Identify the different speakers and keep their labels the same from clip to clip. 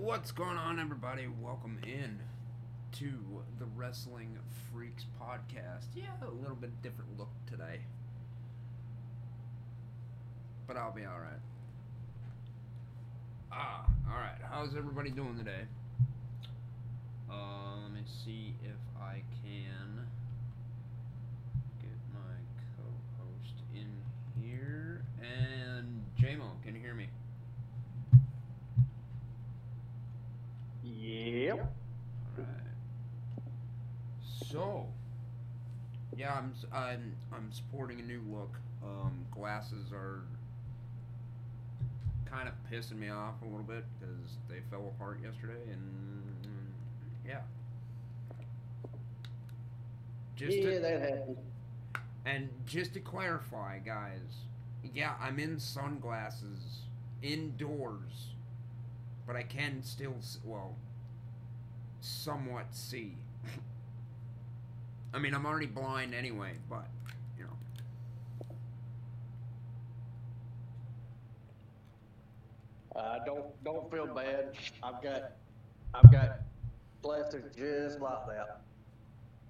Speaker 1: What's going on, everybody? Welcome in to the Wrestling Freaks podcast. Yeah, a little bit different look today, but I'll be all right. Ah, all right. How's everybody doing today? Uh, let me see if I can get my co-host in here. And JMO, can you hear me?
Speaker 2: Yep.
Speaker 1: Alright. So, yeah, I'm I'm I'm sporting a new look. Um, glasses are kind of pissing me off a little bit because they fell apart yesterday, and yeah. Just
Speaker 2: yeah,
Speaker 1: to,
Speaker 2: that happened.
Speaker 1: and just to clarify, guys, yeah, I'm in sunglasses indoors, but I can still, well, somewhat see. I mean, I'm already blind anyway, but, you know.
Speaker 2: Uh, don't don't feel bad. I've got I've got glasses just like that,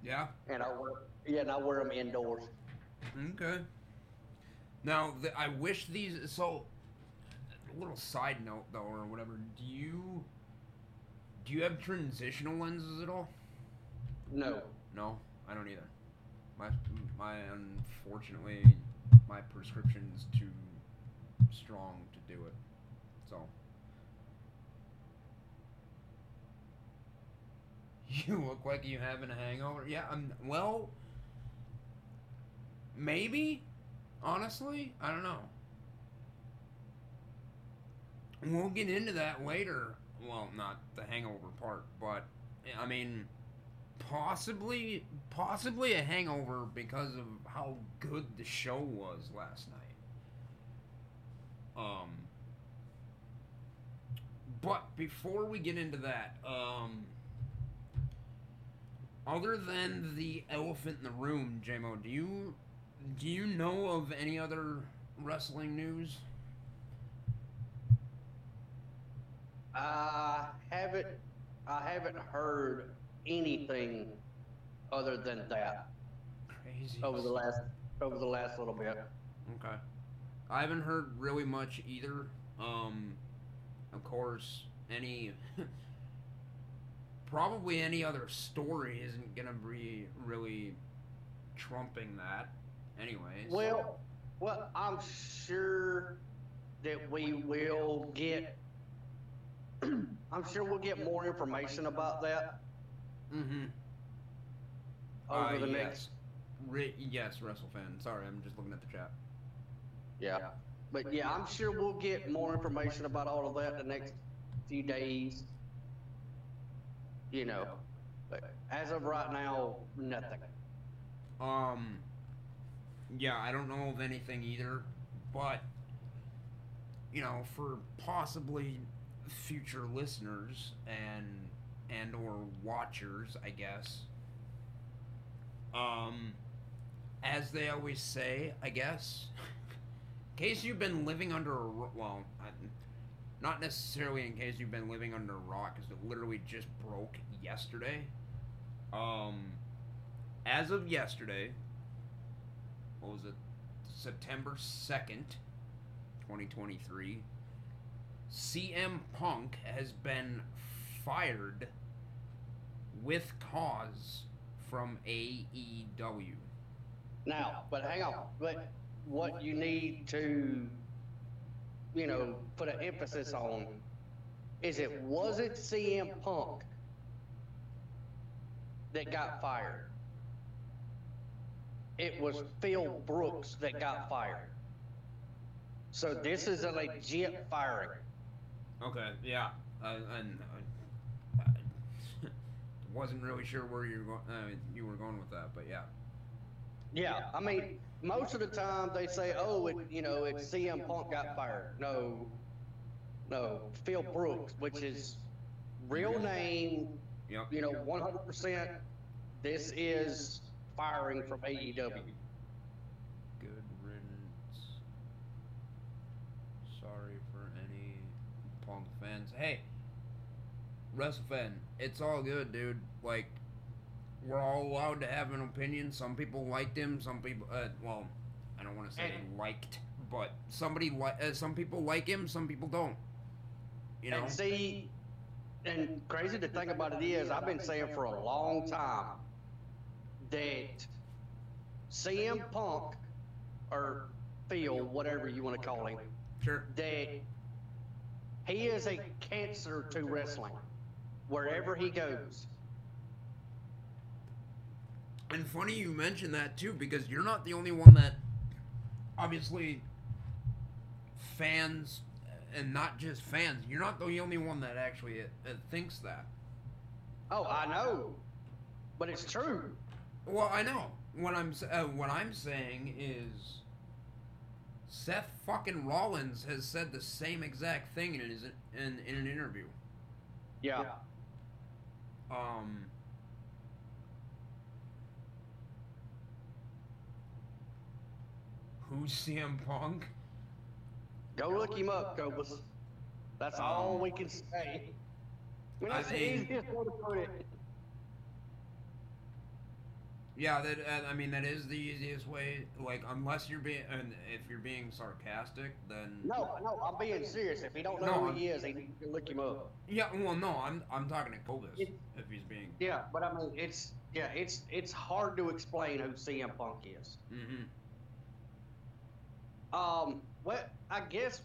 Speaker 1: Yeah?
Speaker 2: and I wear yeah, and I wear them indoors.
Speaker 1: Okay. Now, the, I wish these. So, a little side note though, or whatever. Do you do you have transitional lenses at all?
Speaker 2: No,
Speaker 1: No, I don't either. My my unfortunately my prescription's too strong to do it. So You look like you having a hangover. Yeah, I'm well maybe honestly, I don't know. We'll get into that later. Well, not the hangover part, but I mean possibly possibly a hangover because of how good the show was last night. Um but before we get into that, um other than the elephant in the room, JMO, do you do you know of any other wrestling news?
Speaker 2: I haven't I haven't heard anything other than that
Speaker 1: Crazy.
Speaker 2: over the last over the last little bit.
Speaker 1: Okay. I haven't heard really much either. Um, of course, any probably any other story isn't gonna be really trumping that. Anyways.
Speaker 2: Well, well, I'm sure that we will get. I'm sure we'll get more information about that
Speaker 1: Mm-hmm.
Speaker 2: over
Speaker 1: uh,
Speaker 2: the
Speaker 1: yes.
Speaker 2: next.
Speaker 1: Re- yes, WrestleFan. Sorry, I'm just looking at the chat.
Speaker 2: Yeah. yeah. But yeah, I'm sure we'll get more information about all of that the next few days. You know, but as of right now, nothing.
Speaker 1: Um, yeah, I don't know of anything either, but you know, for possibly future listeners and and or watchers, I guess. Um, as they always say, I guess. in case you've been living under a ro- well, not necessarily in case you've been living under a rock, because it literally just broke yesterday. Um, as of yesterday, what was it? September 2nd, 2023, CM Punk has been fired with cause from E AEW.
Speaker 2: Now, but hang on. But what you need to, you know, put an emphasis on is it wasn't CM Punk that got fired. It was Phil Brooks that got fired. So this is a legit firing.
Speaker 1: Okay, yeah, uh, and uh, I wasn't really sure where you were going. Uh, you were going with that, but yeah.
Speaker 2: Yeah, I mean, most of the time they say, "Oh, it, you know, it's CM Punk got fired." No, no, Phil Brooks, which is real name.
Speaker 1: Yep.
Speaker 2: You know, 100%. This is firing from AEW.
Speaker 1: Good riddance. Sorry for any Punk fans. Hey, WrestleFan, it's all good, dude. Like, we're all allowed to have an opinion. Some people liked him. Some people, uh, well, I don't want to say
Speaker 2: And-
Speaker 1: liked, but somebody like uh, some people like him. Some people don't. You know.
Speaker 2: And see, and crazy to think about it is, I've been saying for a long time that CM Punk or Phil, whatever you want to call him,
Speaker 1: Sure.
Speaker 2: that he is a cancer to wrestling wherever he goes.
Speaker 1: And funny you mention that too, because you're not the only one that, obviously, fans, and not just fans. You're not the only one that actually uh, uh, thinks that.
Speaker 2: Oh, I know, but it's true.
Speaker 1: Well, I know. What I'm uh, what I'm saying is, Seth fucking Rollins has said the same exact thing in his in, in an interview.
Speaker 2: Yeah.
Speaker 1: Um. Who's CM Punk?
Speaker 2: Go look him up, Cobus. That's all we can say. I mean,
Speaker 1: I
Speaker 2: that's the easiest way to put it.
Speaker 1: Yeah, that uh, I mean that is the easiest way. Like, unless you're being, and if you're being sarcastic, then
Speaker 2: No, no, I'm being serious. If he don't know
Speaker 1: No,
Speaker 2: who
Speaker 1: I'm-
Speaker 2: he is, he needs to look him up.
Speaker 1: Yeah, well, no, I'm I'm talking to Cobus
Speaker 2: It-
Speaker 1: if he's being.
Speaker 2: Yeah, but I mean, it's yeah, it's it's hard to explain who CM Punk is.
Speaker 1: hmm
Speaker 2: Um, well, I guess,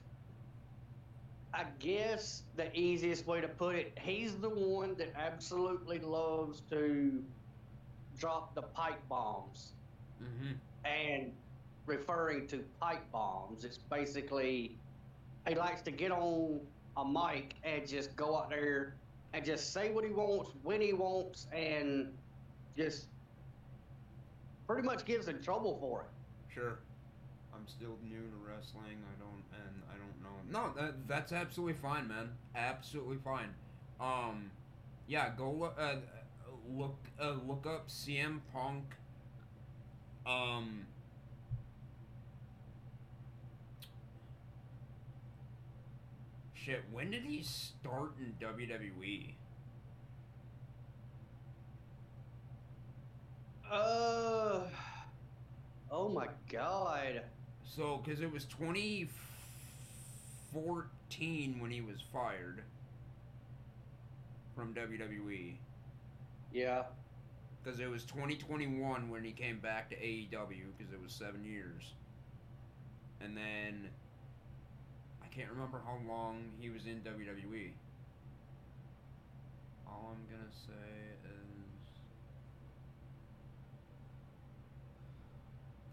Speaker 2: I guess the easiest way to put it, he's the one that absolutely loves to drop the pipe bombs.
Speaker 1: hmm
Speaker 2: And referring to pipe bombs, it's basically he likes to get on a mic and just go out there and just say what he wants when he wants and just pretty much gives in trouble for it.
Speaker 1: Sure. I'm still new to wrestling. I don't, and I don't know. No, that, that's absolutely fine, man. Absolutely fine. Um, yeah, go look, uh, look, uh, look up CM Punk. Um. Shit, when did he start in? WWE?
Speaker 2: Uh, oh my god.
Speaker 1: So, because it was 2014 when he was fired from WWE.
Speaker 2: Yeah.
Speaker 1: Because it was 2021 when he came back to AEW, because it was seven years. And then, I can't remember how long he was in WWE. All I'm going to say is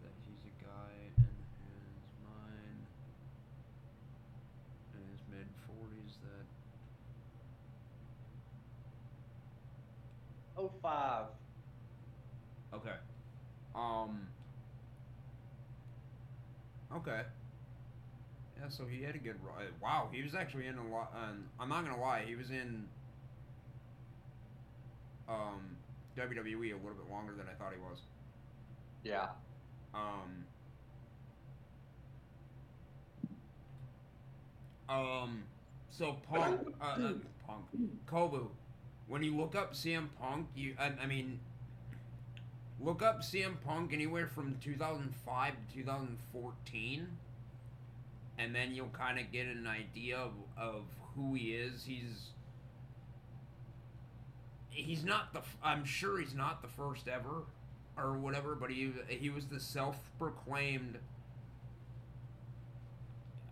Speaker 1: that he's a guy in his mind, in his mid 40s, that
Speaker 2: Oh five.
Speaker 1: Okay. Um. Okay. Yeah, so he had a good run. Wow, he was actually in a lot. Um, I'm not gonna lie, he was in um WWE a little bit longer than I thought he was.
Speaker 2: Yeah.
Speaker 1: Um. Um. So Punk, uh, uh, Punk, Kobu. When you look up CM Punk, you, I, I mean, look up CM Punk anywhere from 2005 to 2014, and then you'll kind of get an idea of, of who he is. He's he's not the I'm sure he's not the first ever, or whatever. But he he was the self-proclaimed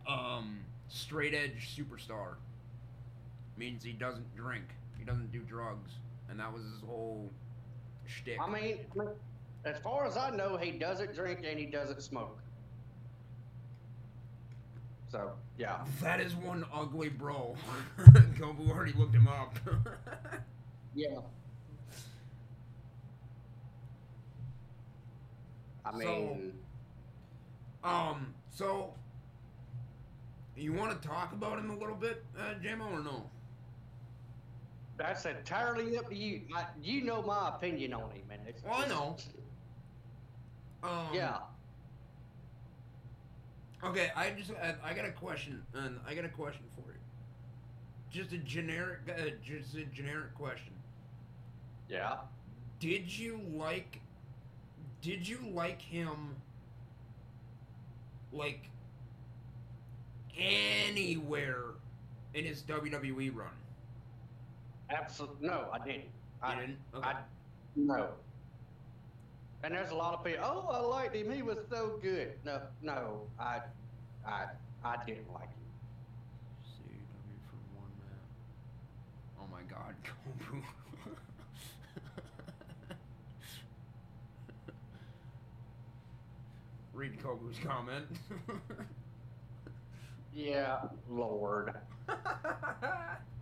Speaker 1: um, straight edge superstar. Means he doesn't drink. Doesn't do drugs, and that was his whole shtick.
Speaker 2: I mean, as far as I know, he doesn't drink and he doesn't smoke. So yeah.
Speaker 1: That is one ugly bro. Kobu already looked him up.
Speaker 2: Yeah. I
Speaker 1: So-
Speaker 2: mean,
Speaker 1: um, so you want to talk about him a little bit, uh, JMO, or no?
Speaker 2: That's entirely up to you. I, you know my opinion on him, man. It's,
Speaker 1: Well, I know. Um,
Speaker 2: Yeah.
Speaker 1: Okay, I just I, I got a question, and I got a question for you. just a generic, uh, just a generic question.
Speaker 2: Yeah.
Speaker 1: Did you like? Did you like him? Like anywhere in his WWE run?
Speaker 2: Absolutely. No, I didn't. I
Speaker 1: didn't? Okay.
Speaker 2: I no. And there's a lot of people. Oh, I liked him. He was so good. No, no, I, I, I didn't like him.
Speaker 1: CW for one man. Oh my God, Kobu. Read Kobu's comment.
Speaker 2: Yeah, Lord.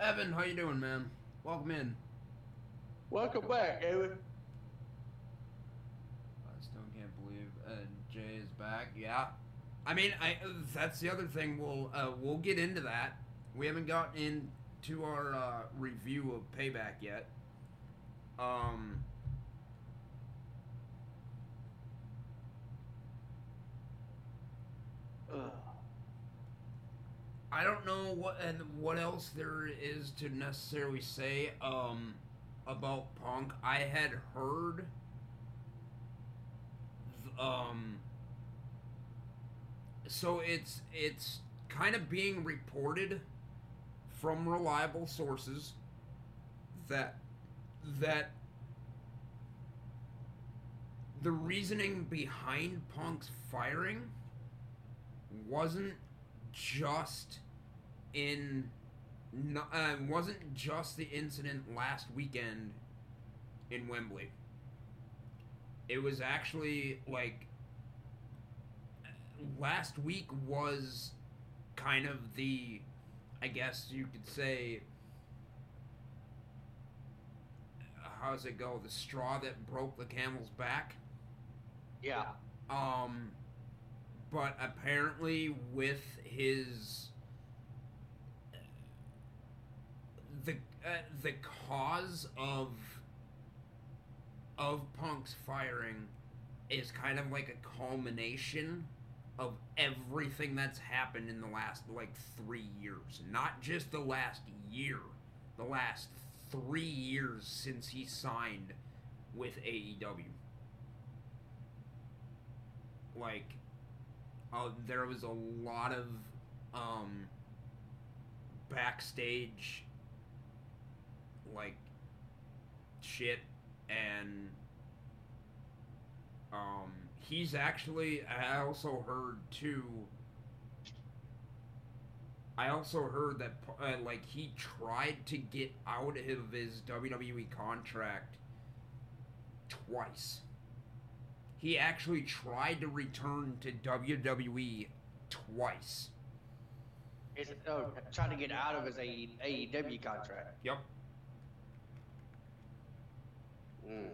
Speaker 1: Evan, how you doing, man? Welcome in.
Speaker 2: Welcome back, Evan.
Speaker 1: I still can't believe uh, Jay is back. Yeah, I mean, I that's the other thing. We'll uh, we'll get into that. We haven't gotten into our uh, review of Payback yet. Um.
Speaker 2: Ugh.
Speaker 1: I don't know what and what else there is to necessarily say um, about Punk. I had heard um, so it's it's kind of being reported from reliable sources that that the reasoning behind Punk's firing wasn't just in uh, wasn't just the incident last weekend in Wembley. It was actually like last week was kind of the I guess you could say how does it go? The straw that broke the camel's back.
Speaker 2: Yeah.
Speaker 1: Um, but apparently, with his the uh, the cause of of Punk's firing is kind of like a culmination of everything that's happened in the last like three years, not just the last year, the last three years since he signed with AEW. Like, uh, there was a lot of um, backstage like shit and um he's actually I also heard too I also heard that uh, like he tried to get out of his WWE contract twice. He actually tried to return to WWE twice.
Speaker 2: Is it, oh, trying to get out of his AE, AEW contract.
Speaker 1: Yep.
Speaker 2: Mm.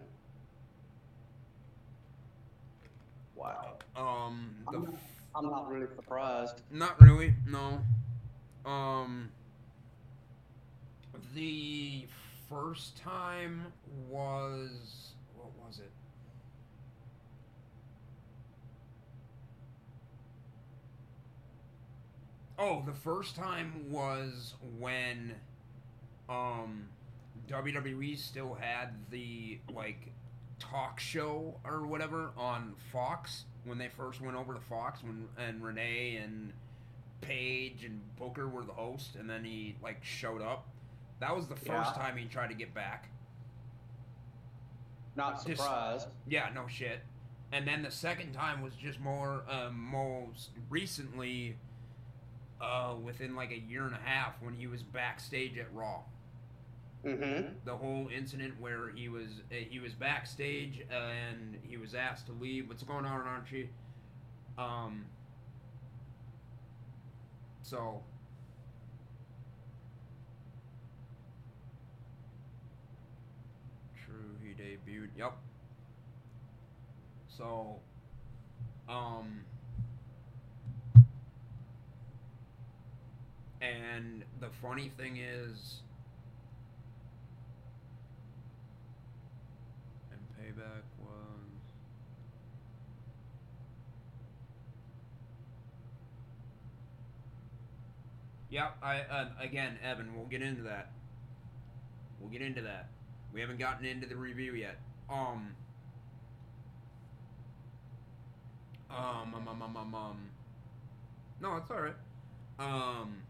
Speaker 2: Wow.
Speaker 1: Um the
Speaker 2: I'm, I'm not really surprised.
Speaker 1: Not really, no. Um, the first time was what was it? Oh, the first time was when um WWE still had the like talk show or whatever on Fox when they first went over to Fox when and Renee and Paige and Booker were the host and then he like showed up. That was the first
Speaker 2: Yeah.
Speaker 1: time he tried to get back.
Speaker 2: Not
Speaker 1: Just-
Speaker 2: surprised.
Speaker 1: Yeah, no shit. And then the second time was just more um, most recently uh, within like a year and a half when he was backstage at Raw.
Speaker 2: Mm-hmm.
Speaker 1: the whole incident where he was uh, he was backstage and he was asked to leave. What's going on, Archie? Um. So. True, he debuted. Yep. So. Um. And the funny thing is, Payback was. Yeah, I uh, again, Evan, we'll get into that. We'll get into that. We haven't gotten into the review yet. Um. Um, um, um, um, um, um. No, it's alright. Um.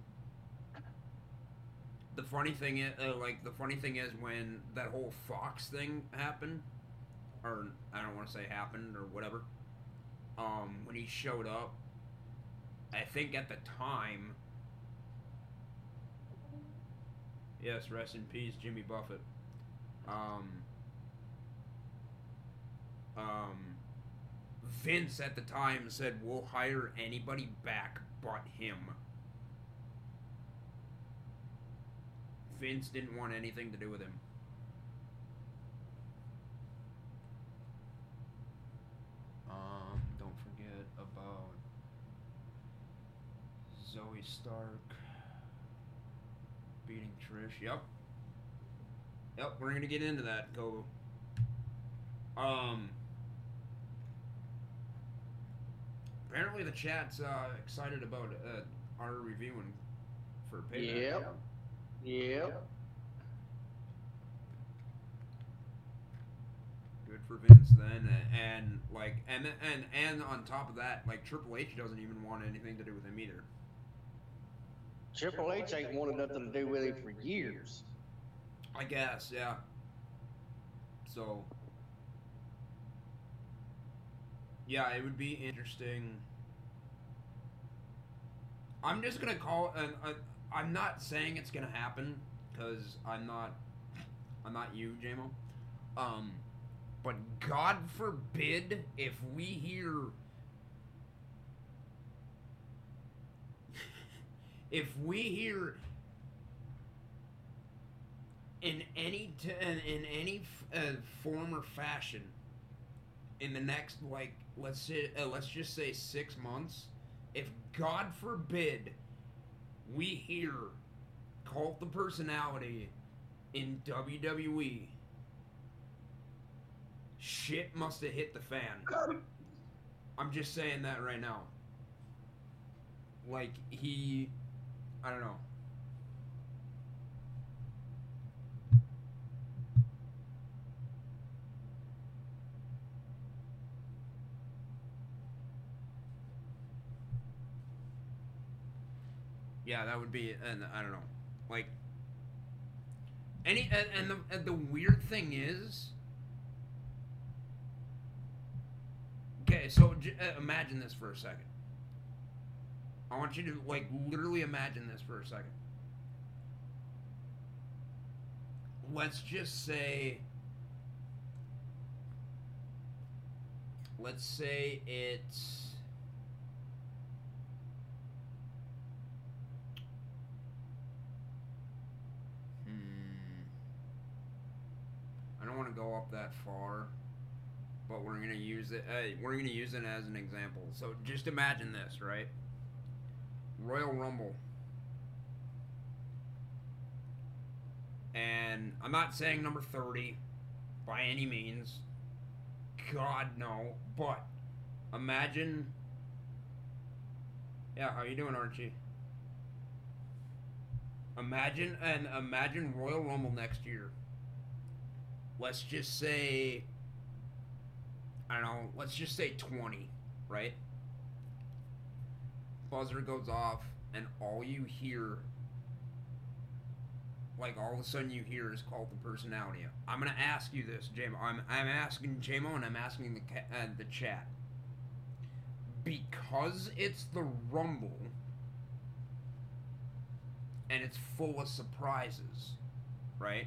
Speaker 1: The funny thing is, uh, like, the funny thing is when that whole Fox thing happened, or I don't want to say happened or whatever. Um, when he showed up, I think at the time. Yes, rest in peace, Jimmy Buffett. Um, um, Vince at the time said, "We'll hire anybody back but him." Vince didn't want anything to do with him. Um, don't forget about Zoey Stark beating Trish. Yep. Yep, we're gonna get into that. Go. Um. Apparently, the chat's uh, excited about uh, our reviewing for payback.
Speaker 2: Yep. Yep.
Speaker 1: Good for Vince then, and like, and and and on top of that, like Triple H doesn't even want anything to do with him either.
Speaker 2: Triple H ain't wanted nothing to do with him for years.
Speaker 1: I guess, yeah. So, yeah, it would be interesting. I'm just gonna call, and I'm not saying it's gonna happen because I'm not, I'm not you, JMO. Um, but God forbid if we hear, if we hear in any t- in, any f- uh, form or fashion in the next like let's say uh, let's just say 6 months if god forbid we hear cult the personality in WWE shit must have hit the fan. I'm just saying that right now. Like he i don't know. Yeah, that would be, and I don't know, like any, and, and the and the weird thing is, okay, so j- uh, imagine this for a second. I want you to like literally imagine this for a second. Let's just say, let's say it's. Hmm. I don't want to go up that far, but we're gonna use it. Uh, we're gonna use it as an example. So just imagine this, right? Royal Rumble. And I'm not saying number 30 by any means. God no, but imagine Yeah, how you doing, Archie? Imagine and imagine Royal Rumble next year. Let's just say I don't know, let's just say 20, right? Buzzer goes off and all you hear like all of a sudden you hear is called the personality. I'm gonna ask you this, JMO. I'm I'm asking JMO and I'm asking the ca- uh, the chat because it's the Rumble and it's full of surprises, right?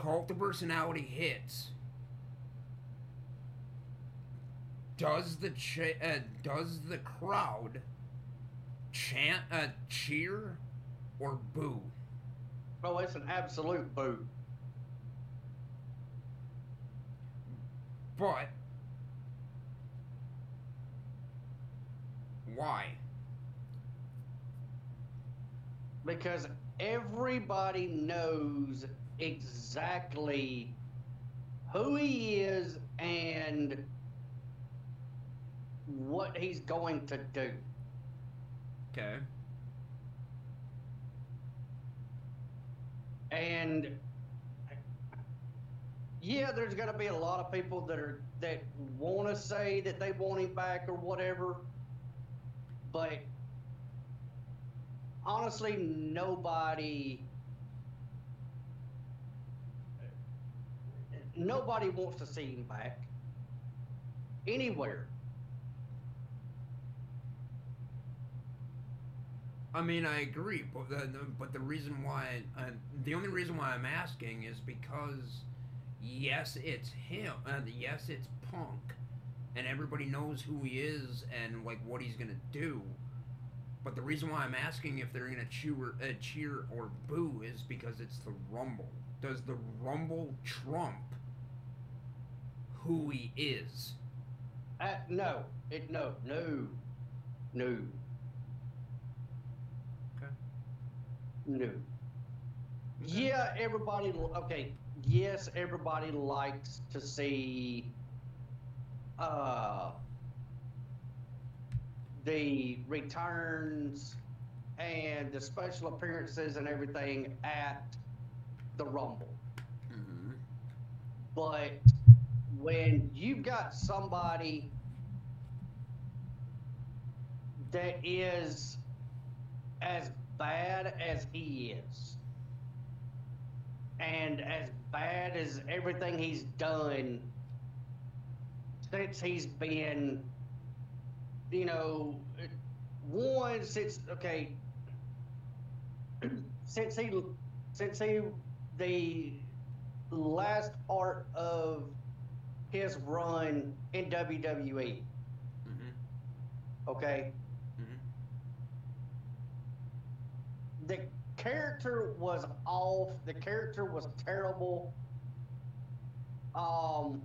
Speaker 1: Cult the personality hits. Does the cha- uh, does the crowd chant a uh, cheer or boo?
Speaker 2: Oh, it's an absolute boo.
Speaker 1: But why?
Speaker 2: Because everybody knows exactly who he is and what he's going to do.
Speaker 1: Okay.
Speaker 2: And yeah, there's going to be a lot of people that are that want to say that they want him back or whatever, but honestly, nobody nobody wants to see him back anywhere.
Speaker 1: I mean, I agree, but the, the but the reason why uh, the only reason why I'm asking is because yes, it's him. Uh, yes, it's Punk, and everybody knows who he is and like what he's gonna do. But the reason why I'm asking if they're gonna cheer, uh, cheer or boo is because it's the Rumble. Does the Rumble trump who he is?
Speaker 2: Uh, no, it no no no
Speaker 1: Okay.
Speaker 2: no. Yeah, everybody. Okay, yes, everybody likes to see uh, the returns and the special appearances and everything at the Rumble.
Speaker 1: Mm-hmm.
Speaker 2: But when you've got somebody that is as bad as he is, and as bad as everything he's done since he's been, you know, one since okay, since he since he the last part of his run in WWE,
Speaker 1: Mm-hmm.
Speaker 2: okay,
Speaker 1: Mm-hmm.
Speaker 2: the character was off. The character was terrible. Um,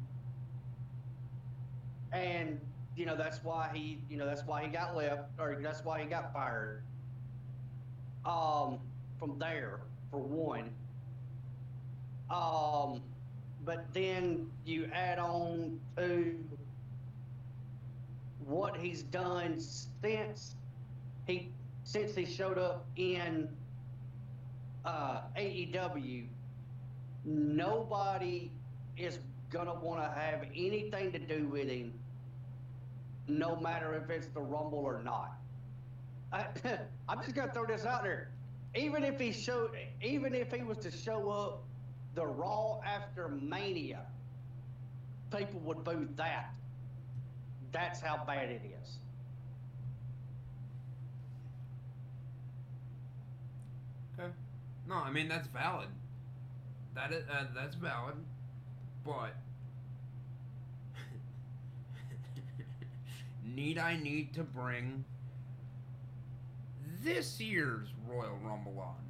Speaker 2: and you know that's why he, you know that's why he got left, or that's why he got fired. Um, from there for one. Um, but then you add on to what he's done since he since he showed up in uh, AEW, nobody is gonna want to have anything to do with him, no matter if it's the Rumble or not. I, I'm just gonna throw this out there. Even if he showed, even if he was to show up the Raw after Mania, people would boo that. That's how bad it is.
Speaker 1: Okay. No, I mean that's valid. That is uh, that's valid, but need I need to bring this year's Royal Rumble on?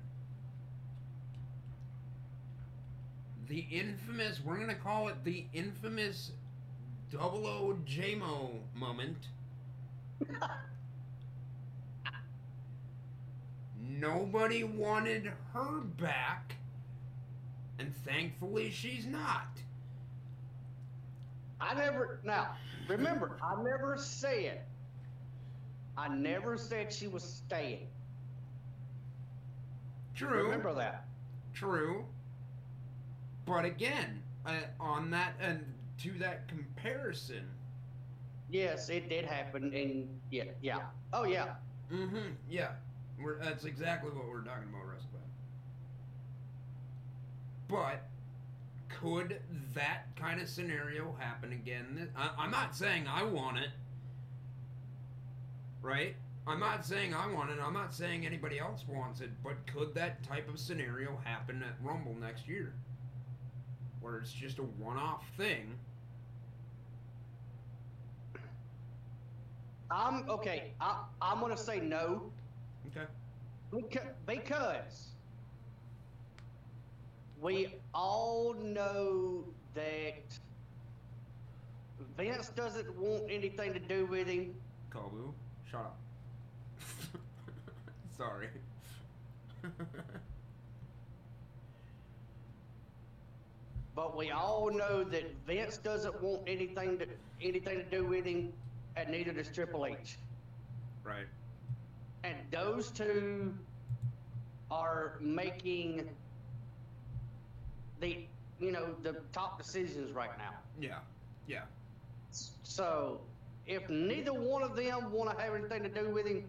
Speaker 1: The infamous, we're gonna call it the infamous Double O JMO moment. Nobody wanted her back, and thankfully she's not.
Speaker 2: I never now remember I never said I never said she was staying.
Speaker 1: True.
Speaker 2: Remember that.
Speaker 1: True. But again, uh, on that and to that comparison,
Speaker 2: Yes, it did happen and yeah, yeah. Oh yeah.
Speaker 1: mm-hmm, yeah, we're, that's exactly what we're talking about, WrestleMania. But could that kind of scenario happen again? I, I'm not saying I want it, right? I'm not saying I want it. I'm not saying anybody else wants it. But could that type of scenario happen at Rumble next year, where it's just a one-off thing?
Speaker 2: I'm okay. I, I'm gonna say no
Speaker 1: Okay.
Speaker 2: because, we all know that Vince doesn't want anything to do with him.
Speaker 1: Kabu, shut up. Sorry.
Speaker 2: But we all know that Vince doesn't want anything to anything to do with him, and neither does Triple H.
Speaker 1: right.
Speaker 2: and those two are making the you know the top decisions right now.
Speaker 1: Yeah. Yeah.
Speaker 2: So if neither one of them want to have anything to do with him,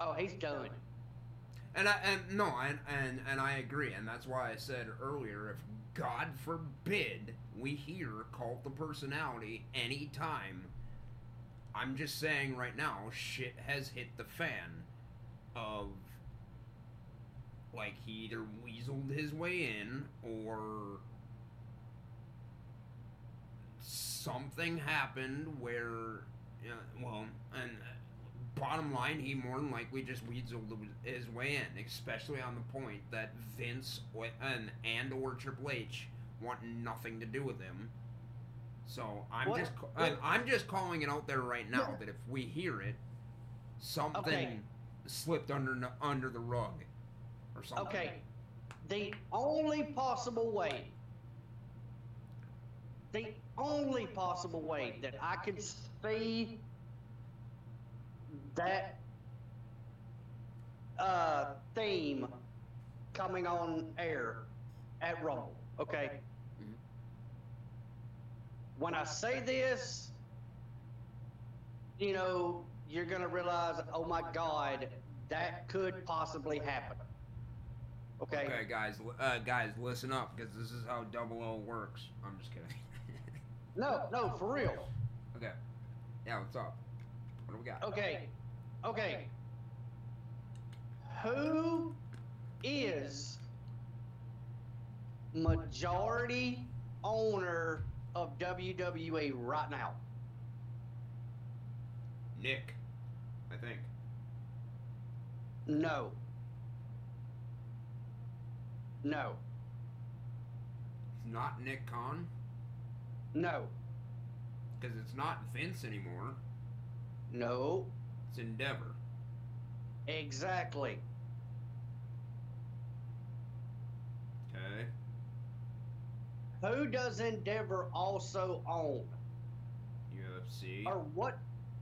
Speaker 2: oh, he's done.
Speaker 1: And I and no, and and and I agree, and that's why I said earlier, if God forbid we hear cult of personality anytime, I'm just saying right now, shit has hit the fan of like he either weaseled his way in or something happened where, you know, well, and bottom line, he more than likely just weaseled his way in, especially on the point that Vince and and or Triple H want nothing to do with him. So I'm
Speaker 2: What-
Speaker 1: just ca- I'm, I'm just calling it out there right now
Speaker 2: Yeah.
Speaker 1: that if we hear it, something
Speaker 2: Okay.
Speaker 1: slipped under under the rug or something.
Speaker 2: Okay, the only possible way, the only possible way that I could see that uh, theme coming on air at Rumble, okay?
Speaker 1: Mhm.
Speaker 2: When I say this, you know, you're gonna realize, oh my God, that could possibly happen. Okay.
Speaker 1: Okay, guys, uh, guys, listen up because this is how Double O works. I'm just kidding.
Speaker 2: No, no, for real.
Speaker 1: okay. Yeah, what's up? What do we got?
Speaker 2: Okay. Okay. Who is majority owner of WWE right now?
Speaker 1: Nick, I think.
Speaker 2: No. No.
Speaker 1: It's not Nick Khan
Speaker 2: No.
Speaker 1: because it's not Vince anymore.
Speaker 2: No.
Speaker 1: It's Endeavor.
Speaker 2: Exactly.
Speaker 1: Okay.
Speaker 2: Who does Endeavor also own?
Speaker 1: UFC.
Speaker 2: Or what?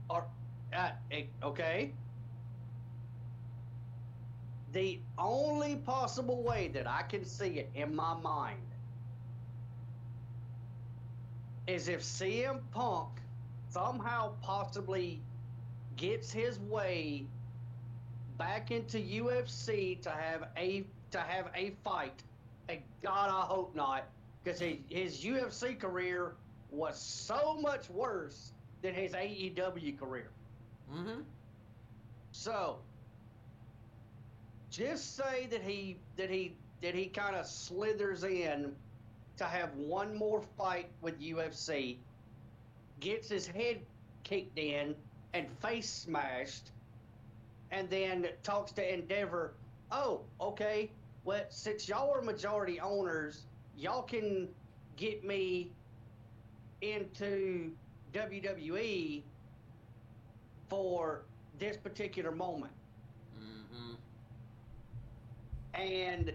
Speaker 2: Or uh, okay. The only possible way that I can see it in my mind is if CM Punk somehow possibly gets his way back into UFC to have a to have a fight. And God, I hope not, because his, his UFC career was so much worse than his AEW career.
Speaker 1: Mm-hmm.
Speaker 2: So, just say that he that he that he kind of slithers in to have one more fight with UFC, gets his head kicked in and face smashed, and then talks to Endeavor. Oh, okay. Well, since y'all are majority owners, y'all can get me into WWE for this particular moment.
Speaker 1: Mm-hmm.
Speaker 2: And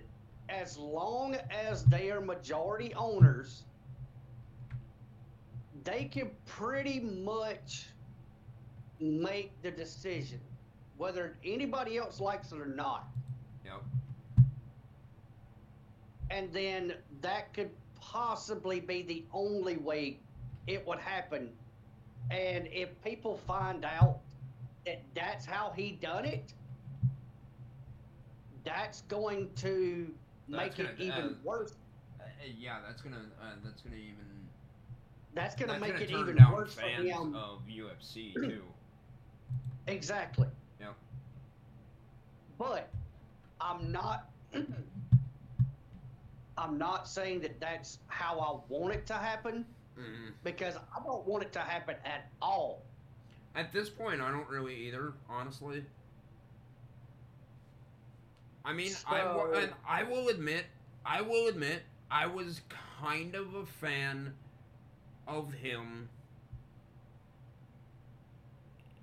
Speaker 2: as long as they are majority owners, they can pretty much make the decision, whether anybody else likes it or not.
Speaker 1: Yep.
Speaker 2: And then that could possibly be the only way it would happen. And if people find out that that's how he done it, that's going to
Speaker 1: That's
Speaker 2: make it
Speaker 1: gonna,
Speaker 2: even
Speaker 1: uh,
Speaker 2: worse.
Speaker 1: Uh, yeah, that's gonna uh, that's gonna even
Speaker 2: That's going to
Speaker 1: that's
Speaker 2: make
Speaker 1: gonna
Speaker 2: it even worse for
Speaker 1: fans
Speaker 2: him.
Speaker 1: of UFC too.
Speaker 2: Exactly.
Speaker 1: Yeah.
Speaker 2: But I'm not. I'm not saying that that's how I want it to happen
Speaker 1: Mm-hmm.
Speaker 2: because I don't want it to happen at all.
Speaker 1: At this point, I don't really either, honestly. I mean, I
Speaker 2: So-
Speaker 1: I will admit, I will admit, I was kind of a fan of him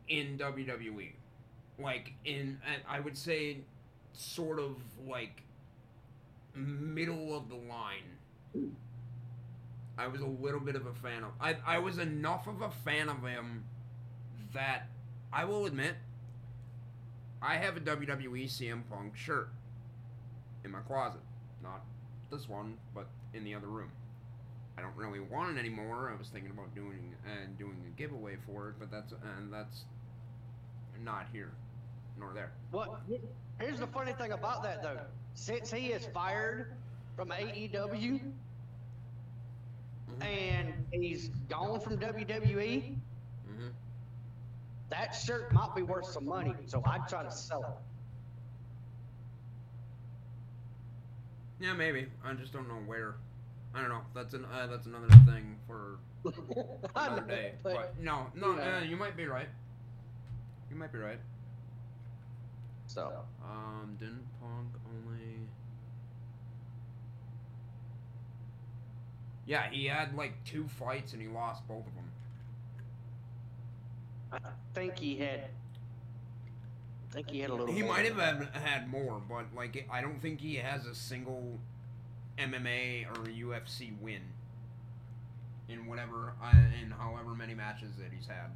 Speaker 1: in WWE, like in, I would say, sort of like middle of the line. I was a little bit of a fan of. I I was enough of a fan of him that I will admit I have a WWE CM Punk shirt in my closet. Not this one, but in the other room. I don't really want it anymore. I was thinking about doing and doing a giveaway for it, but that's and that's not here nor there.
Speaker 2: What? Here's the funny thing about that though. Since he is fired from AEW and he's gone from WWE,
Speaker 1: Mm-hmm.
Speaker 2: that shirt might be worth some money. So I'd try to sell it.
Speaker 1: Yeah, maybe. I just don't know where. I don't know. That's an uh, that's another thing for another day.
Speaker 2: but-
Speaker 1: no, no, uh, you might be right. You might be right.
Speaker 2: so
Speaker 1: Um, didn't Punk only? Yeah, he had like two fights and he lost both of them.
Speaker 2: I think he had. I think he had a little.
Speaker 1: He
Speaker 2: more.
Speaker 1: might have had, had more, but like I don't think he has a single MMA or UFC win in whatever uh, in however many matches that he's had.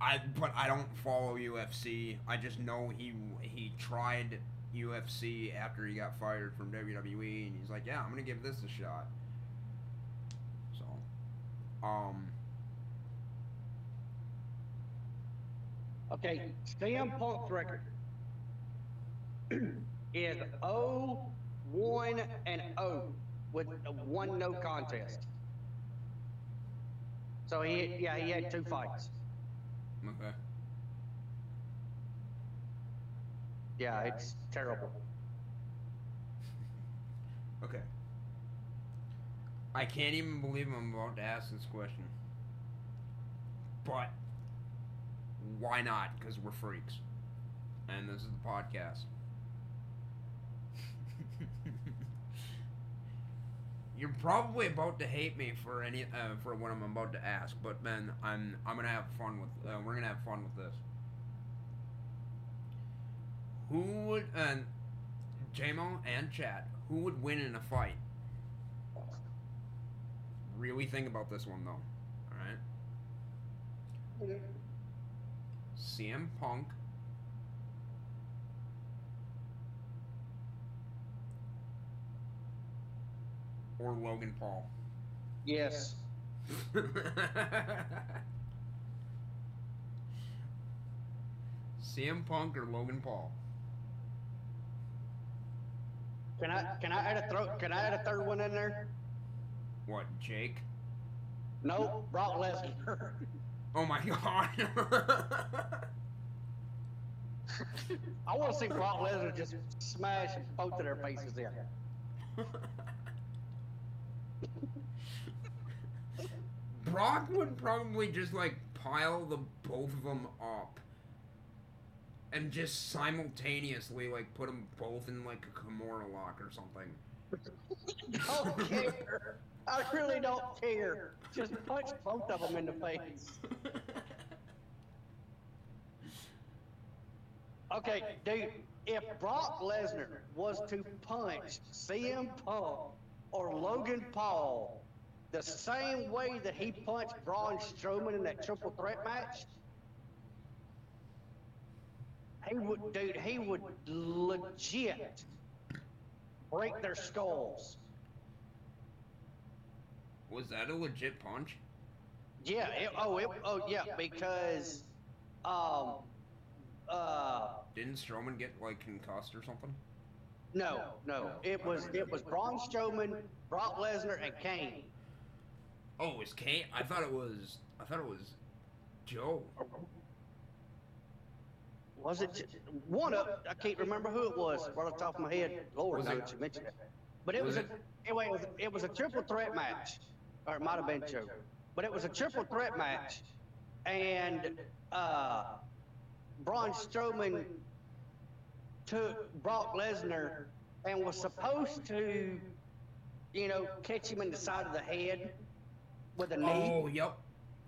Speaker 1: I but I don't follow UFC. I just know he he tried UFC after he got fired from WWE, and he's like, yeah, I'm gonna give this a shot. So, um,
Speaker 2: Okay, CM Punk's record is 0, 1, and 0 with one no contest. So he, yeah, he had two fights.
Speaker 1: Okay.
Speaker 2: Yeah, it's terrible.
Speaker 1: Okay. I can't even believe I'm about to ask this question. But why not? Because we're freaks. And this is the podcast. You're probably about to hate me for any uh, for what I'm about to ask, but man, I'm I'm gonna have fun with uh, we're gonna have fun with this. Who would and JMO and Chad, who would win in a fight? Really think about this one though. Alright? CM Punk. Or Logan Paul.
Speaker 2: Yes.
Speaker 1: CM Punk or Logan Paul?
Speaker 2: Can I can I add a throw, can I add a third one in there?
Speaker 1: What, Jake?
Speaker 2: Nope, Brock Lesnar.
Speaker 1: Oh my god.
Speaker 2: I want to see Brock Lesnar just smash both of their faces in.
Speaker 1: Brock would probably just like pile the both of them up and just simultaneously like put them both in like a Kimura lock or something.
Speaker 2: Don't care. I really don't care. Just punch both of them in the face. Okay, dude, if Brock Lesnar was to punch CM Punk or Logan Paul the same way that he punched Braun Strowman in that triple threat match, he would, dude, he would legit break their skulls.
Speaker 1: Was that a legit punch?
Speaker 2: Yeah. It, oh, it, oh, yeah. Because, um, uh,
Speaker 1: Didn't Strowman get like concussed or something?
Speaker 2: No, no. It was it was Braun Strowman, Brock Lesnar, and Kane.
Speaker 1: Oh, it was Kane. I thought it was. I thought it was Joe.
Speaker 2: Was it one of? I can't remember who it was. Right off the top of my head. Lord,
Speaker 1: Was
Speaker 2: now
Speaker 1: it-
Speaker 2: you mentioned it. But it
Speaker 1: was
Speaker 2: was,
Speaker 1: it-
Speaker 2: a anyway. It was, it was a triple threat match, or it might have been Joe. But it was a triple threat match, and uh, Braun Strowman took Brock Lesnar and was supposed to, you know, catch him in the side of the head with a knee.
Speaker 1: Oh, yep,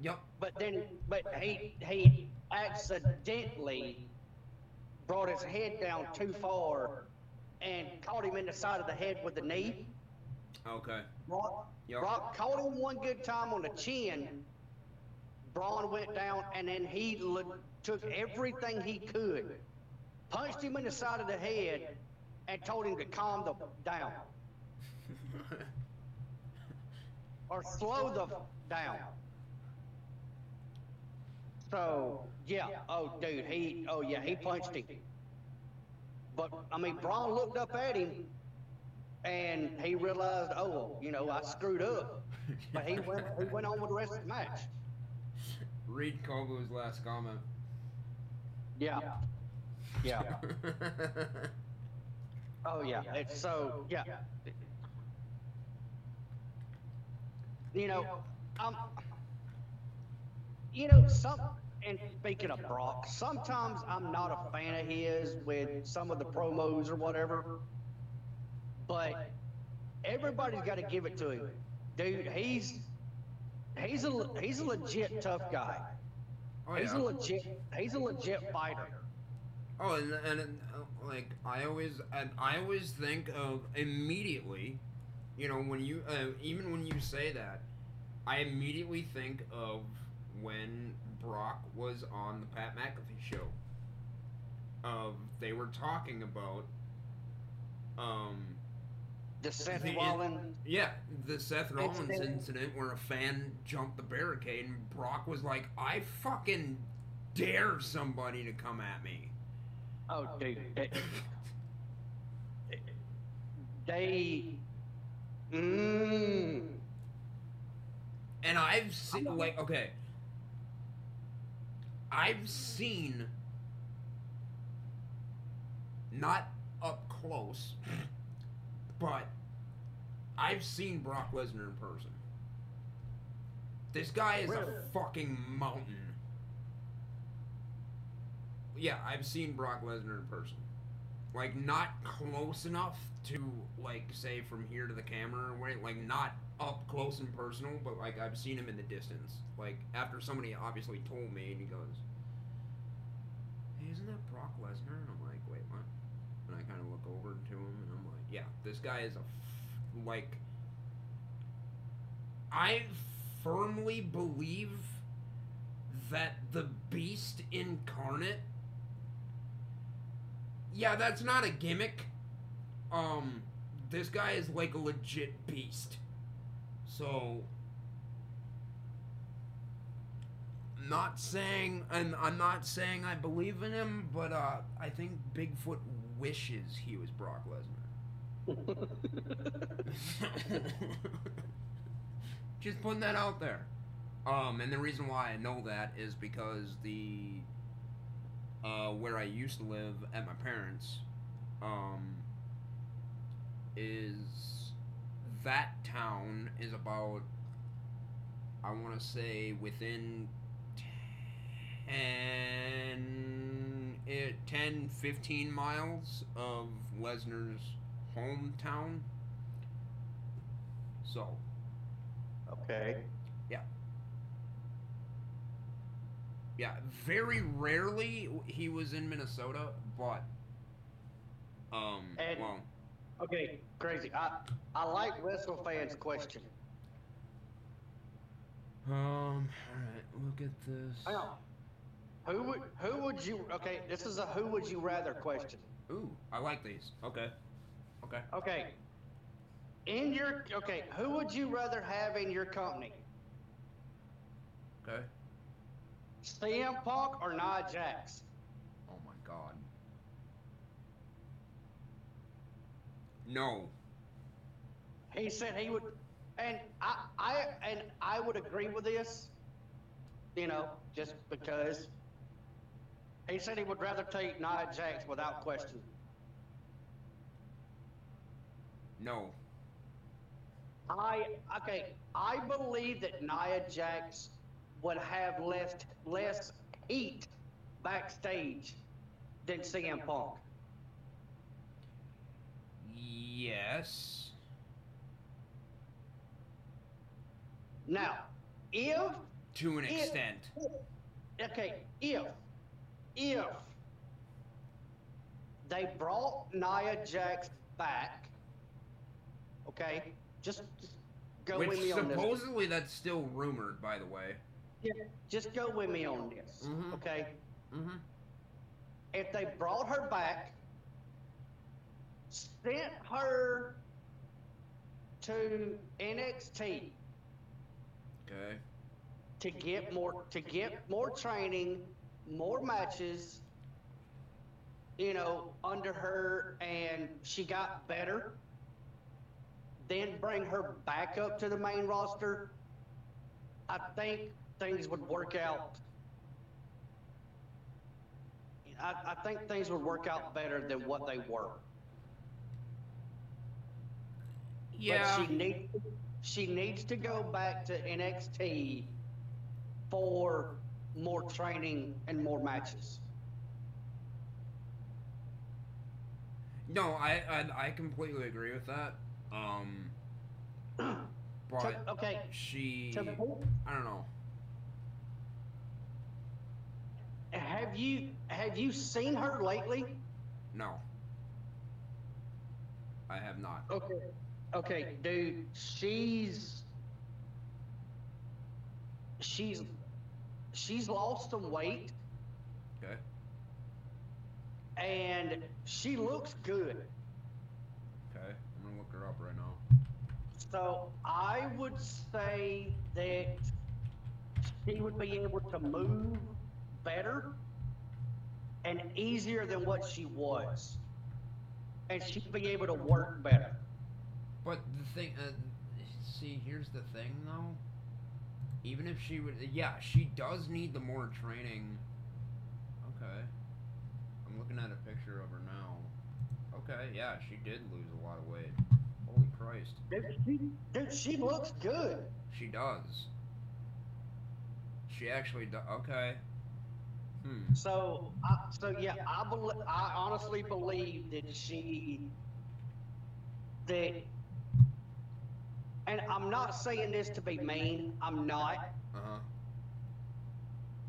Speaker 1: yep.
Speaker 2: But then, but he he accidentally brought his head down too far and caught him in the side of the head with the knee.
Speaker 1: Okay.
Speaker 2: Brock,
Speaker 1: Yep.
Speaker 2: Brock caught him one good time on the chin, Braun went down, and then he le- took everything he could, punched him in the side of the head, and told him to calm the down or slow the down. So yeah, oh dude, he oh yeah, he punched him. But I mean, Braun looked up at him, and he realized, oh, you know, I screwed up. But he went he went on with the rest of the match.
Speaker 1: Read Kogo's last comment.
Speaker 2: Yeah, yeah. Oh yeah, it's so yeah. You know, um, you know some. And speaking of Brock, sometimes I'm not a fan of his with some of the promos or whatever. But everybody's got to give it to him, dude. He's he's a he's a legit tough guy.
Speaker 1: Oh,
Speaker 2: He's a legit he's a legit fighter.
Speaker 1: Oh, and, and, uh, like I always, and I always think of immediately, you know, when you, uh, even when you say that, I immediately think of when Brock was on the Pat McAfee show. Of they were talking about, um,
Speaker 2: The Seth
Speaker 1: The-
Speaker 2: Rollins.
Speaker 1: yeah, the Seth Rollins
Speaker 2: Incident.
Speaker 1: incident where a fan jumped the barricade and Brock was like, "I fucking dare somebody to come at me."
Speaker 2: Oh, dude. They, they mm,
Speaker 1: And I've seen like okay. I've seen not up close, but I've seen Brock Lesnar in person. This guy is
Speaker 2: Really?
Speaker 1: a fucking mountain. Yeah, I've seen Brock Lesnar in person. Like not close enough to like say from here to the camera or wait, like not up close and personal, but like I've seen him in the distance. Like after somebody obviously told me, and he goes, "Hey, isn't that Brock Lesnar?" And I'm like, "Wait, what?" And I kind of look over to him, and I'm like, "Yeah, this guy is a f- like." I firmly believe that the Beast incarnate. Yeah, that's not a gimmick. Um, this guy is like a legit beast. So, not saying, and I'm not saying I believe in him, but uh, I think Bigfoot wishes he was Brock Lesnar. Just putting that out there. Um, and the reason why I know that is because the uh, where I used to live at my parents, um, is that town is about I want to say within 10, eh, 10 15 miles of Lesnar's hometown. So,
Speaker 2: okay.
Speaker 1: Yeah, very rarely he was in Minnesota, but um,
Speaker 2: And-
Speaker 1: well,
Speaker 2: Okay, crazy. I I like wrestle fans' question.
Speaker 1: um, all right, look at this.
Speaker 2: Hang on. Who would who would you? Okay, this is a who would you rather question.
Speaker 1: Ooh, I like these. Okay, okay.
Speaker 2: Okay. In your okay, who would you rather have in your company?
Speaker 1: Okay.
Speaker 2: CM Punk or Nia Jax?
Speaker 1: Oh my god. No.
Speaker 2: He said he would, and I, I, and I would agree with this. You know, just because he said he would rather take Nia Jax without question.
Speaker 1: No.
Speaker 2: I okay. I believe that Nia Jax would have less less heat backstage than CM Punk.
Speaker 1: Yes.
Speaker 2: Now, if
Speaker 1: To an
Speaker 2: if-
Speaker 1: extent.
Speaker 2: okay, if if they brought Nia Jax back, okay, just, just go
Speaker 1: Which
Speaker 2: with me on this.
Speaker 1: supposedly that's still rumored, by the way.
Speaker 2: Yeah, just go with me on this,
Speaker 1: Mhm.
Speaker 2: okay?
Speaker 1: Mm-hmm.
Speaker 2: If they brought her back, sent her to NXT
Speaker 1: Okay.
Speaker 2: to get more to get more training, more matches, you know, under her and she got better. Then bring her back up to the main roster. I think things would work out. I, I think things would work out better than what they were.
Speaker 1: Yeah.
Speaker 2: But she needs she needs to go back to NXT for more training and more matches.
Speaker 1: No, I, I I completely agree with that. Um, but
Speaker 2: okay,
Speaker 1: she,
Speaker 2: to-
Speaker 1: I don't know.
Speaker 2: Have you have you seen her lately?
Speaker 1: No, I have not.
Speaker 2: Okay. Okay, dude, she's she's she's lost some weight
Speaker 1: Okay.
Speaker 2: and she looks good.
Speaker 1: Okay. I'm gonna look her up right now.
Speaker 2: So I would say that she would be able to move better and easier than what she was. And she'd be able to work better.
Speaker 1: But the thing, uh, see, here's the thing though. Even if she would, yeah, she does need the more training. Okay. I'm looking at a picture of her now. Okay, yeah, she did lose a lot of weight. Holy Christ.
Speaker 2: Dude, she, dude, she looks good.
Speaker 1: She does. She actually does. Okay. Hmm.
Speaker 2: So, I, so yeah, I bel I honestly believe that she, that, and I'm not saying this to be mean. I'm not.
Speaker 1: Uh huh.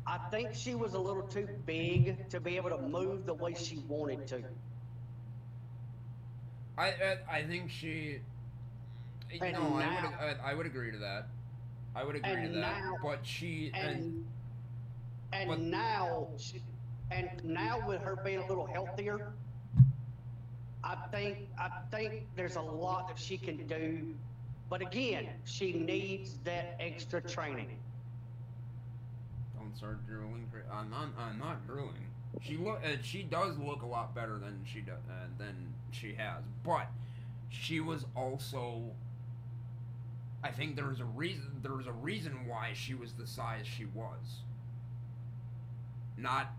Speaker 2: I think she was a little too big to be able to move the way she wanted to.
Speaker 1: I, I I think she.
Speaker 2: And
Speaker 1: no, I would I, I would agree to that. I would agree to that.
Speaker 2: now-
Speaker 1: but she and,
Speaker 2: And and
Speaker 1: But-
Speaker 2: now, she, and now with her being a little healthier, I think I think there's a lot that she can do. But again, she needs that extra training.
Speaker 1: don't start drooling. cra- I'm not. I'm not drooling. She look. Uh, she does look a lot better than she does uh, than she has. But she was also. I think there was a reason. There was a reason why she was the size she was. Not.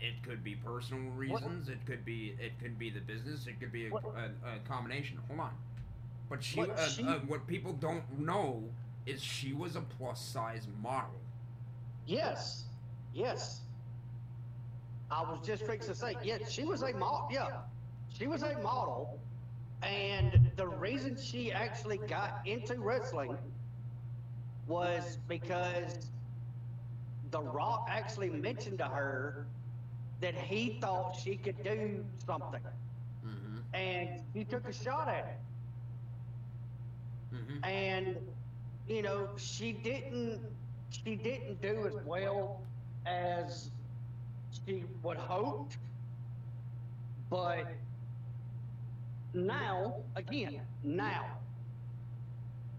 Speaker 1: it could be personal reasons. It could be. It could be the business. It could be a, a, a combination. Hold on. But she.
Speaker 2: What
Speaker 1: Uh,
Speaker 2: she-
Speaker 1: uh, what people don't know is she was a plus size model.
Speaker 2: Yes, yes. I was just fixing to say, yeah, she was a model. Yeah, she was a model, and the reason she actually got into wrestling was because The Rock actually mentioned to her that he thought she could do something,
Speaker 1: Mm-hmm.
Speaker 2: and he took a shot at it.
Speaker 1: Mm-hmm.
Speaker 2: and you know she didn't she didn't do as well as she would hoped but now again now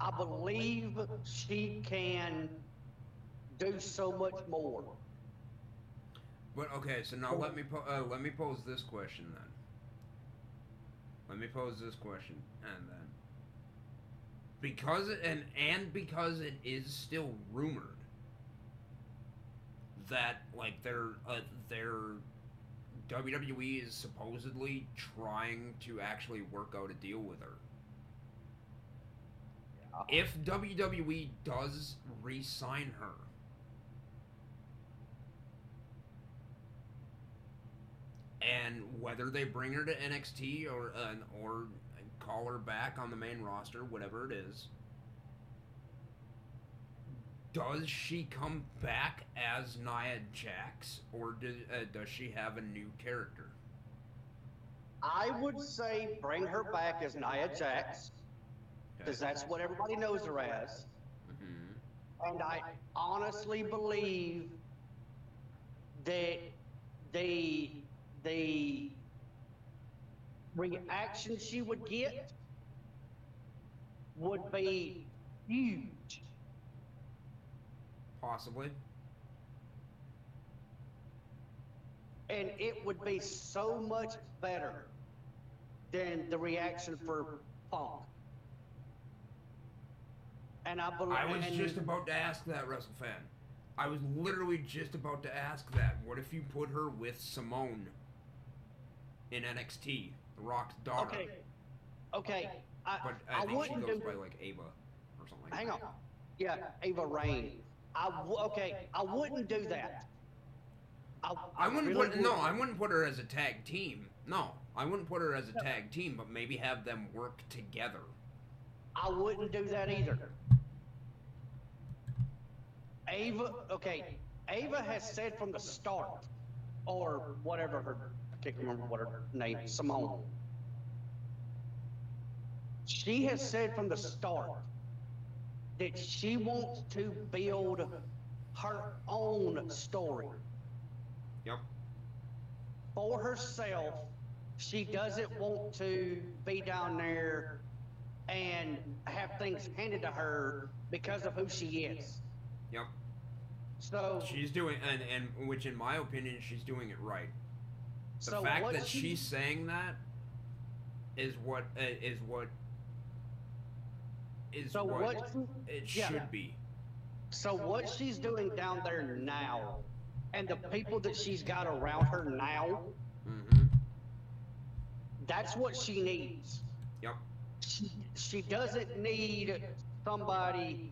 Speaker 2: i believe she can do so much more
Speaker 1: But okay, so now let me po- uh, let me pose this question then. Let me pose this question and then because it, and and because it is still rumored that like they're uh, they're WWE is supposedly trying to actually work out a deal with her. If WWE does re-sign her, and whether they bring her to NXT or uh, or call her back on the main roster, whatever it is, does she come back as Nia Jax, or do, uh, does she have a new character?
Speaker 2: i would say bring her back as nia jax because that's what everybody knows her as
Speaker 1: hmm
Speaker 2: And I honestly believe that the the reaction she would get would be huge.
Speaker 1: Possibly.
Speaker 2: And it would be so much better than the reaction for Punk. And I believe.
Speaker 1: I was just about to ask that, Russell WrestleFan. I was literally just about to ask that. What if you put her with Simone in NXT, The Rock's daughter?
Speaker 2: Okay. Okay. I,
Speaker 1: But I, think she
Speaker 2: wouldn't
Speaker 1: goes
Speaker 2: do.
Speaker 1: by like Ava or something like
Speaker 2: Hang
Speaker 1: that.
Speaker 2: on. Yeah, Ava Raine. I w- okay. I wouldn't do that. I,
Speaker 1: I wouldn't
Speaker 2: really
Speaker 1: put no,
Speaker 2: wouldn't.
Speaker 1: I wouldn't put her as a tag team. No, I wouldn't put her as a tag team, but maybe have them work together.
Speaker 2: I wouldn't do that either. Ava, okay, Ava has said from the start, or whatever her, I can't remember what her name, Simone. She has said from the start that she wants to build her own story
Speaker 1: Yep.
Speaker 2: for herself. She doesn't want to be down there and have things handed to her because of who she is.
Speaker 1: Yep.
Speaker 2: So,
Speaker 1: She's doing and and which in my opinion she's doing it right. The
Speaker 2: so
Speaker 1: fact that
Speaker 2: she-
Speaker 1: she's saying that is what uh, is what is
Speaker 2: so
Speaker 1: what,
Speaker 2: what,
Speaker 1: it
Speaker 2: yeah.
Speaker 1: should be.
Speaker 2: so what she's doing down there now, and the people that she's got around her now,
Speaker 1: Mm-hmm.
Speaker 2: that's what she needs.
Speaker 1: Yep.
Speaker 2: She, she doesn't need somebody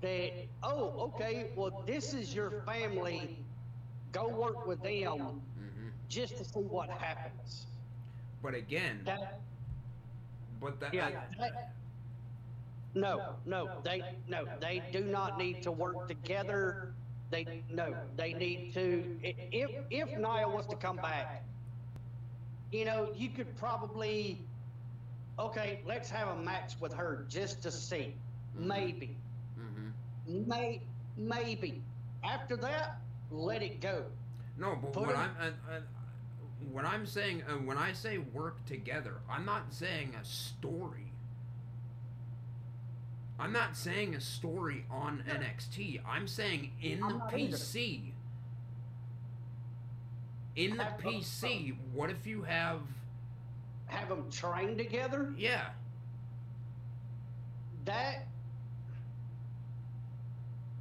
Speaker 2: that, oh, okay, well, this is your family. Go work with them. Just to see what happens.
Speaker 1: But again,
Speaker 2: That,
Speaker 1: but that
Speaker 2: yeah.
Speaker 1: I-
Speaker 2: that- no, no, they, no, they do not need to work together. They, no, they need to, if, if Nia was to come back, you know, you could probably, okay, let's have a match with her just to see. Maybe,
Speaker 1: Mhm.
Speaker 2: may, maybe. After that, let it go.
Speaker 1: No, but
Speaker 2: Put
Speaker 1: what I'm uh, uh, when I'm saying uh, when I say work together, I'm not saying a story. I'm not saying a story on NXT. I'm saying in
Speaker 2: I'm
Speaker 1: the
Speaker 2: not either.
Speaker 1: PC. In the
Speaker 2: Have-
Speaker 1: PC, what if you have
Speaker 2: Have them train together.
Speaker 1: yeah,
Speaker 2: That,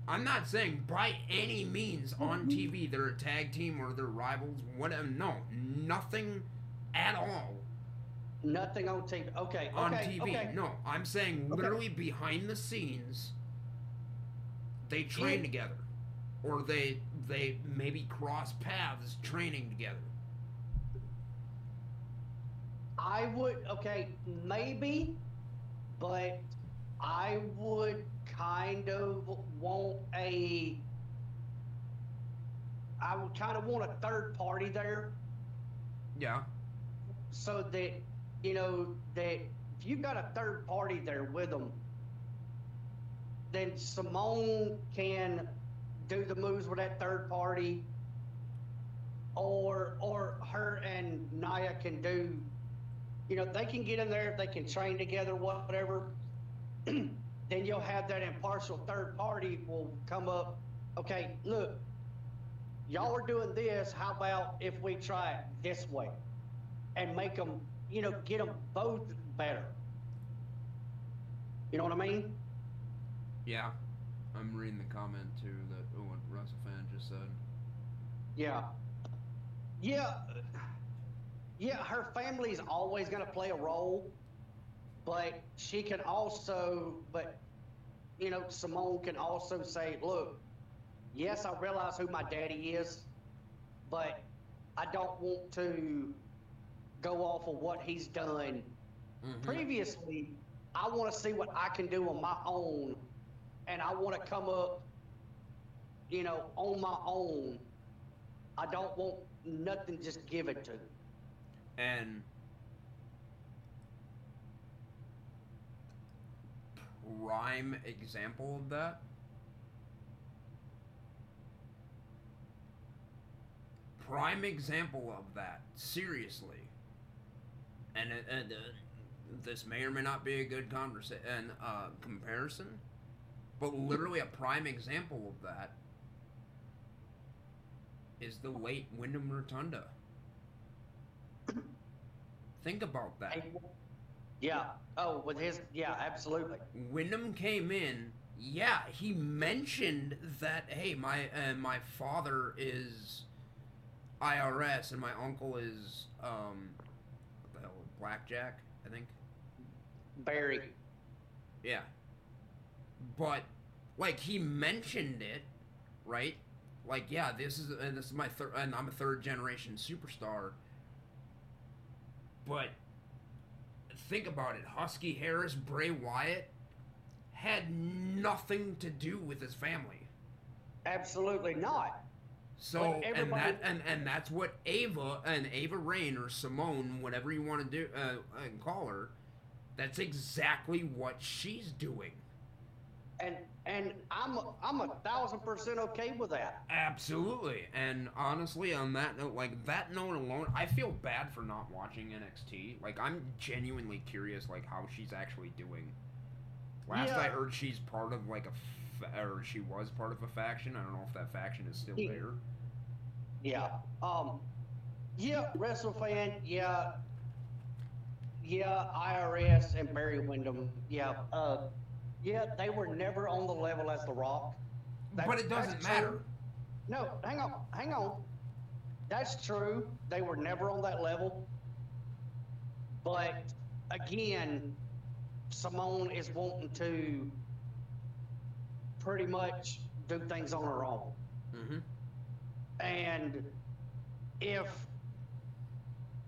Speaker 1: I'm not saying by any means on TV they're a tag team or they're rivals, whatever. No, nothing at all
Speaker 2: nothing on TV. Okay,
Speaker 1: on
Speaker 2: okay,
Speaker 1: TV.
Speaker 2: okay.
Speaker 1: No, I'm saying
Speaker 2: Okay.
Speaker 1: literally behind the scenes, they train
Speaker 2: In-
Speaker 1: together, or they they maybe cross paths training together.
Speaker 2: I would, okay, maybe, but I would kind of want a, I would kind of want a third party there
Speaker 1: Yeah.
Speaker 2: so that, you know, that if you've got a third party there with them, then Simone can do the moves with that third party, or or her and Nia can do, you know, they can get in there, they can train together, whatever. then you'll have that impartial third party will come up. Okay, look, y'all are doing this. How about if we try it this way? and make them, you know, get them both better. You know what I mean?
Speaker 1: Yeah. I'm reading the comment too that what Russell fan just said.
Speaker 2: Yeah. Yeah. Yeah, her family's always going to play a role, but she can also, but, you know, Simone can also say, look, yes, I realize who my daddy is, but I don't want to go off of what he's done
Speaker 1: Mhm.
Speaker 2: previously, I want to see what I can do on my own, and I want to come up, you know, on my own. I don't want nothing just given to.
Speaker 1: And rhyme example of that? Prime example of that, seriously. And, uh, and uh, this may or may not be a good conversa- uh, comparison, but literally a prime example of that is the late Windham Rotunda. Think about that.
Speaker 2: I- yeah. Oh, with his yeah, absolutely.
Speaker 1: Windham came in. Yeah, he mentioned that. Hey, my uh, my father is IRS and my uncle is um, what the hell, Blackjack, I think.
Speaker 2: Barry.
Speaker 1: Yeah. But like he mentioned it, right? Like yeah, this is and this is my third and I'm a third generation superstar. But think about it, Husky Harris, Bray Wyatt had nothing to do with his family.
Speaker 2: Absolutely not.
Speaker 1: So and that and and that's what Ava and Ava Raine or Simone, whatever you want to do, uh, uh, call her, that's exactly what she's doing.
Speaker 2: And and I'm I'm a thousand percent okay with that.
Speaker 1: Absolutely. And honestly, on that note, like that note alone, I feel bad for not watching NXT. Like I'm genuinely curious, like how she's actually doing. Last yeah. I heard, she's part of like a, or she was part of a faction. I don't know if that faction is still there.
Speaker 2: Yeah. Um. Yeah, wrestle fan. Yeah. Yeah, IRS and Barry Windham. Yeah. Uh yeah, they were never on the level as The Rock.
Speaker 1: That, but it doesn't matter.
Speaker 2: No, hang on, hang on. That's true. They were never on that level. But again, Simone is wanting to pretty much do things on her own. Mm-hmm. And if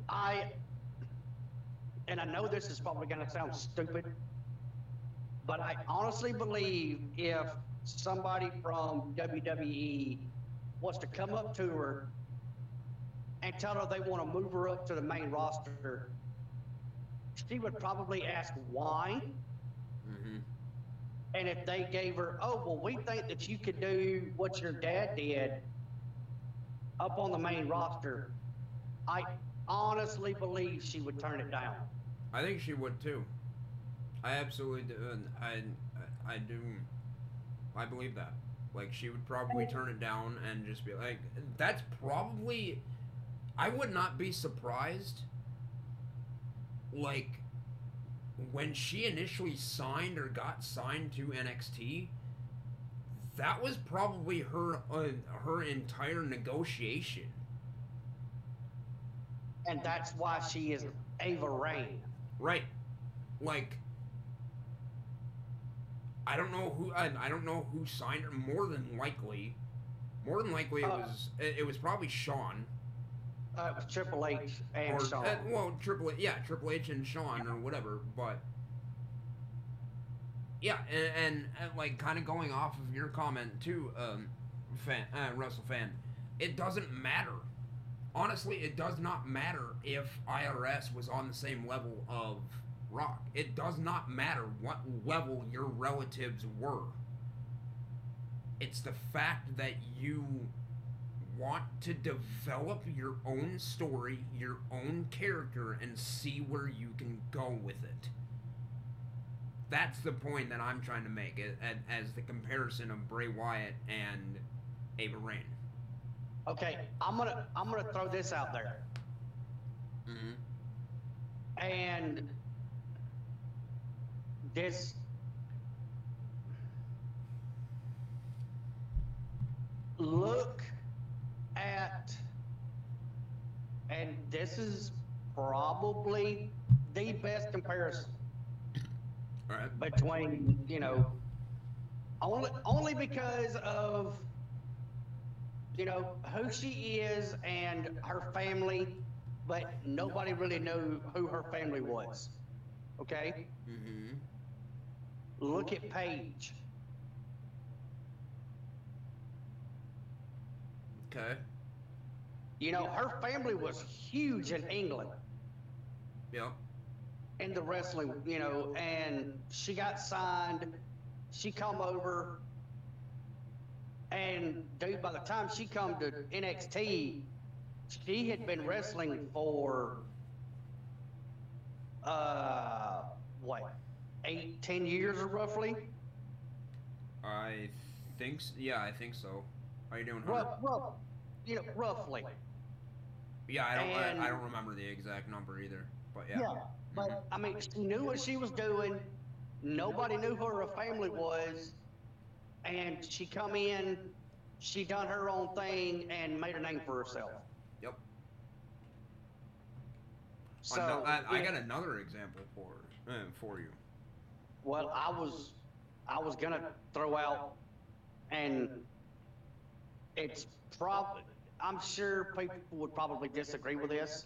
Speaker 2: I, and I know this is probably going to sound stupid, but I honestly believe if somebody from WWE was to come up to her and tell her they want to move her up to the main roster, she would probably ask why. Mm-hmm. And if they gave her, oh, well, we think that you could do what your dad did up on the main roster, I honestly believe she would turn it down.
Speaker 1: I think she would too. I absolutely do. I, I do. I believe that. Like she would probably turn it down and just be like, "That's probably." I would not be surprised. Like when she initially signed or got signed to NXT, that was probably her uh, her entire negotiation.
Speaker 2: And that's why she is Ava Raine.
Speaker 1: Right. Like I don't know who. I, I don't know who signed her. More than likely, more than likely it uh, was. It, it, was probably Shawn.
Speaker 2: Uh, it was Triple H and or, Shawn. Uh,
Speaker 1: well, Triple H, yeah, Triple H and Shawn or whatever. But yeah, and, and, and like kind of going off of your comment too, um, fan, uh, Russell fan, it doesn't matter. Honestly, it does not matter if IRS was on the same level of rock. It does not matter what level your relatives were. It's the fact that you want to develop your own story, your own character, and see where you can go with it. That's the point that I'm trying to make as the comparison of Bray Wyatt and Ava Raine.
Speaker 2: Okay, I'm gonna I'm gonna throw this out there. Mm-hmm. And this look at and this is probably the best comparison
Speaker 1: right.
Speaker 2: between you know only only because of you know who she is and her family but nobody really knew who her family was okay mm-hmm. Look at Paige.
Speaker 1: Okay.
Speaker 2: You know, her family was huge in England.
Speaker 1: Yeah.
Speaker 2: In the wrestling, you know, and she got signed. She come over, and dude, by the time she come to NXT, she had been wrestling for uh what eight ten years or roughly
Speaker 1: I think. Yeah, I think so. How you doing?
Speaker 2: Rough, rough, you know roughly
Speaker 1: Yeah, I don't. I, I don't remember the exact number either. But yeah.
Speaker 2: Yeah, but i mean she knew what she was doing nobody knew who her family was and she come in she done her own thing and made a name for herself
Speaker 1: Yep.
Speaker 2: so
Speaker 1: Ano- I, I got another example for uh, for you.
Speaker 2: Well, I was, I was gonna throw out, and it's probably, I'm sure people would probably disagree with this,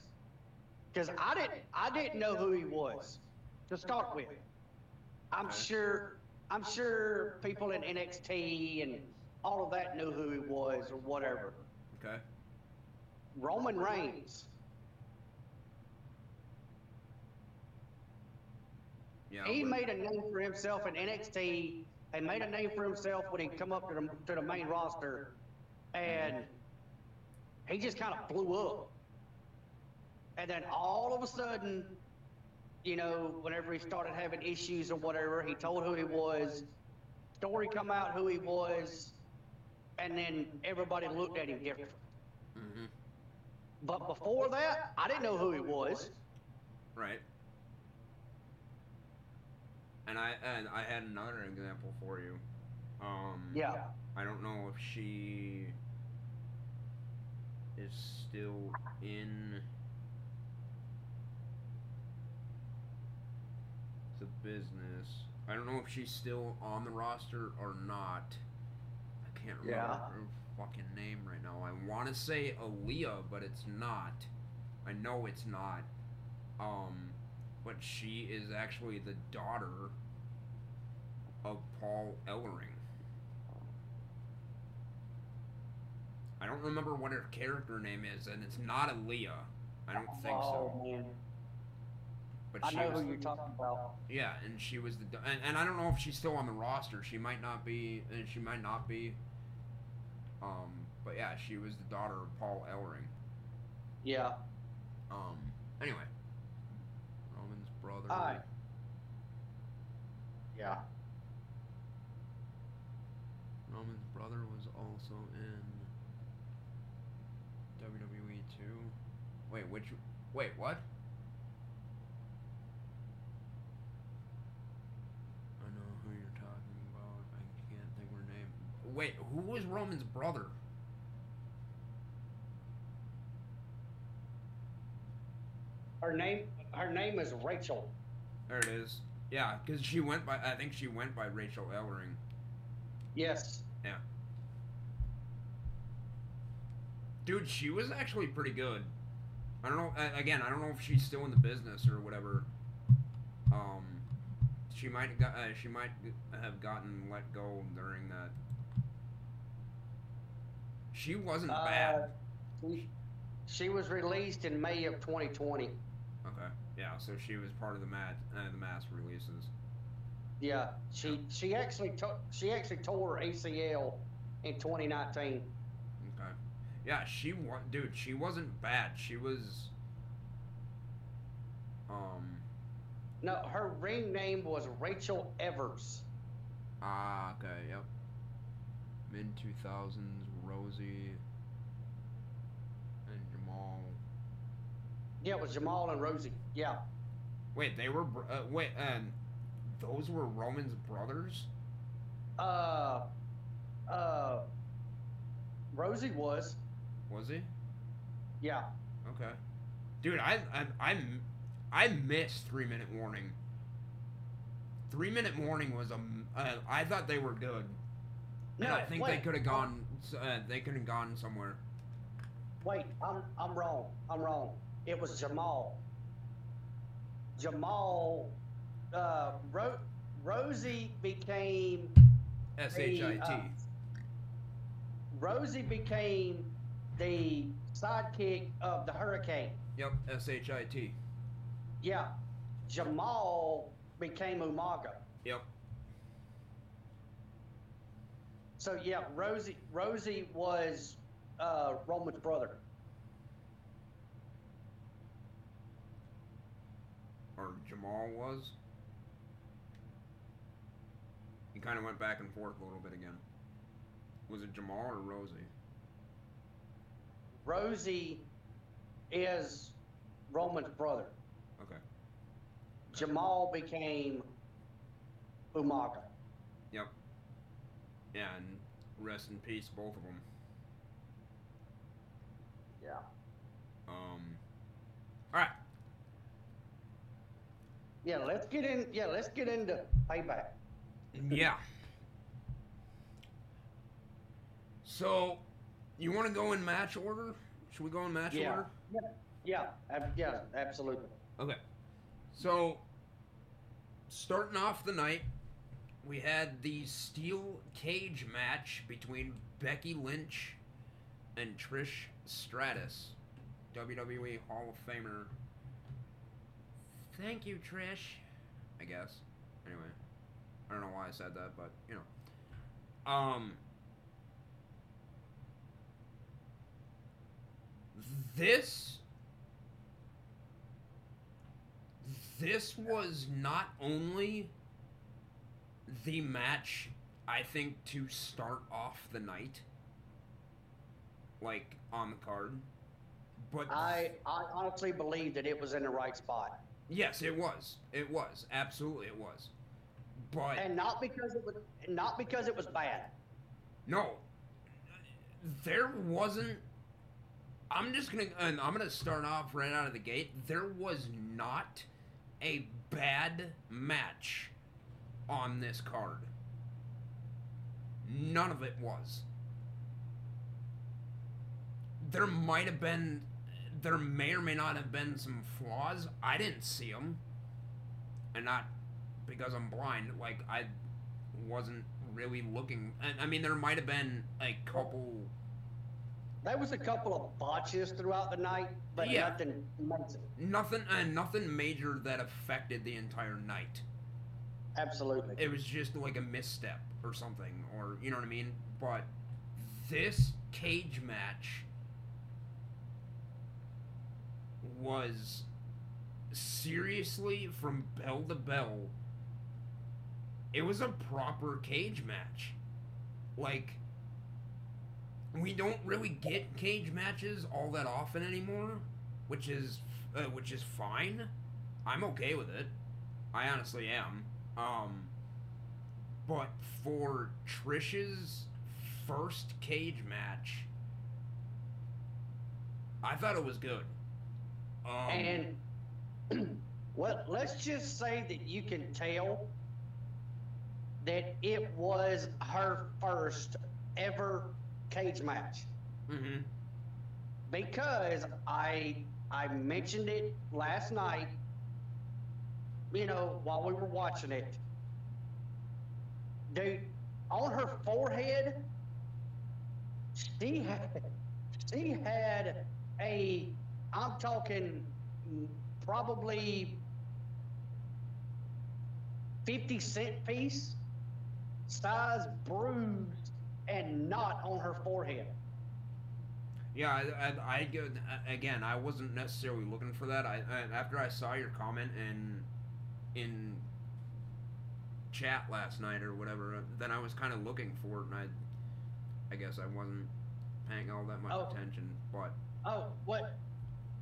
Speaker 2: because I didn't, I didn't know who he was to start with. I'm sure, I'm sure people in NXT and all of that knew who he was or whatever.
Speaker 1: Okay.
Speaker 2: Roman Reigns.
Speaker 1: Yeah.
Speaker 2: He made a name for himself in NXT and made a name for himself when he come up to the, to the main roster, and he just kind of blew up. And then all of a sudden, you know, whenever he started having issues or whatever, he told who he was. Story come out who he was, and then everybody looked at him different.
Speaker 1: Mhm.
Speaker 2: But before that, I didn't know who he was.
Speaker 1: Right. And I and I had another example for you. Um,
Speaker 2: Yeah.
Speaker 1: I don't know if she is still in the business. I don't know if she's still on the roster or not. I can't remember
Speaker 2: Yeah.
Speaker 1: her fucking name right now. I want to say Aaliyah, but it's not. I know it's not. Um, but she is actually the daughter of Paul Ellering. I don't remember what her character name is, and it's not Aaliyah. I don't think so.
Speaker 2: Oh, man.
Speaker 1: But
Speaker 2: I
Speaker 1: she
Speaker 2: know
Speaker 1: was,
Speaker 2: who you're talking about.
Speaker 1: yeah, and she was the, and, and I don't know if she's still on the roster. She might not be, and she might not be. Um, but yeah, she was the daughter of Paul Ellering.
Speaker 2: Yeah.
Speaker 1: Um, anyway, brother.
Speaker 2: Aye. Yeah.
Speaker 1: Roman's brother was also in WWE too. Wait, which? Wait, what? I know who you're talking about. I can't think of her name. Wait, who was Roman's brother?
Speaker 2: Her name her name is Rachel.
Speaker 1: There it is. Yeah, because she went by. I think she went by Rachel Ellering.
Speaker 2: Yes. Yeah.
Speaker 1: Dude, she was actually pretty good. I don't know. Again, I don't know if she's still in the business or whatever. Um, she might have got. Uh, she might have gotten let go during that. She wasn't
Speaker 2: Uh,
Speaker 1: bad.
Speaker 2: She was released in May of 2020.
Speaker 1: Yeah. So she was part of the mat. Uh, the mass releases.
Speaker 2: Yeah. She she actually took she actually tore her ACL in 2019.
Speaker 1: Okay. Yeah, she was. Dude, she wasn't bad. She was. Um.
Speaker 2: No, her ring name was Rachel Evers.
Speaker 1: Ah, okay, yep. Mid two thousands, Rosey and Jamal.
Speaker 2: Yeah, it was Jamal and Rosey. Yeah.
Speaker 1: Wait, they were uh, wait, and those were Roman's brothers.
Speaker 2: Uh uh Rosey was.
Speaker 1: Was he?
Speaker 2: Yeah.
Speaker 1: Okay. Dude, I I I, I missed three minute warning. Three minute warning was um. Uh, I thought they were good. And
Speaker 2: No,
Speaker 1: I think they could have gone. Uh, they could have gone somewhere.
Speaker 2: Wait, I'm I'm wrong. I'm wrong. It was Jamal. Jamal uh Ro- Rosey became
Speaker 1: S H I
Speaker 2: T. uh, Rosey became the sidekick of the Hurricane.
Speaker 1: Yep. S H I T.
Speaker 2: Yeah. Jamal became Umaga.
Speaker 1: Yep.
Speaker 2: So yeah, Rosey Rosey was uh Roman's brother.
Speaker 1: Or Jamal was. He kind of went back and forth a little bit again. Was it Jamal or Rosey?
Speaker 2: Rosey is Roman's brother.
Speaker 1: Okay.
Speaker 2: Jamal became Umaga.
Speaker 1: Yep. Yeah, and rest in peace, both of them.
Speaker 2: Yeah.
Speaker 1: Um. All right.
Speaker 2: Yeah, let's get in. Yeah, let's get into payback.
Speaker 1: Yeah. So, you want to go in match order? Should we go in match
Speaker 2: Yeah.
Speaker 1: order?
Speaker 2: Yeah. Yeah. ab- Yeah. Absolutely.
Speaker 1: Okay. So, starting off the night, we had the steel cage match between Becky Lynch and Trish Stratus, WWE Hall of Famer. Thank you, Trish. I guess. Anyway, I don't know why I said that, but you know. Um. This this was not only the match I think to start off the night like on the card but
Speaker 2: I I honestly believe that it was in the right spot,
Speaker 1: yes it was. It was. Absolutely it was. But
Speaker 2: and not because it was not because it was bad.
Speaker 1: no. There wasn't I'm just gonna and I'm gonna start off right out of the gate. There was not a bad match on this card. None of it was. There might have been there may or may not have been some flaws i didn't see them and not because i'm blind like i wasn't really looking and i mean there might have been a couple
Speaker 2: There was a couple of botches throughout the night, but
Speaker 1: Yeah.
Speaker 2: nothing major.
Speaker 1: nothing and nothing major that affected the entire night
Speaker 2: Absolutely.
Speaker 1: it was just like a misstep or something or you know what i mean but this cage match was seriously from bell to bell it was a proper cage match. Like we don't really get cage matches all that often anymore which is uh, which is fine. I'm okay with it. I honestly am. Um but for trish's first cage match i thought it was good um,
Speaker 2: And well, let's just say that you can tell that it was her first ever cage match
Speaker 1: mhm.
Speaker 2: because I I mentioned it last night. You know, while we were watching it, dude, on her forehead, she had she had a I'm talking probably 50 cent piece size bruised and not on her forehead.
Speaker 1: Yeah, I, I, I again. I wasn't necessarily looking for that. I, I after I saw your comment in in chat last night or whatever, uh, then I was kind of looking for it, and I I guess I wasn't paying all that much
Speaker 2: Oh.
Speaker 1: attention. But
Speaker 2: Oh, what?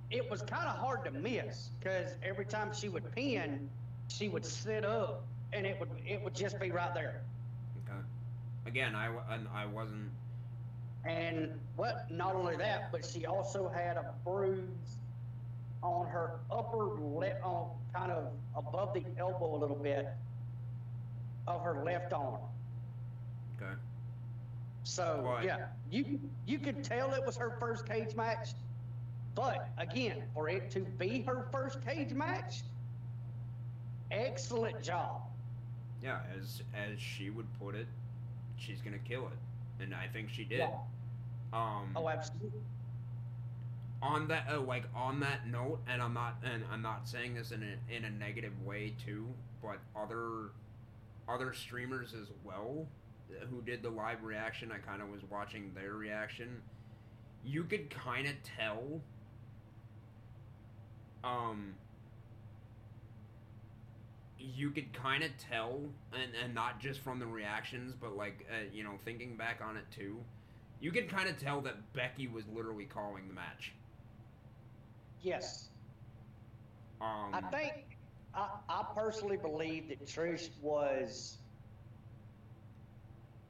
Speaker 2: It was kind of hard to miss because every time she would pin, she would sit up and it would it would just be right there.
Speaker 1: okay, again, I and I wasn't.
Speaker 2: And what? Not only that, but she also had a bruise on her upper left, on kind of above the elbow a little bit of her left arm.
Speaker 1: Okay,
Speaker 2: So yeah, you you could tell it was her first cage match, but again, for it to be her first cage match, excellent job.
Speaker 1: yeah, as as she would put it, she's gonna kill it, and I think she did.
Speaker 2: Yeah.
Speaker 1: Um,
Speaker 2: Oh, absolutely.
Speaker 1: on that uh, like on that note and i'm not and i'm not saying this in a, in a negative way too but other other streamers as well uh, who did the live reaction i kind of was watching their reaction you could kind of tell um you could kind of tell, and and not just from the reactions, but like uh, you know, thinking back on it too, you could kind of tell that Becky was literally calling the match.
Speaker 2: Yes.
Speaker 1: Um,
Speaker 2: I think I, I personally believe that Trish was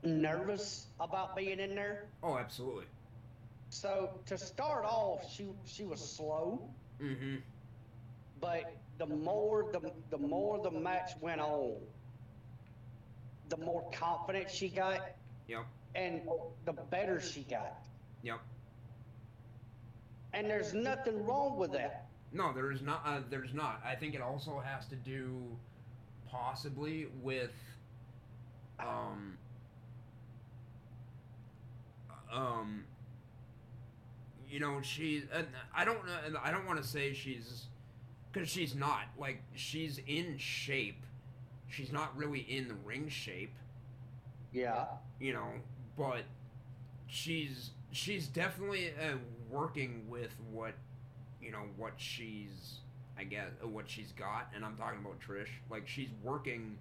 Speaker 2: nervous about being in there.
Speaker 1: oh, absolutely.
Speaker 2: So to start off, she she was slow,
Speaker 1: Mm-hmm.
Speaker 2: But the more the the more the match went on, the more confident she got,
Speaker 1: Yep.
Speaker 2: and the better she got.
Speaker 1: Yep.
Speaker 2: And there's nothing wrong with that.
Speaker 1: No, there's not. Uh, there's not. I think it also has to do, possibly with, um, um, you know, she. Uh, I don't know. I don't want to say she's, because she's not. Like she's in shape. She's not really in the ring shape.
Speaker 2: Yeah.
Speaker 1: You know, but she's she's definitely uh, working with what you know what she's I guess uh, what she's got, and I'm talking about Trish. Like she's working.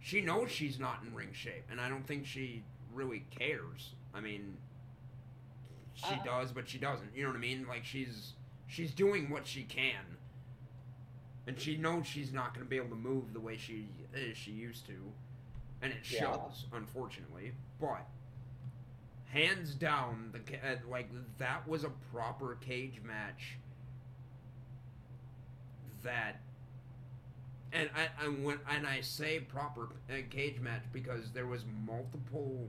Speaker 1: She knows she's not in ring shape, and I don't think she really cares. I mean, she
Speaker 2: Uh,
Speaker 1: does, but she doesn't. You know what I mean? Like she's she's doing what she can, and she knows she's not going to be able to move the way she uh, she used to, and it
Speaker 2: Yeah.
Speaker 1: shows, unfortunately. But hands down, the uh, like that was a proper cage match. That, and I, I when and I say proper uh, cage match because there was multiple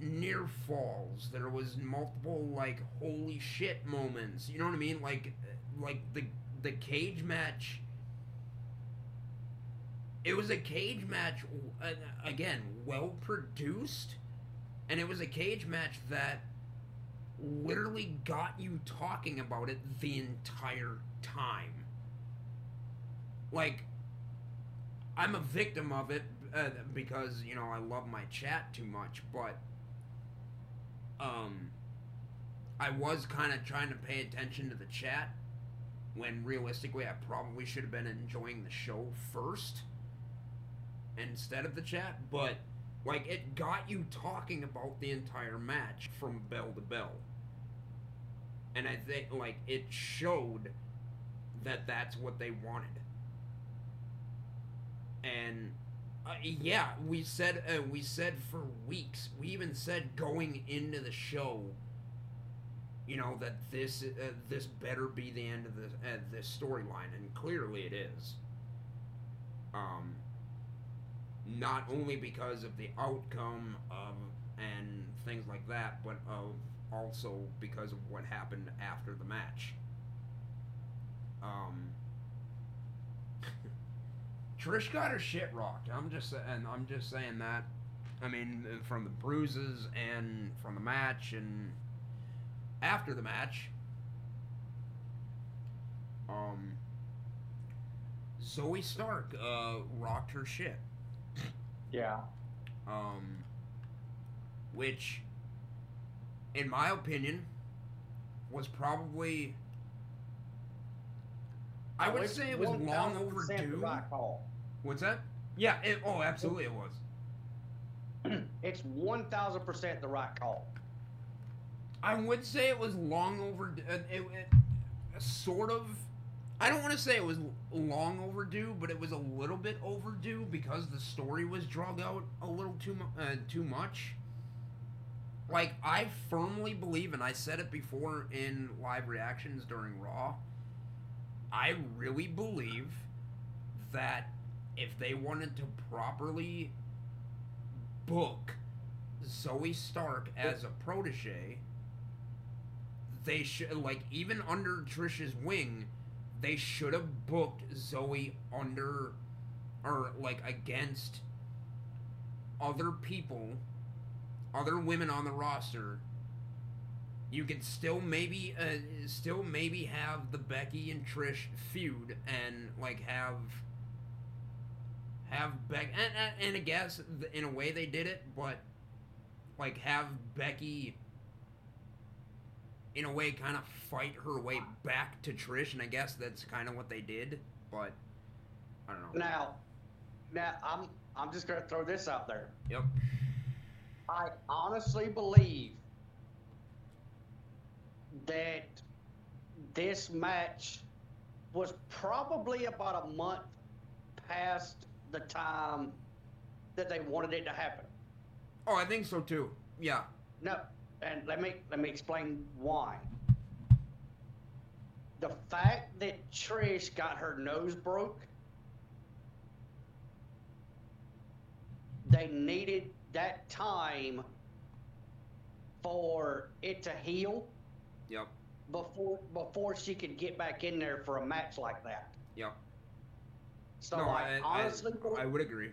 Speaker 1: near falls. There was multiple like holy shit moments. You know what I mean? Like, like the the cage match. It was a cage match again, well produced, and it was a cage match that literally got you talking about it the entire time. Like, I'm a victim of it uh, because you know I love my chat too much, but um, I was kind of trying to pay attention to the chat when realistically I probably should have been enjoying the show first instead of the chat, but like it got you talking about the entire match from bell to bell. And I think like it showed that that's what they wanted. And uh, yeah, we said uh, we said for weeks. We even said going into the show, you know, that this uh, this better be the end of this uh, this storyline, and clearly it is. Um, not only because of the outcome of and things like that, but of also because of what happened after the match. Um, Trish got her shit rocked. I'm just and I'm just saying that. I mean, from the bruises and from the match and after the match. Um, Zoey Stark uh, rocked her shit.
Speaker 2: Yeah.
Speaker 1: Um, which, in my opinion, was probably. I would say it was long overdue. What's that? Yeah. It, oh, absolutely, it was.
Speaker 2: It's one thousand percent the right call.
Speaker 1: I would say it was long overdue. It, it, sort of. I don't want to say it was long overdue, but it was a little bit overdue because the story was drug out a little too mu- uh, too much. Like I firmly believe, and I said it before in live reactions during Raw. I really believe that if they wanted to properly book Zoey Stark as a protege, they should like even under Trisha's wing, they should have booked Zoey under or like against other people, other women on the roster. You could still maybe uh, still maybe have the Becky and Trish feud and like have have Beck and, and, and I guess in a way they did it, but like have Becky in a way kind of fight her way back to Trish, and I guess that's kind of what they did. But I don't know.
Speaker 2: Now, now I'm I'm just gonna throw this out there.
Speaker 1: Yep.
Speaker 2: I honestly believe that this match was probably about a month past the time that they wanted it to happen.
Speaker 1: Oh, I think so too. Yeah.
Speaker 2: No, and let me let me explain why. The fact that Trish got her nose broke, they needed that time for it to heal
Speaker 1: Yep.
Speaker 2: before before she could get back in there for a match like that.
Speaker 1: Yep.
Speaker 2: So
Speaker 1: no,
Speaker 2: I,
Speaker 1: I,
Speaker 2: honestly
Speaker 1: I, I would agree.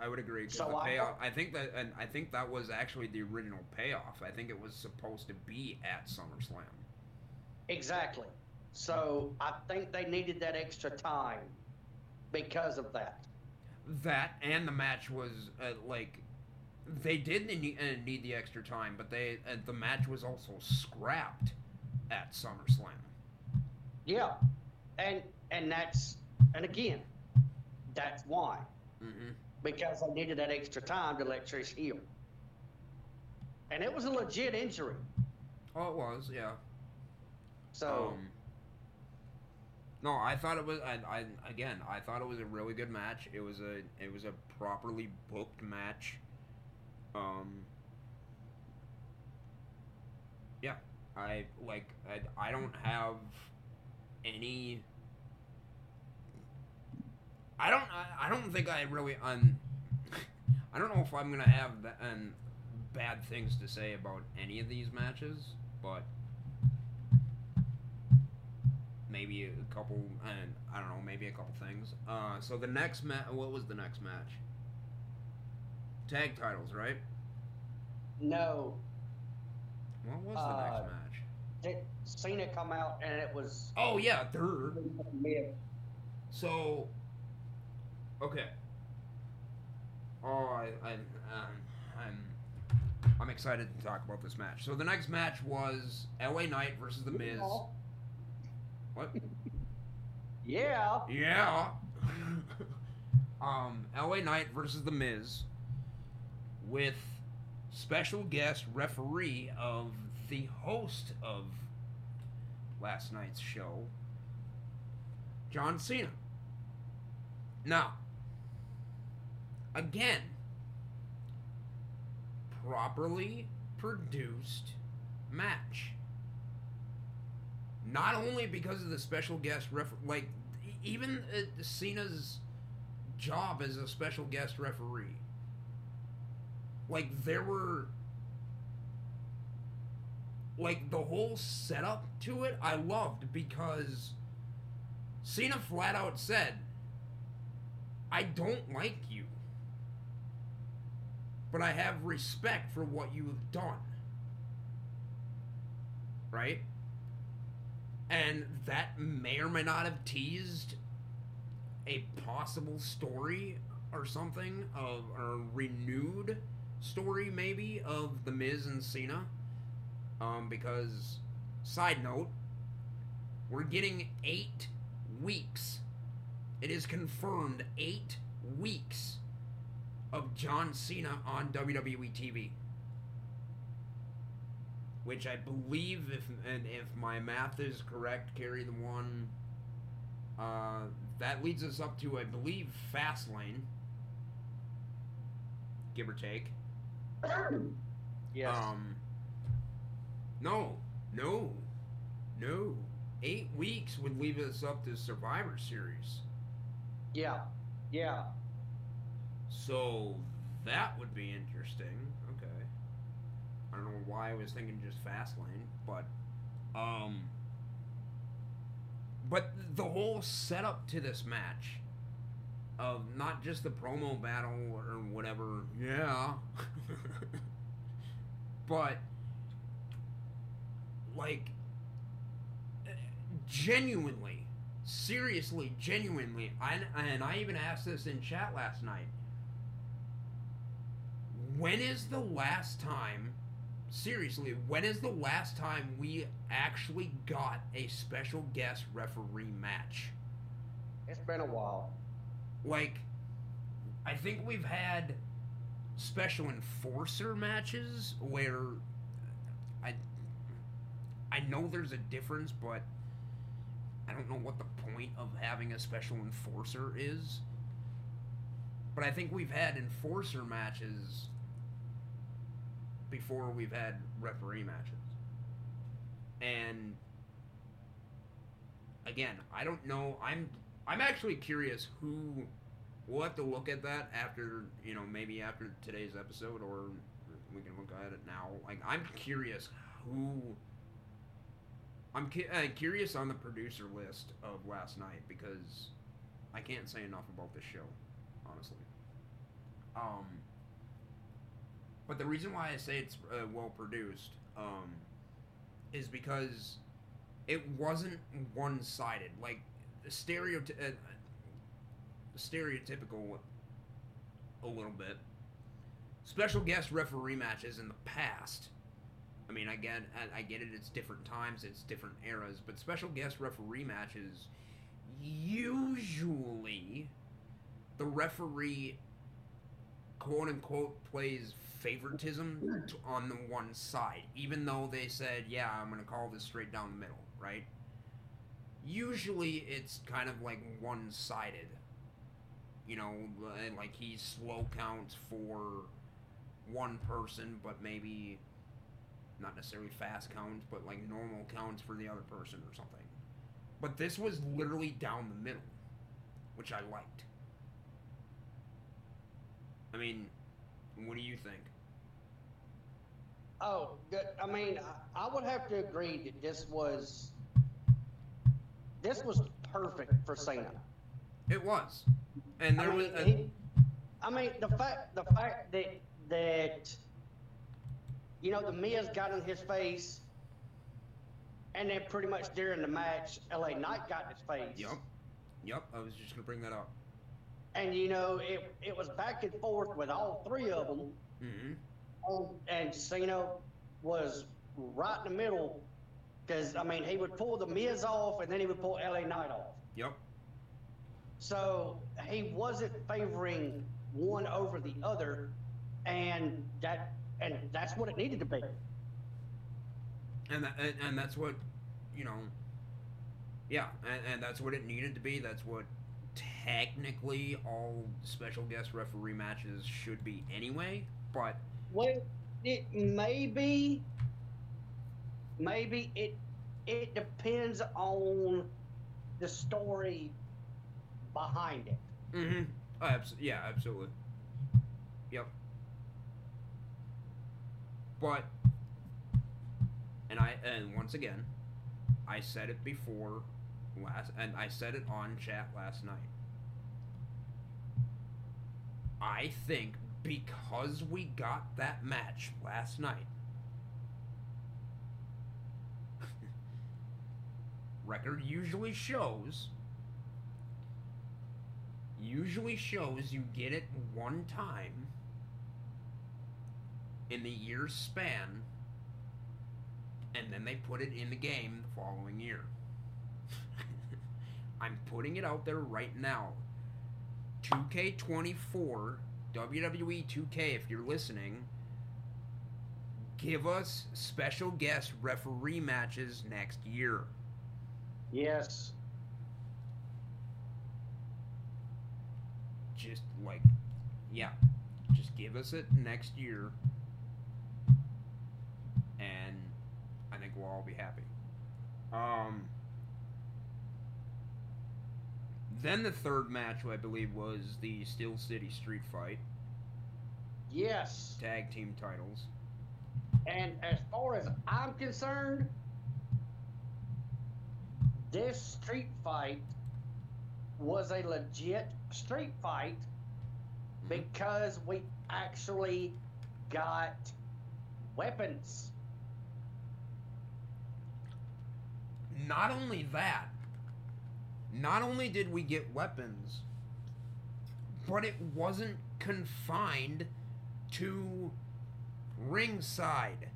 Speaker 1: I would agree.
Speaker 2: So
Speaker 1: the
Speaker 2: I-
Speaker 1: I think that, and I think that was actually the original payoff. I think it was supposed to be at SummerSlam.
Speaker 2: exactly. So I think they needed that extra time because of that.
Speaker 1: That and the match was uh, like they did need, uh, need the extra time, but they uh, the match was also scrapped at SummerSlam.
Speaker 2: Yeah, and and that's and again, that's why
Speaker 1: Mm-hmm.
Speaker 2: Because I needed that extra time to let Trish heal, and it was a legit injury.
Speaker 1: Oh, it was, yeah.
Speaker 2: So
Speaker 1: Um, no, I thought it was. I, I again, I thought it was a really good match. It was a it was a properly booked match. Um. Yeah, I like. I, I don't have any. I don't. I, I don't think I really. Um, I don't know if I'm gonna have that, um, bad things to say about any of these matches, but maybe a couple, and I don't know, maybe a couple things. Uh, so the next match, what was the next match? Tag titles, right?
Speaker 2: no,
Speaker 1: What was the
Speaker 2: Uh,
Speaker 1: next match?
Speaker 2: did Cena come out and it was
Speaker 1: Oh yeah, third. So, okay. Oh, I, I, um, I'm, I'm excited to talk about this match. So the next match was L.A. Knight versus The Miz. What?
Speaker 2: Yeah,
Speaker 1: Yeah. um, LA Knight versus The Miz with special guest referee of the host of last night's show, John Cena. Now, again, properly produced match. Not only because of the special guest ref like even uh, Cena's job as a special guest referee. Like there were like the whole setup to it I loved because Cena flat out said I don't like you but I have respect for what you have done right and that may or may not have teased a possible story or something of a renewed story maybe of the Miz and Cena. Um, because side note, we're getting eight weeks. It is confirmed eight weeks of John Cena on WWE TV which I believe, if and if my math is correct, carry the one. Uh, that leads us up to, I believe, Fastlane, give or take.
Speaker 2: yes.
Speaker 1: Um. No, no, no. Eight weeks would leave us up to Survivor Series,
Speaker 2: yeah, yeah.
Speaker 1: So that would be interesting. Okay. I don't know why I was thinking just Fastlane, but um but the whole setup to this match of not just the promo battle or whatever, yeah. but like genuinely, seriously, genuinely, I, and I even asked this in chat last night. When is the last time seriously, when is the last time we actually got a special guest referee match?
Speaker 2: It's been a while.
Speaker 1: like I think we've had special enforcer matches where I I know there's a difference, but I don't know what the point of having a special enforcer is. But I think we've had enforcer matches before we've had referee matches. And again, I don't know. I'm I'm actually curious who we'll have to look at that after, you know, maybe after today's episode or we can look at it now. Like I'm curious who I'm cu- uh, curious on the producer list of last night because I can't say enough about this show, honestly. Um, but the reason why I say it's uh, well produced um, is because it wasn't one sided. Like stereoty- uh, stereotypical a little bit. Special guest referee matches in the past. I mean, I get, I get it. It's different times, it's different eras, but special guest referee matches usually the referee quote unquote plays favoritism on the one side, even though they said, "Yeah, I'm going to call this straight down the middle," right? Usually, it's kind of like one-sided. You know, like he slow counts for one person, but maybe not necessarily fast counts, but like normal counts for the other person or something. But this was literally down the middle, which I liked. I mean, what do you think?
Speaker 2: Oh, good. I mean, I, would have to agree that this was this was perfect for Cena.
Speaker 1: It was, and there
Speaker 2: I
Speaker 1: was. A,
Speaker 2: he, I mean, the fact the fact that that you know the Miz got in his face, and then pretty much during the match, LA Knight got in his face.
Speaker 1: Yep. Yep. I was just gonna bring that up.
Speaker 2: And you know, it it was back and forth with all three of them.
Speaker 1: Mm-hmm.
Speaker 2: And, and Cena was right in the middle because I mean he would pull the Miz off and then he would pull LA Knight off.
Speaker 1: Yep.
Speaker 2: So he wasn't favoring one over the other, and that and that's what it needed to be.
Speaker 1: And that, and, and that's what, you know. Yeah, and, and that's what it needed to be. That's what technically all special guest referee matches should be anyway. But
Speaker 2: Well, it may be, maybe it it depends on the story behind it.
Speaker 1: Mm-hmm. Oh, abs- yeah, absolutely. Yep. But, and I and once again, I said it before last, and I said it on chat last night. I think because we got that match last night, record usually shows usually shows you get it one time in the year's span and then they put it in the game the following year. I'm putting it out there right now. 2K24, WWE 2K, if you're listening, give us special guest referee matches next year.
Speaker 2: Yes.
Speaker 1: just like yeah just give us it next year and i think we'll all be happy um then the third match i believe was the steel city street fight
Speaker 2: Yes.
Speaker 1: tag team titles
Speaker 2: And as far as I'm concerned, this street fight was a legit street fight mm-hmm. because we actually got weapons.
Speaker 1: not only that not only did we get weapons but it wasn't confined to ringside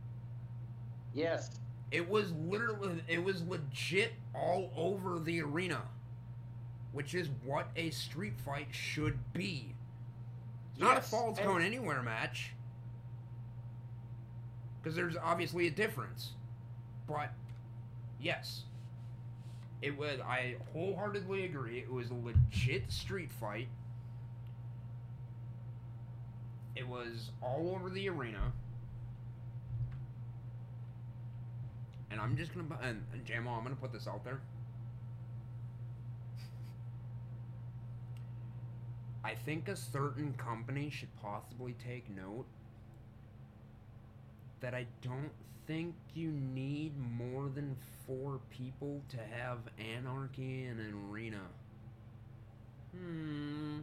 Speaker 2: Yes.
Speaker 1: It was literally, it was legit all over the arena. which is what a street fight should be. It's not a
Speaker 2: Yes,
Speaker 1: falls
Speaker 2: and-
Speaker 1: going anywhere match. Because there's obviously a difference. But, yes. It was, I wholeheartedly agree, it was a legit street fight. It was all over the arena. And I'm just gonna, and, and Jamal, I'm gonna put this out there. I think a certain company should possibly take note that I don't think you need more than four people to have anarchy in an arena. Hmm.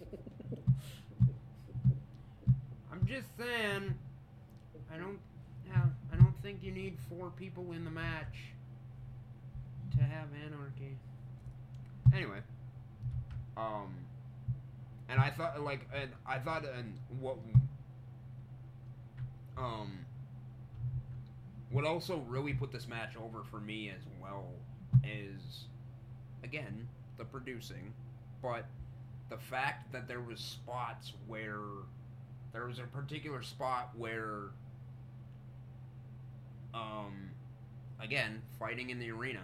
Speaker 1: I'm just saying. I don't. Yeah, I don't think you need four people in the match to have anarchy. Anyway. Um. And I thought, like, and I thought, and what. Um. What also really put this match over for me as well is, again, the producing, but the fact that there was spots where there was a particular spot where um again fighting in the arena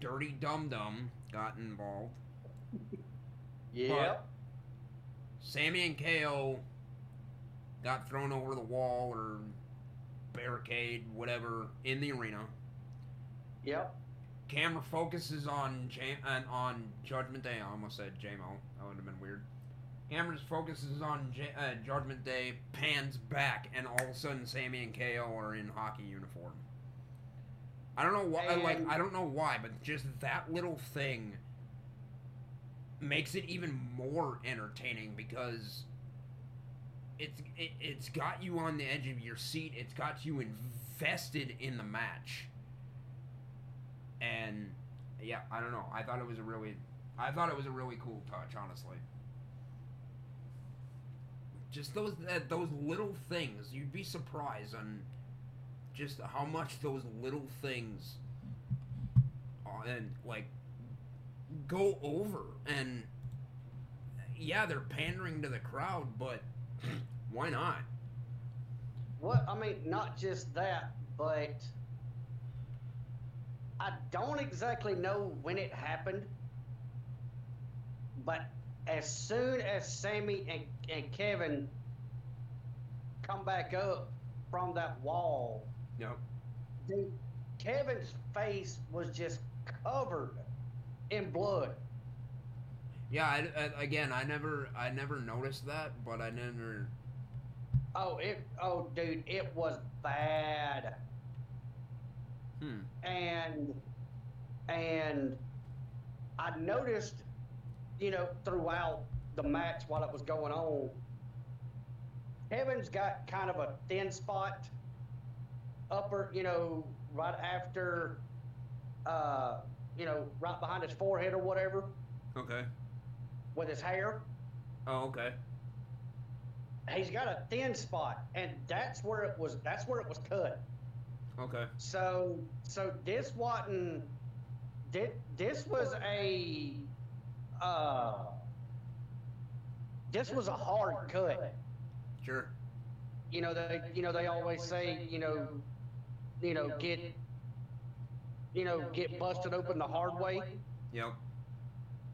Speaker 1: dirty dum dum got involved
Speaker 2: Yep.
Speaker 1: Sami and ko got thrown over the wall or barricade whatever in the arena
Speaker 2: Yep.
Speaker 1: camera focuses on Jam- on Judgment Day. I almost said JMO. That would have been weird. Camera focuses on J- uh, Judgment Day, pans back, and all of a sudden Sami and KO are in hockey uniform. I don't know why. Like I don't know why, but just that little thing makes it even more entertaining because it's it, it's got you on the edge of your seat. It's got you invested in the match and yeah, I don't know. I thought it was a really, I thought it was a really cool touch, honestly. Just those those little things, you'd be surprised on just how much those little things, uh, and like go over. And yeah, they're pandering to the crowd, but why not?
Speaker 2: What I mean, not just that, but I don't exactly know when it happened. But as soon as Sami and, and Kevin come back up from that wall,
Speaker 1: Yep.
Speaker 2: dude, Kevin's face was just covered in blood.
Speaker 1: Yeah. I, I, again, I never, I never noticed that, but I never.
Speaker 2: Oh, it. Oh, dude, it was bad.
Speaker 1: Hmm.
Speaker 2: and and I noticed, you know, throughout the match while it was going on, Kevin's got kind of a thin spot, upper, you know, right after, uh, you know, right behind his forehead or whatever,
Speaker 1: Okay.
Speaker 2: With his hair.
Speaker 1: Oh, okay.
Speaker 2: He's got a thin spot, and that's where it was. That's where it was cut.
Speaker 1: Okay.
Speaker 2: So so this wasn't this, this was a uh this was a hard cut.
Speaker 1: Sure.
Speaker 2: You know they you know they always say, you know you know get you know get busted open the hard way.
Speaker 1: Yep.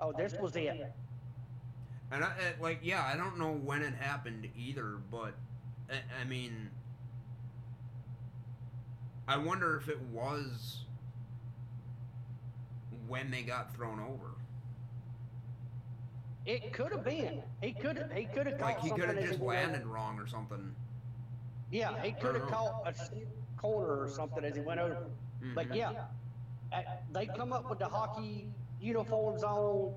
Speaker 2: Oh, this was it.
Speaker 1: And I, uh, like, yeah, I don't know when it happened either, but I, I mean, I wonder if it was when they got thrown over.
Speaker 2: It could have been. He could have he could have
Speaker 1: Like
Speaker 2: caught
Speaker 1: he could have just
Speaker 2: he went over.
Speaker 1: landed wrong or something.
Speaker 2: Yeah, he could have caught a corner or something as he went over. But
Speaker 1: Mhm.
Speaker 2: yeah, they come up with the hockey uniforms on,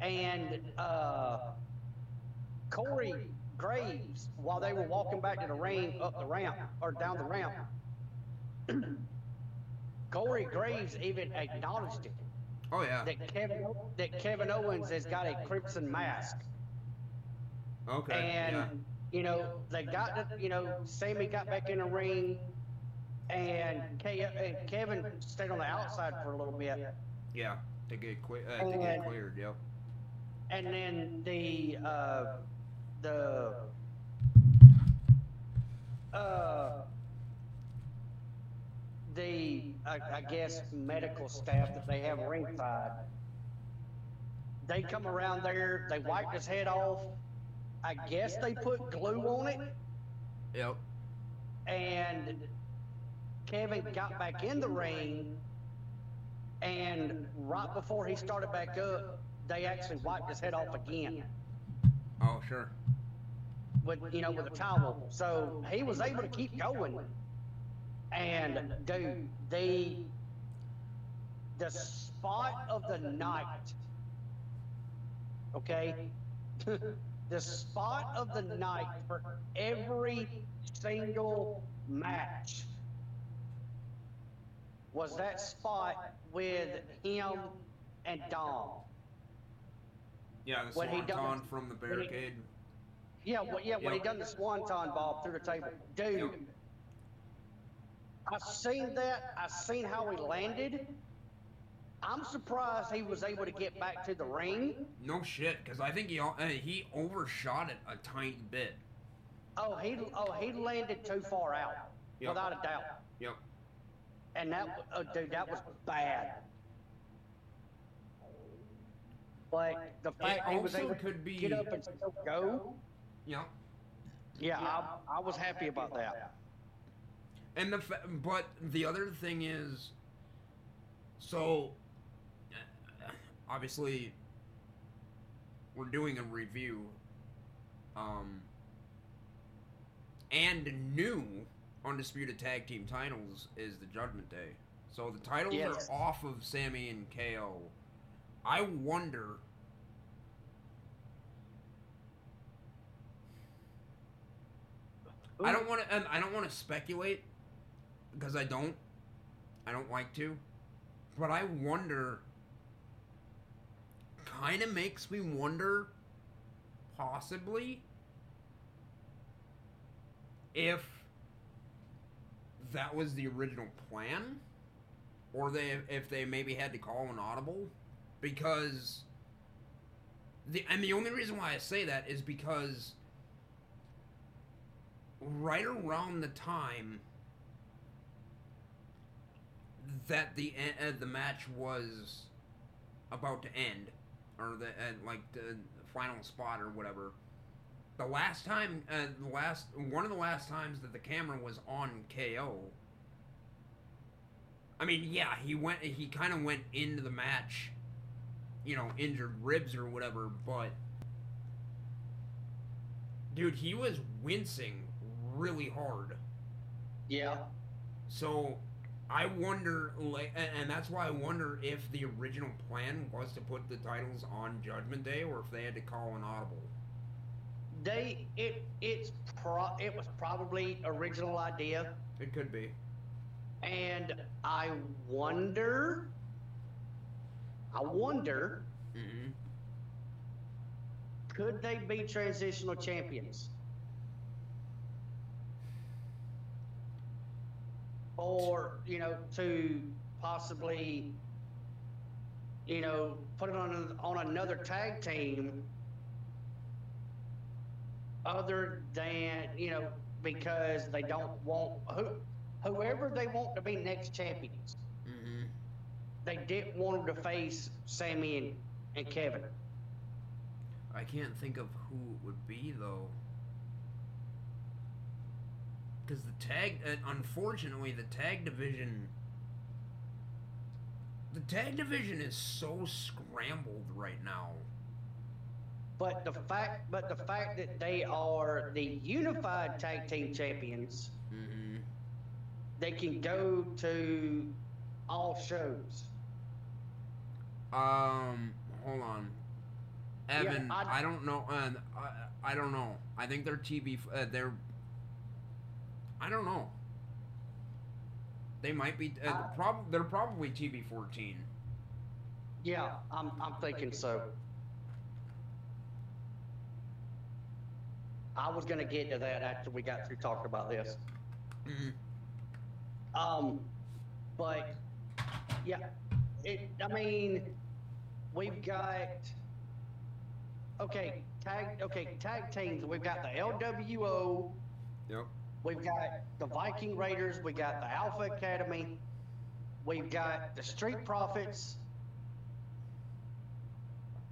Speaker 2: and uh, Corey Graves, while they were walking back to the ring up the ramp or down the ramp, Corey Graves even acknowledged it
Speaker 1: Oh yeah.
Speaker 2: that Kevin that Kevin Owens has got a crimson mask.
Speaker 1: Okay.
Speaker 2: And
Speaker 1: yeah.
Speaker 2: you know, they got the, you know, Sami got back in the ring, and Ke- uh, Kevin stayed on the outside for a little bit,
Speaker 1: Yeah, to get cle- uh, to get cleared. Yep.
Speaker 2: And then the uh, the uh, the I, I guess medical staff that they have ringside. They come around there, they wipe his head off. I guess they put glue on it,
Speaker 1: Yep.
Speaker 2: and Kevin got back in the ring, and right before he started back up, they actually wiped his head off again
Speaker 1: Oh sure.
Speaker 2: with you know with a towel. So he was able to keep going. And dude, the the spot of the night. Okay? the spot of the night for every single match was that spot with him and Dom.
Speaker 1: Yeah, the
Speaker 2: When he
Speaker 1: swanton
Speaker 2: done-
Speaker 1: from the
Speaker 2: when he-
Speaker 1: barricade.
Speaker 2: Yeah, well, yeah, when he done the swanton bomb through the table, dude. I seen that. I seen how he landed. I'm surprised he was able to get back to the ring.
Speaker 1: No shit, because I think he he overshot it a tiny bit.
Speaker 2: Oh, he oh he landed too far out,
Speaker 1: Yep.
Speaker 2: without a doubt.
Speaker 1: Yep.
Speaker 2: And that, oh, dude, that was bad. But the fact he was able
Speaker 1: could
Speaker 2: to
Speaker 1: be-
Speaker 2: get up and still go,
Speaker 1: Yep.
Speaker 2: yeah, I, I was happy about that.
Speaker 1: And the fa- but the other thing is, so uh, obviously we're doing a review, um, and new undisputed tag team titles is the Judgment Day. So the titles
Speaker 2: Yes.
Speaker 1: are off of Sami and KO. I wonder. I don't want to. Um, I don't want to speculate because I don't. I don't like to, but I wonder. Kind of makes me wonder, possibly, if that was the original plan, or they if they maybe had to call an audible, because. The, and the only reason why I say that is because right around the time that the uh, the match was about to end, or the uh, like the final spot or whatever. The last time, uh, the last one of the last times that the camera was on KO. I mean, yeah, he went. He kind of went into the match, you know, injured ribs or whatever, but dude, he was wincing really hard.
Speaker 2: Yeah.
Speaker 1: So I wonder, like, and, that's why I wonder if the original plan was to put the titles on Judgment Day, or if they had to call an audible.
Speaker 2: They it it's pro it was probably original idea,
Speaker 1: It could be.
Speaker 2: and I wonder. I wonder,
Speaker 1: Mm-hmm.
Speaker 2: could they be transitional champions? Or you know, to possibly, you know, put it on on another tag team. Other than you know, because they don't want who, whoever they want to be next champions. They didn't want them to face Sami and, and Kevin.
Speaker 1: I can't think of who it would be though. Because the tag, uh, unfortunately, the tag division, the tag division is so scrambled right now.
Speaker 2: But the fact, but the fact that they are the unified tag team champions,
Speaker 1: Mm-hmm.
Speaker 2: they can go to all shows.
Speaker 1: Um, hold on. Evan,
Speaker 2: I-
Speaker 1: I, don't know. Uh, I, I don't know. I think they're TV. Uh, they're. I don't know. They might be. Uh,
Speaker 2: I-
Speaker 1: prob- they're probably TV fourteen.
Speaker 2: Yeah, I'm, I'm thinking so. I was gonna get to that after we got through talking about this.
Speaker 1: Mm-hmm.
Speaker 2: Um, but yeah, it. I mean, we've got okay tag. Okay, tag teams. We've got the LWO.
Speaker 1: Yep.
Speaker 2: We've got the Viking Raiders. We got the Alpha Academy. We've got the Street Profits.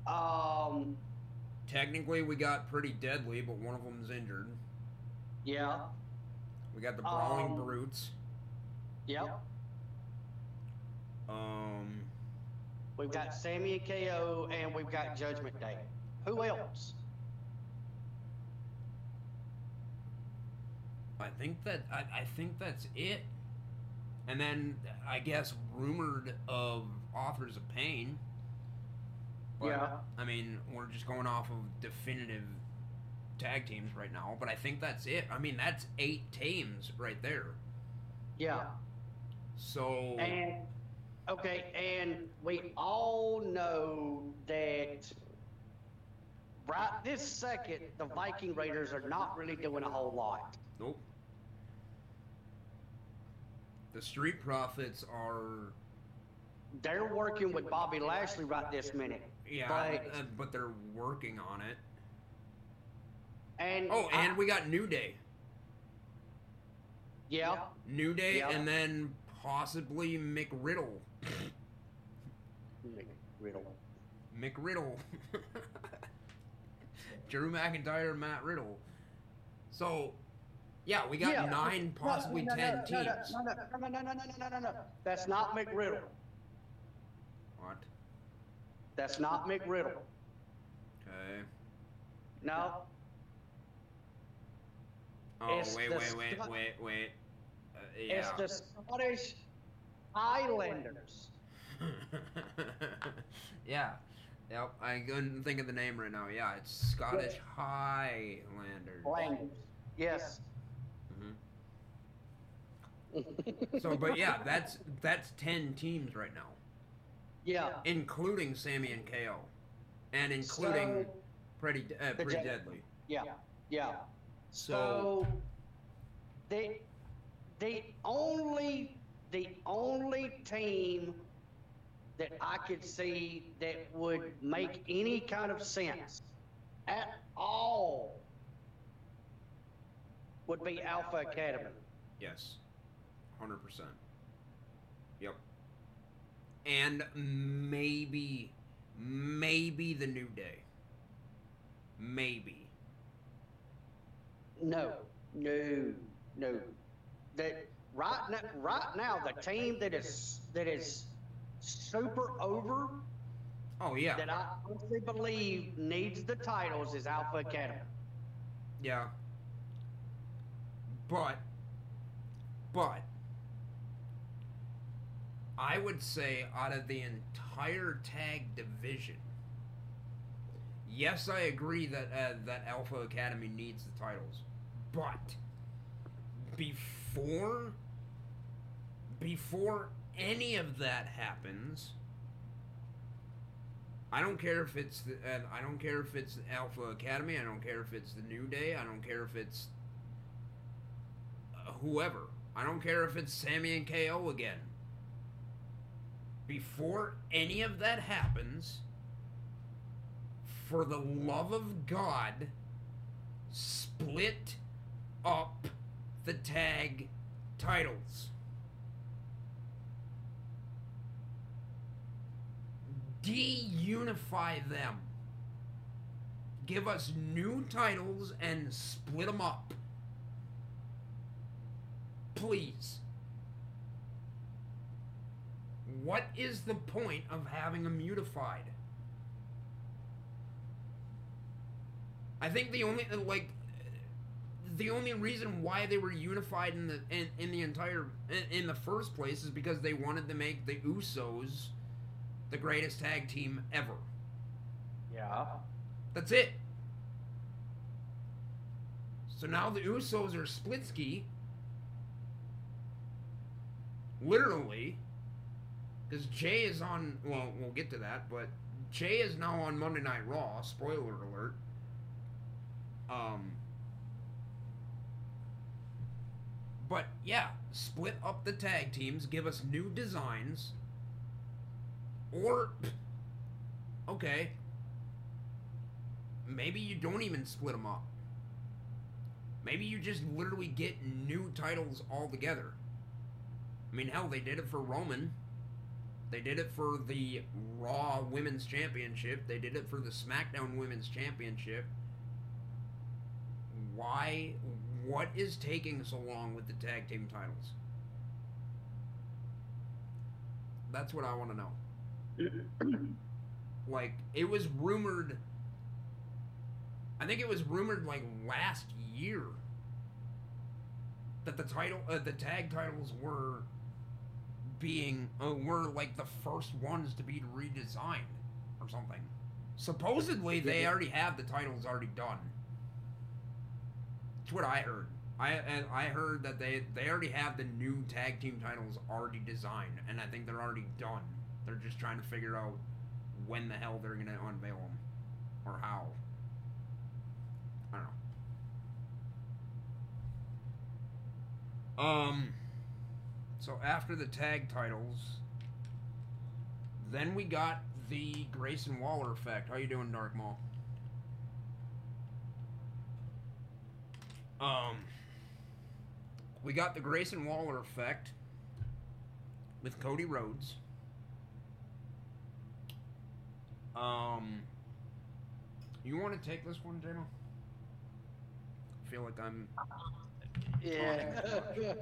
Speaker 2: Um,
Speaker 1: Technically, we got pretty deadly, but one of them's injured.
Speaker 2: yeah,
Speaker 1: We got the Brawling
Speaker 2: Um,
Speaker 1: Brutes.
Speaker 2: yep.
Speaker 1: Um,
Speaker 2: We've got Sami and KO, and we've got Judgment Day. Who else?
Speaker 1: I think that I, I think that's it. And then I guess rumored of Authors of Pain. But,
Speaker 2: Yeah.
Speaker 1: I mean, we're just going off of definitive tag teams right now, but I think that's it. I mean, that's eight teams right there.
Speaker 2: Yeah.
Speaker 1: So
Speaker 2: And okay, and we all know that right this second, the Viking Raiders are not really doing a whole lot.
Speaker 1: nope. The Street Profits are
Speaker 2: They're working with Bobby Lashley right this minute.
Speaker 1: yeah,
Speaker 2: But-
Speaker 1: uh, but they're working on it.
Speaker 2: And
Speaker 1: Oh, and
Speaker 2: I-
Speaker 1: we got New Day.
Speaker 2: yeah,
Speaker 1: New Day,
Speaker 2: Yeah.
Speaker 1: and then possibly McRiddle.
Speaker 2: Riddle.
Speaker 1: McRiddle. Drew McIntyre, Matt Riddle. So, yeah, we got
Speaker 2: Yeah.
Speaker 1: nine,
Speaker 2: No,
Speaker 1: possibly
Speaker 2: no, no,
Speaker 1: ten
Speaker 2: no, no,
Speaker 1: teams.
Speaker 2: No, no, no, no, no, no, no, no, no, no. That's not McRiddle.
Speaker 1: What?
Speaker 2: That's not McRiddle.
Speaker 1: Okay.
Speaker 2: No,
Speaker 1: Oh,
Speaker 2: It's
Speaker 1: wait,
Speaker 2: the
Speaker 1: wait, wait,
Speaker 2: Scot-
Speaker 1: wait, wait. Uh,
Speaker 2: it's
Speaker 1: yeah.
Speaker 2: the Scottish Highlanders.
Speaker 1: yeah. Yep, I couldn't think of the name right now. Yeah, it's Scottish Highlanders.
Speaker 2: Highlanders. Yes.
Speaker 1: Mhm. So, but yeah, that's that's ten teams right now,
Speaker 2: yeah.
Speaker 1: including Sami and KO, and including
Speaker 2: So-
Speaker 1: Pretty uh, Pretty
Speaker 2: Jet-
Speaker 1: Deadly.
Speaker 2: Yeah, yeah.
Speaker 1: So-
Speaker 2: So they the only the only team that I could see that would make any kind of sense at all would be Alpha Academy.
Speaker 1: Yes, hundred percent. Yep. And maybe, maybe the New Day. Maybe.
Speaker 2: No, no, no. That right now, right now, the team that is that is super over
Speaker 1: Oh yeah,
Speaker 2: that I honestly believe needs the titles is Alpha Academy.
Speaker 1: yeah. But, but, I would say out of the entire tag division, yes, I agree that uh, that Alpha Academy needs the titles, but before before any of that happens, I don't care if it's the uh, I don't care if it's Alpha Academy. I don't care if it's the New Day. I don't care if it's uh, whoever. I don't care if it's Sami and KO again. Before any of that happens, for the love of God, split up the tag titles. De-unify them. Give us new titles and split them up. Please. What is the point of having them unified? I think the only uh, like the only reason why they were unified in the in, in the entire in, in the first place is because they wanted to make the Usos the greatest tag team ever.
Speaker 2: Yeah.
Speaker 1: That's it. So now the Usos are split ski. Literally. Because Jay is on. Well, we'll get to that, but Jay is now on Monday Night Raw. Spoiler alert. Um. But yeah, split up the tag teams, give us new designs, or okay, maybe you don't even split them up. Maybe you just literally get new titles altogether. I mean, hell, they did it for Roman. They did it for the Raw Women's Championship. They did it for the SmackDown Women's Championship. Why? What is taking so long with the tag team titles? That's what I want to know. Like, it was rumored. I think it was rumored like last year that the title, uh, the tag titles were being uh, were like the first ones to be redesigned or something. Supposedly, they already have the titles already done. That's what I heard. I and I heard that they they already have the new tag team titles already designed, and I think they're already done. They're just trying to figure out when the hell they're gonna unveil them or how. I don't know. Um. So after the tag titles, then we got the Grayson Waller effect. How you doing, Dark Maul? Um, we got the Grayson Waller effect with Cody Rhodes. Um, you want to take this one, Jano? I feel like I'm.
Speaker 2: Yeah.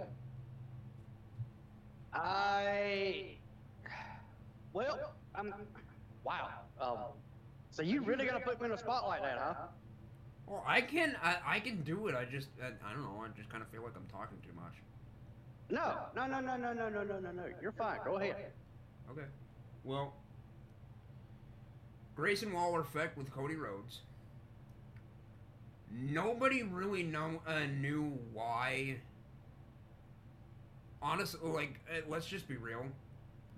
Speaker 2: I. Well, I'm. Wow. Um, so you really gonna put me in a spot like that, huh?
Speaker 1: Well, I can I, I can do it. I just I, I don't know. I just kind of feel like I'm talking too much.
Speaker 2: No, no, no, no, no, no, no, no, no, no. You're fine. Go ahead.
Speaker 1: Okay. Well, Grayson Waller effect with Cody Rhodes. Nobody really know uh, knew why. Honestly, like uh, let's just be real.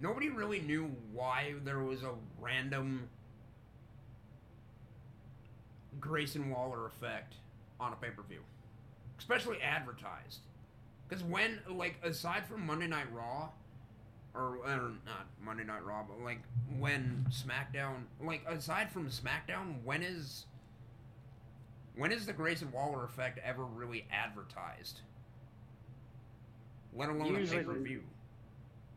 Speaker 1: Nobody really knew why there was a random Grayson Waller effect on a pay per view, especially advertised. Because when, like, aside from Monday Night Raw, or, or not Monday Night Raw, but like when SmackDown, like aside from SmackDown, when is when is the Grayson Waller effect ever really advertised? Let alone
Speaker 2: Usually-
Speaker 1: a pay per view.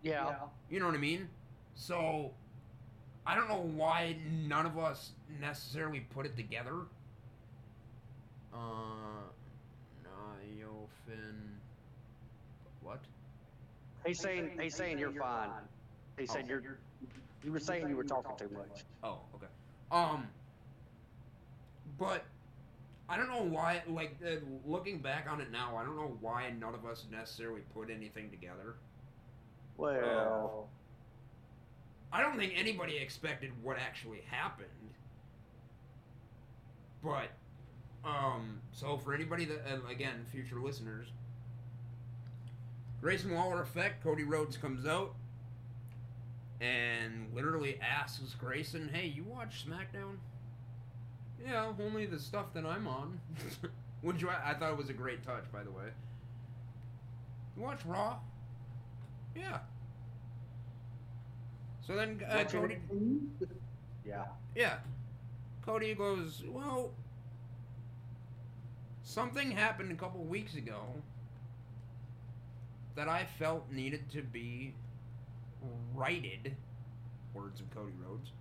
Speaker 2: Yeah.
Speaker 1: You know what I mean? So, I don't know why none of us necessarily put it together. Uh, Niofin. What?
Speaker 2: He's saying he's saying you're fine. He said
Speaker 1: Oh.
Speaker 2: you're. You were saying you were talking too much.
Speaker 1: Oh, okay. Um, but I don't know why. Like uh, looking back on it now, I don't know why none of us necessarily put anything together.
Speaker 2: Well,
Speaker 1: I don't think anybody expected what actually happened. But, um, so for anybody that, uh, again, future listeners, Grayson Waller effect, Cody Rhodes comes out and literally asks Grayson, hey, you watch SmackDown? Yeah, only the stuff that I'm on. Which I, I thought it was a great touch, by the way. You watch Raw? Yeah. So then uh, Cody,
Speaker 2: yeah.
Speaker 1: yeah, Cody goes, well, something happened a couple weeks ago that I felt needed to be righted. Words of Cody Rhodes,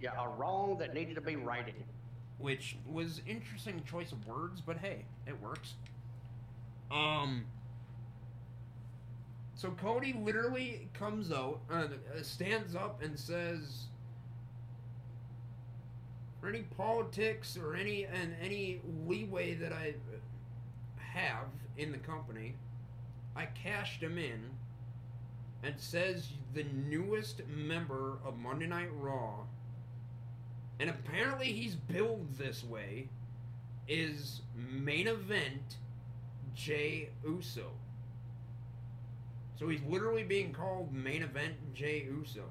Speaker 2: Yeah, a wrong that needed to be righted.
Speaker 1: which was interesting choice of words, but hey, it works. Um. So Cody literally comes out, uh, uh, stands up, and says, "For any politics or any and any leeway that I have in the company, I cashed him in." And says the newest member of Monday Night Raw, and apparently he's billed this way, is main event Jay Uso. So he's literally being called main event Jay Uso.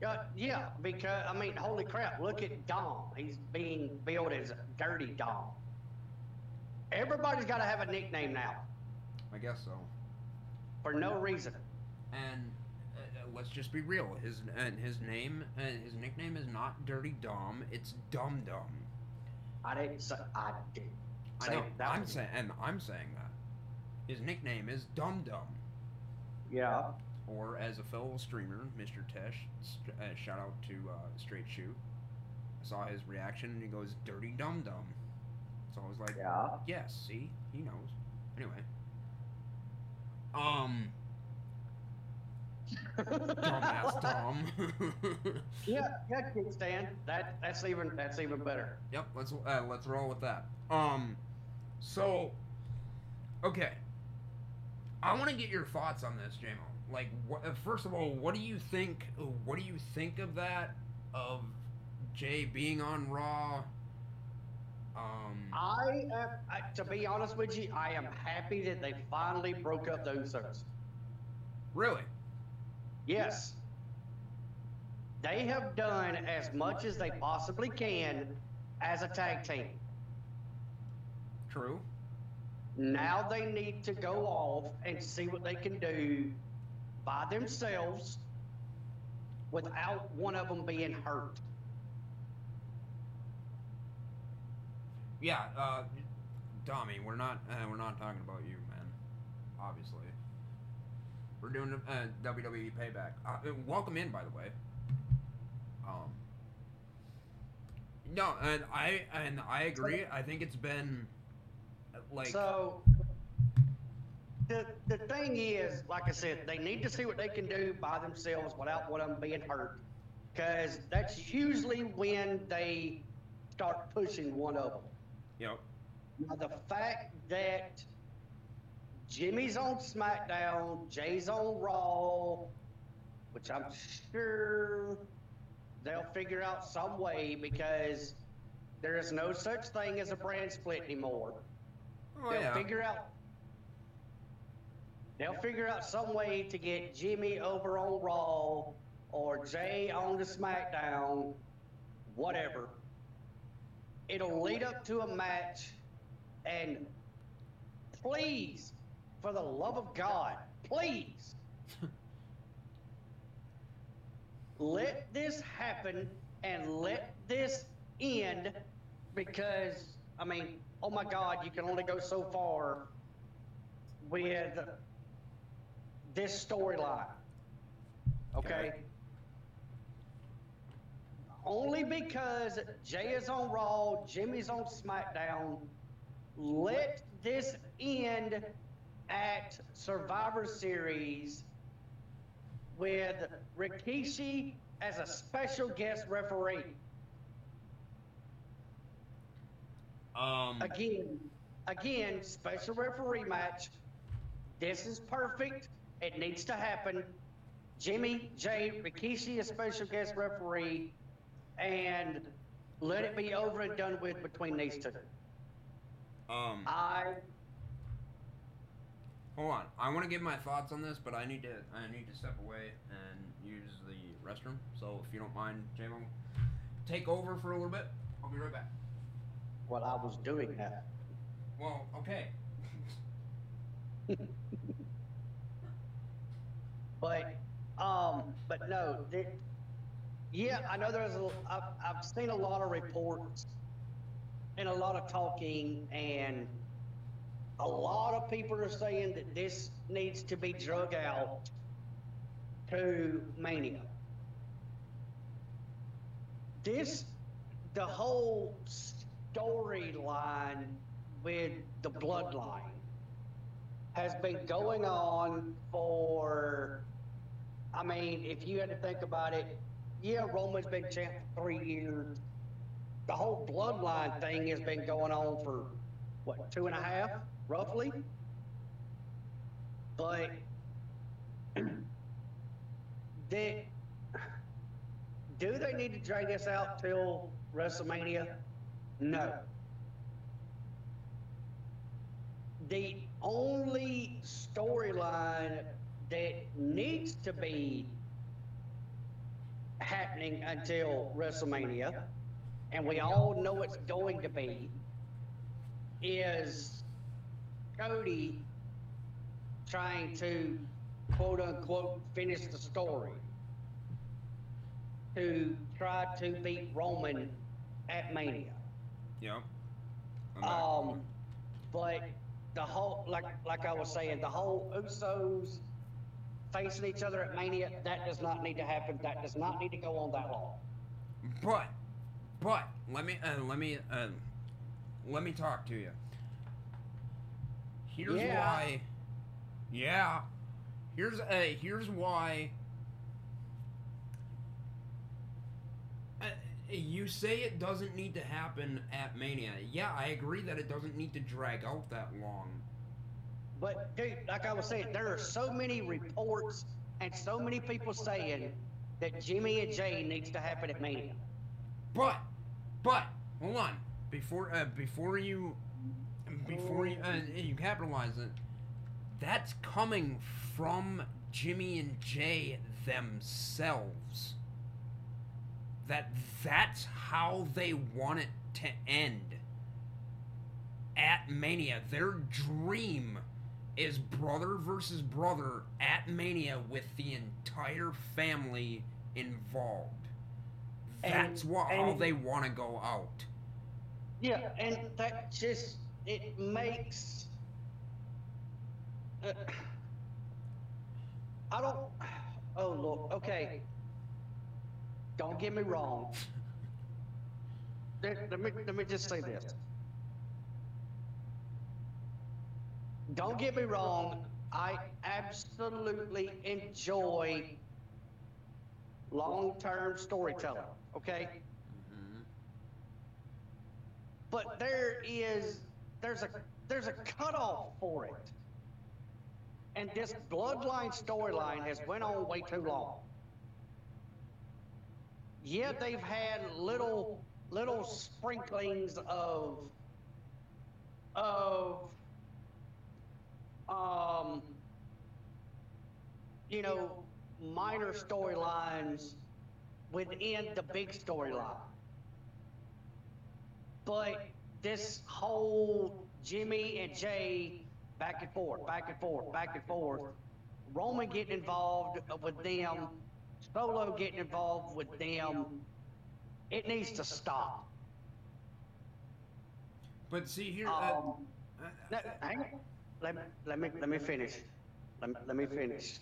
Speaker 2: Yeah, yeah, because I mean, holy crap! Look at Dom. He's being billed as Dirty Dom. Everybody's got to have a nickname now.
Speaker 1: I guess so.
Speaker 2: for no reason.
Speaker 1: And uh, uh, let's just be real. His and his name and his nickname is not Dirty Dom. It's Dum Dum.
Speaker 2: I didn't say I did.
Speaker 1: I know.
Speaker 2: that
Speaker 1: I'm saying, and I'm saying that his nickname is Dum Dum.
Speaker 2: Yeah.
Speaker 1: Or as a fellow streamer, Mr. Tesh, st- uh, shout out to uh, Straight Shoe. I saw his reaction and he goes, "Dirty Dum Dum." So I was like,
Speaker 2: Yeah.
Speaker 1: "Yes, see, he knows." Anyway, um, dumbass Dom.
Speaker 2: yeah, yeah, kickstand. That that's even that's even better.
Speaker 1: Yep, let's uh, let's roll with that. Um, so, okay, I want to get your thoughts on this, JMO. Like, what, uh, first of all, what do you think? What do you think of that? Of Jay being on Raw? Um,
Speaker 2: I, am, I to be honest with you, I am happy that they finally broke up the Usos.
Speaker 1: really?
Speaker 2: Yes. They have done as much as they possibly can as a tag team.
Speaker 1: True.
Speaker 2: Now they need to go off and see what they can do by themselves without one of them being hurt.
Speaker 1: Yeah, uh, Tommy, we're not uh, we're not talking about you, man. Obviously, we're doing uh, WWE Payback. Uh, welcome in, by the way. Um, no, and I and I agree. I think it's been uh, like
Speaker 2: so the the thing is, like I said, they need to see what they can do by themselves without one of them being hurt, because that's usually when they start pushing one of them.
Speaker 1: You know,
Speaker 2: Now the fact that Jimmy's on SmackDown, Jay's on Raw, which I'm sure they'll figure out some way because there is no such thing as a brand split anymore.
Speaker 1: oh
Speaker 2: they'll
Speaker 1: yeah,
Speaker 2: figure out they'll figure out some way to get Jimmy over on Raw or Jay on the SmackDown, whatever. It'll lead up to a match and please, for the love of God, please let this happen and let this end because I mean, oh my God, you can only go so far with this storyline. Okay? Only because Jay is on Raw, Jimmy's on SmackDown. Let this end at Survivor Series with Rikishi as a special guest referee.
Speaker 1: um,
Speaker 2: Again, again, special referee match. This is perfect. It needs to happen. Jimmy, Jay, Rikishi, a special guest referee, and let it be over and done with between these two.
Speaker 1: um,
Speaker 2: I
Speaker 1: hold on. I want to give my thoughts on this, but I need to I need to step away and use the restroom. So if you don't mind, JMO, take over for a little bit. I'll be right back.
Speaker 2: well, I was doing that.
Speaker 1: Well, okay.
Speaker 2: But, um, but no, the, yeah, I know there's a, I've, I've seen a lot of reports and a lot of talking and a lot of people are saying that this needs to be drug out to Mania. This, the whole storyline with the bloodline has been going on for, I mean, if you had to think about it, yeah, Roman's been champ for three years. The whole bloodline thing has been going on for, what, two and a half, roughly? But, do they need to drag this out till WrestleMania? No. The only storyline that needs to be happening until WrestleMania, and we all know it's going to be, is Cody trying to quote unquote finish the story to try to beat Roman at Mania.
Speaker 1: Yep.
Speaker 2: Um, but the whole, like, like I was saying, the whole Usos facing each other at Mania, that does not need to happen. That does not need to go on that long.
Speaker 1: But, but let me uh, let me uh, let me talk to you. Here's
Speaker 2: Yeah.
Speaker 1: why. Yeah. Here's uh, here's why. Uh, you say it doesn't need to happen at Mania. Yeah, I agree that it doesn't need to drag out that long.
Speaker 2: But dude, like I was saying, there are so many reports and so many people saying that Jimmy and Jay needs to happen at Mania.
Speaker 1: But, but hold on. Before uh, before you before you, uh, you capitalize it, that's coming from Jimmy and Jay themselves. That that's how they want it to end. At Mania, their dream is brother versus brother at Mania with the entire family involved. That's
Speaker 2: And-
Speaker 1: what how they want to go out.
Speaker 2: Yeah, and that just it makes. Uh, I don't. Oh look, okay. Don't get me wrong. Let, let me let me just say this. Don't get me wrong. I absolutely enjoy long-term storytelling. Okay. but there is there's a there's a cutoff for it and this bloodline storyline has went on way too long yeah they've had little little sprinklings of of um you know minor storylines within the big storyline but this whole Jimmy and Jay back and forth, back and forth, back and forth, Roman getting involved with them, Solo getting involved with them, it needs to stop.
Speaker 1: But see here, uh,
Speaker 2: Um,
Speaker 1: uh,
Speaker 2: no, hang on. Let, me- let me let me finish. Let me, let me finish.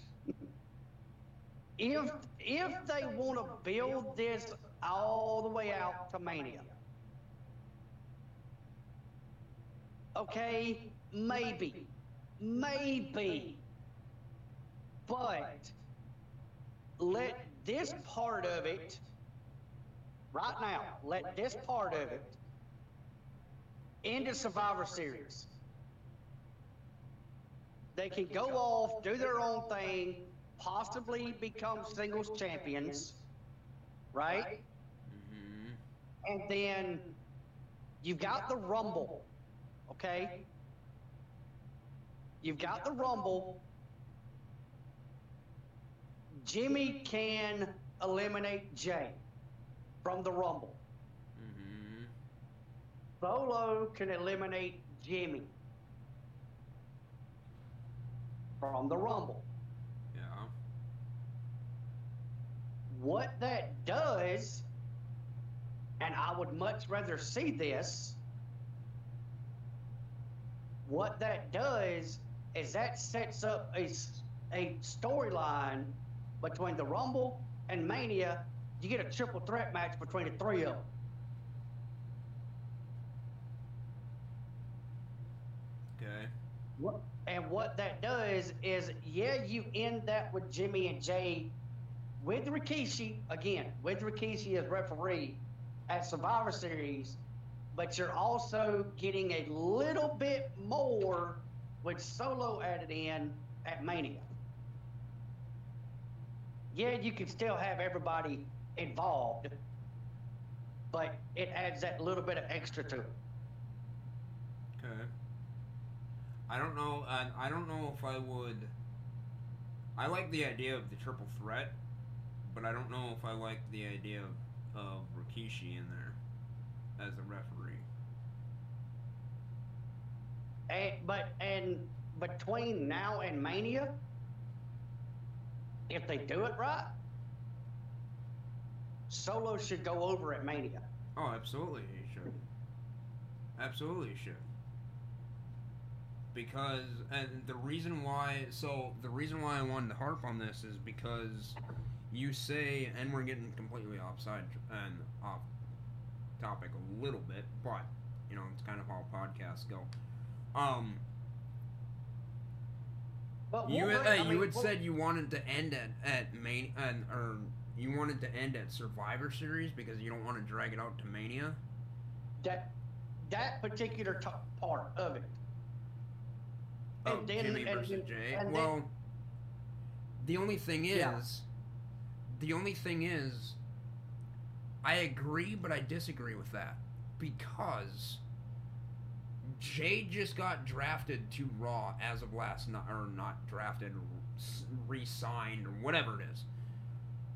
Speaker 2: if if they want to build this all the way out to Mania, okay, maybe, maybe, but let this part of it right now. Let this part of it into Survivor Series. They can go off, do their own thing, possibly become singles champions, right?
Speaker 1: mhm.
Speaker 2: And then you've got the Rumble, okay? You've got the Rumble. Jimmy can eliminate Jay from the Rumble.
Speaker 1: Mhm.
Speaker 2: Solo can eliminate Jimmy from the Rumble.
Speaker 1: yeah,
Speaker 2: What that does, and I would much rather see this, what that does is that sets up a, a storyline between the Rumble and Mania. You get a triple threat match between the three of them.
Speaker 1: okay,
Speaker 2: What, and what that does is, yeah, you end that with Jimmy and Jay with Rikishi, again, with Rikishi as referee at Survivor Series, but you're also getting a little bit more with Solo added in at Mania. Yeah, you can still have everybody involved, but it adds that little bit of extra to it.
Speaker 1: okay. I don't know. Uh, I don't know if I would. I like the idea of the triple threat, but I don't know if I like the idea of, of Rikishi in there as a referee.
Speaker 2: And, but and between now and Mania, if they do it right, Solo should go over at Mania.
Speaker 1: Oh, absolutely, he should. Absolutely, he should. Because, and the reason why, so the reason why I wanted to harp on this is because you say, and we're getting completely offside and off topic a little bit, but you know it's kind of how podcasts go. Um,
Speaker 2: But
Speaker 1: you had, uh, you had said you wanted to end at at main and or you wanted to end at Survivor Series because you don't want to drag it out to Mania.
Speaker 2: that that particular t- part of it.
Speaker 1: Oh,
Speaker 2: And then-
Speaker 1: Jimmy
Speaker 2: and
Speaker 1: versus
Speaker 2: then-
Speaker 1: Jay.
Speaker 2: and then-
Speaker 1: well, the only thing is,
Speaker 2: Yeah.
Speaker 1: the only thing is, I agree, but I disagree with that because Jay just got drafted to Raw as of last night, or not drafted, s- re-signed, or whatever it is.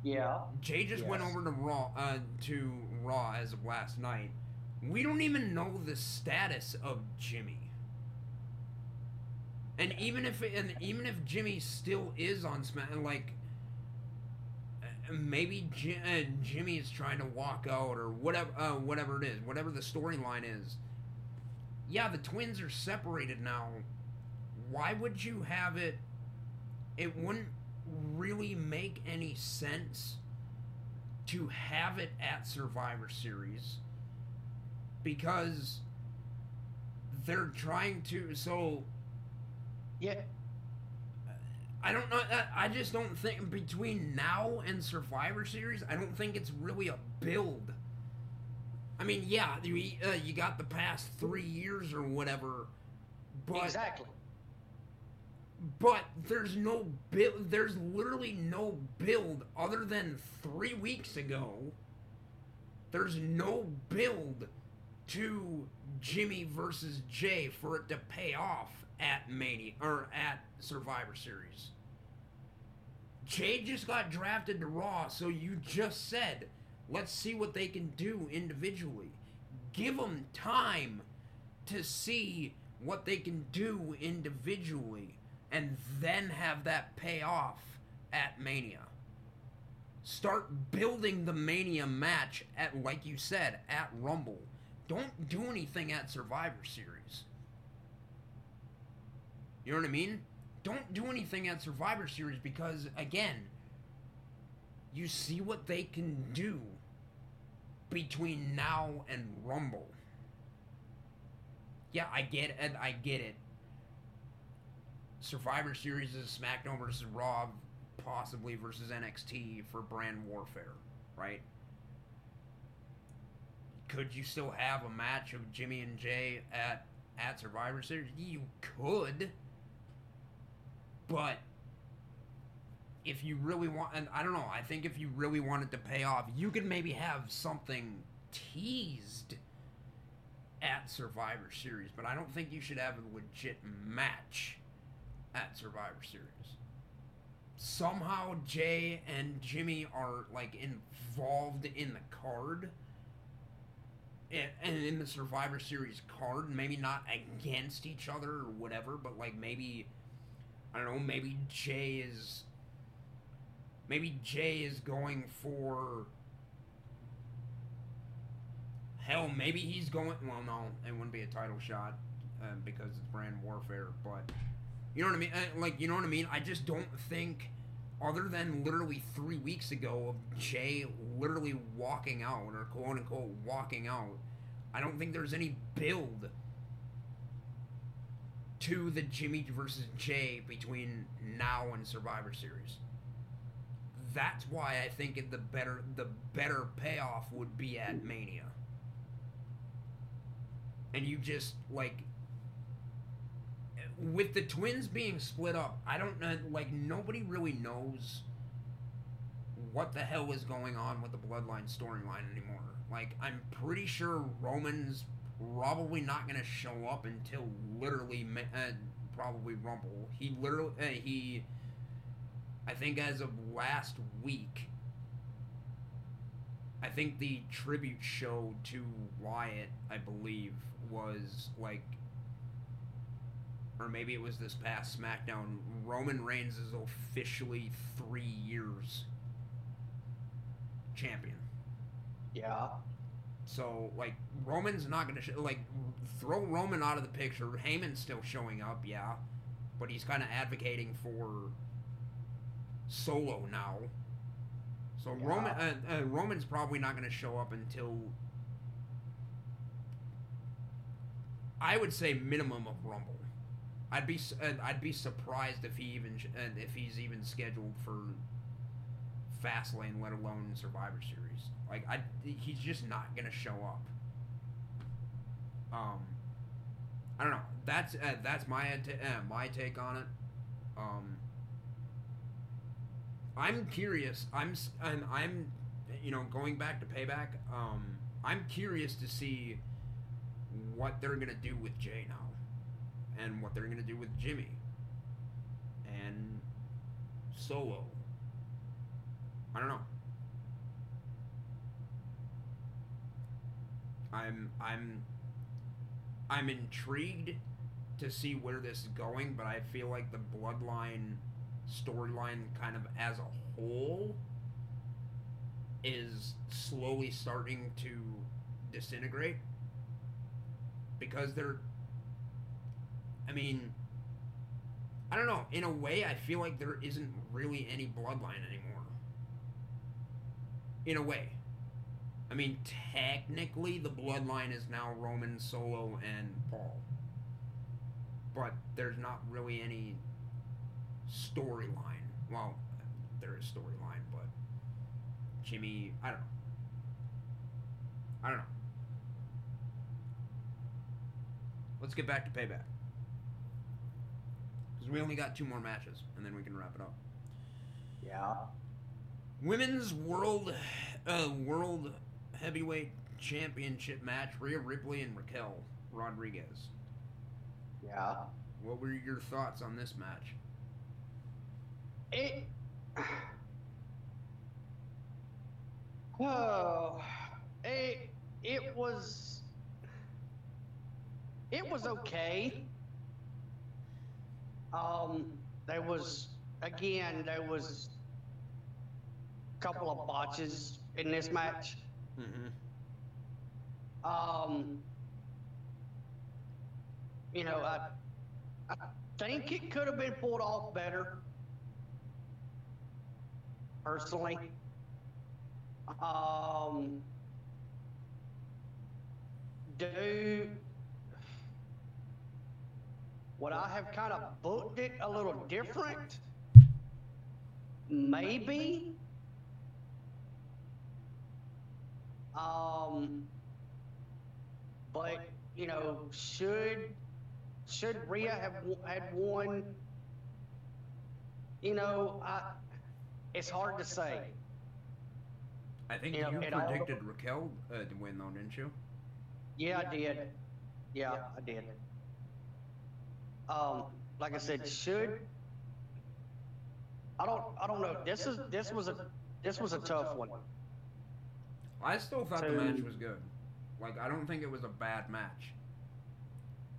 Speaker 2: Yeah.
Speaker 1: Jay just went over to Raw uh, to Raw as of last night. We don't even know the status of Jimmy. And even if and even if Jimmy still is on Smack, like uh, maybe uh, Jimmy is trying to walk out or whatever, uh, whatever it is, whatever the storyline is. Yeah, the twins are separated now. Why would you have it? It wouldn't really make any sense to have it at Survivor Series because they're trying to. So
Speaker 2: Yeah.
Speaker 1: I don't know. I- just don't think between now and Survivor Series, I don't think it's really a build. I mean, yeah, you uh, you got the past three years or whatever, but
Speaker 2: exactly.
Speaker 1: but there's no build. There's literally no build other than three weeks ago. There's no build to Jimmy versus Jay for it to pay off at Mania or at Survivor Series. Jay just got drafted to Raw, so you just said, let's see what they can do individually. Give them time to see what they can do individually and then have that pay off at Mania. Start building the Mania match at, like you said, at Rumble. Don't do anything at Survivor Series. You know what I mean? Don't do anything at Survivor Series because, again, you see what they can do between now and Rumble. Yeah, I get it. I get it. Survivor Series is SmackDown versus Raw, possibly versus NXT for brand warfare, right? Could you still have a match of Jimmy and Jay at at Survivor Series? You could, but if you really want, and I don't know, I think if you really wanted to pay off, you could maybe have something teased at Survivor Series, but I don't think you should have a legit match at Survivor Series. Somehow Jay and Jimmy are like involved in the card. And in the Survivor Series card, maybe not against each other or whatever, but like maybe I don't know, maybe Jay is maybe Jay is going for hell, maybe he's going well no, it wouldn't be a title shot uh, because it's brand warfare, but you know what I mean? Uh, Like, you know what I mean? I just don't think, other than literally three weeks ago of Jay literally walking out, or quote unquote walking out, I don't think there's any build to the Jimmy versus Jay between now and Survivor Series. That's why I think the better the better payoff would be at Mania. And you just like with the twins being split up, I don't know. Like nobody really knows what the hell is going on with the bloodline storyline anymore. Like I'm pretty sure Roman's probably not gonna show up until literally uh, probably Rumble. He literally uh, he. I think as of last week. I think the tribute show to Wyatt, I believe, was like or maybe it was this past SmackDown. Roman Reigns is officially three years champion.
Speaker 2: Yeah.
Speaker 1: So like Roman's not gonna sh- like throw Roman out of the picture. Heyman's still showing up, yeah, but he's kind of advocating for Solo now. So
Speaker 2: Yeah.
Speaker 1: Roman uh, uh, Roman's probably not gonna show up until I would say minimum of Rumble. I'd be uh, I'd be surprised if he even sh- uh, if he's even scheduled for Fastlane, let alone Survivor Series. Like I, he's just not gonna show up. Um, I don't know. That's uh, that's my uh, my take on it. Um, I'm curious. I'm I'm, I'm you know going back to payback. Um, I'm curious to see what they're gonna do with Jay now, and what they're gonna do with Jimmy, and Solo. I don't know. I'm I'm I'm intrigued to see where this is going, but I feel like the bloodline storyline kind of as a whole is slowly starting to disintegrate because they're I mean I don't know, in a way I feel like there isn't really any bloodline anymore. In a way. I mean, technically, the bloodline is now Roman, Solo, and Paul. But there's not really any storyline. Well, there is storyline, but Jimmy, I don't know. I don't know. Let's get back to payback. Because we only got two more matches, and then we can wrap it up.
Speaker 2: Yeah.
Speaker 1: Women's World uh, World Heavyweight Championship match: Rhea Ripley and Raquel Rodriguez.
Speaker 2: Yeah.
Speaker 1: What were your thoughts on this match?
Speaker 2: It. Oh, it it was. It was okay. Um, there was again there was a couple of botches in this match.
Speaker 1: Mm-hmm.
Speaker 2: Um, you know, I I think it could have been pulled off better. Personally, um, do would I have kind of booked it a little different? Maybe. Um, but you know, should should Rhea have had won? You know, I, it's hard to say.
Speaker 1: I think
Speaker 2: You know,
Speaker 1: you
Speaker 2: and all-
Speaker 1: predicted Raquel uh, to win, though, didn't you?
Speaker 2: Yeah, I did. Yeah, I did. Um, like I said, should I don't I don't know. This is this was a this was a tough one.
Speaker 1: I still thought the match was good. Like, I don't think it was a bad match.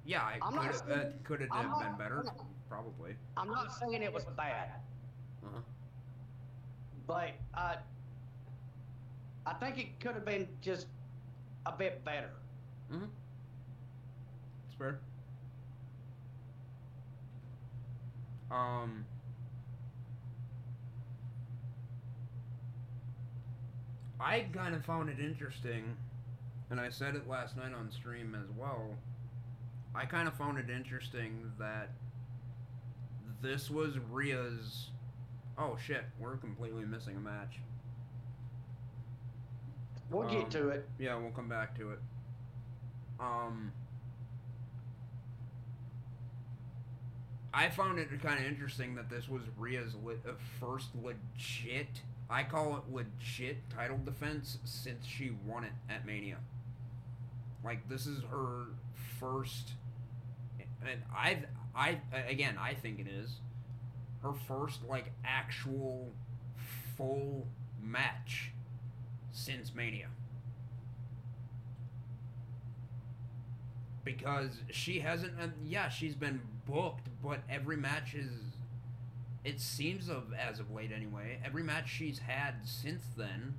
Speaker 1: Yeah, it
Speaker 2: I'm
Speaker 1: could uh, could have
Speaker 2: I'm
Speaker 1: been
Speaker 2: not-
Speaker 1: better,
Speaker 2: I'm not-
Speaker 1: probably.
Speaker 2: I'm not saying it was bad,
Speaker 1: Uh-huh.
Speaker 2: but I I think it could have been just a bit better.
Speaker 1: Mm-hmm. It's fair. Um. I kind of found it interesting, and I said it last night on stream as well. I kind of found it interesting that this was Rhea's. Oh shit, we're completely missing a match.
Speaker 2: We'll
Speaker 1: Um,
Speaker 2: get to it.
Speaker 1: Yeah, we'll come back to it. Um, I found it kind of interesting that this was Rhea's le- uh, first legit, I call it legit title defense since she won it at Mania. Like this is her first, and I, I again I think it is her first like actual full match since Mania. because she hasn't. Yeah, she's been booked, but every match is. It seems of as of late anyway. Every match she's had since then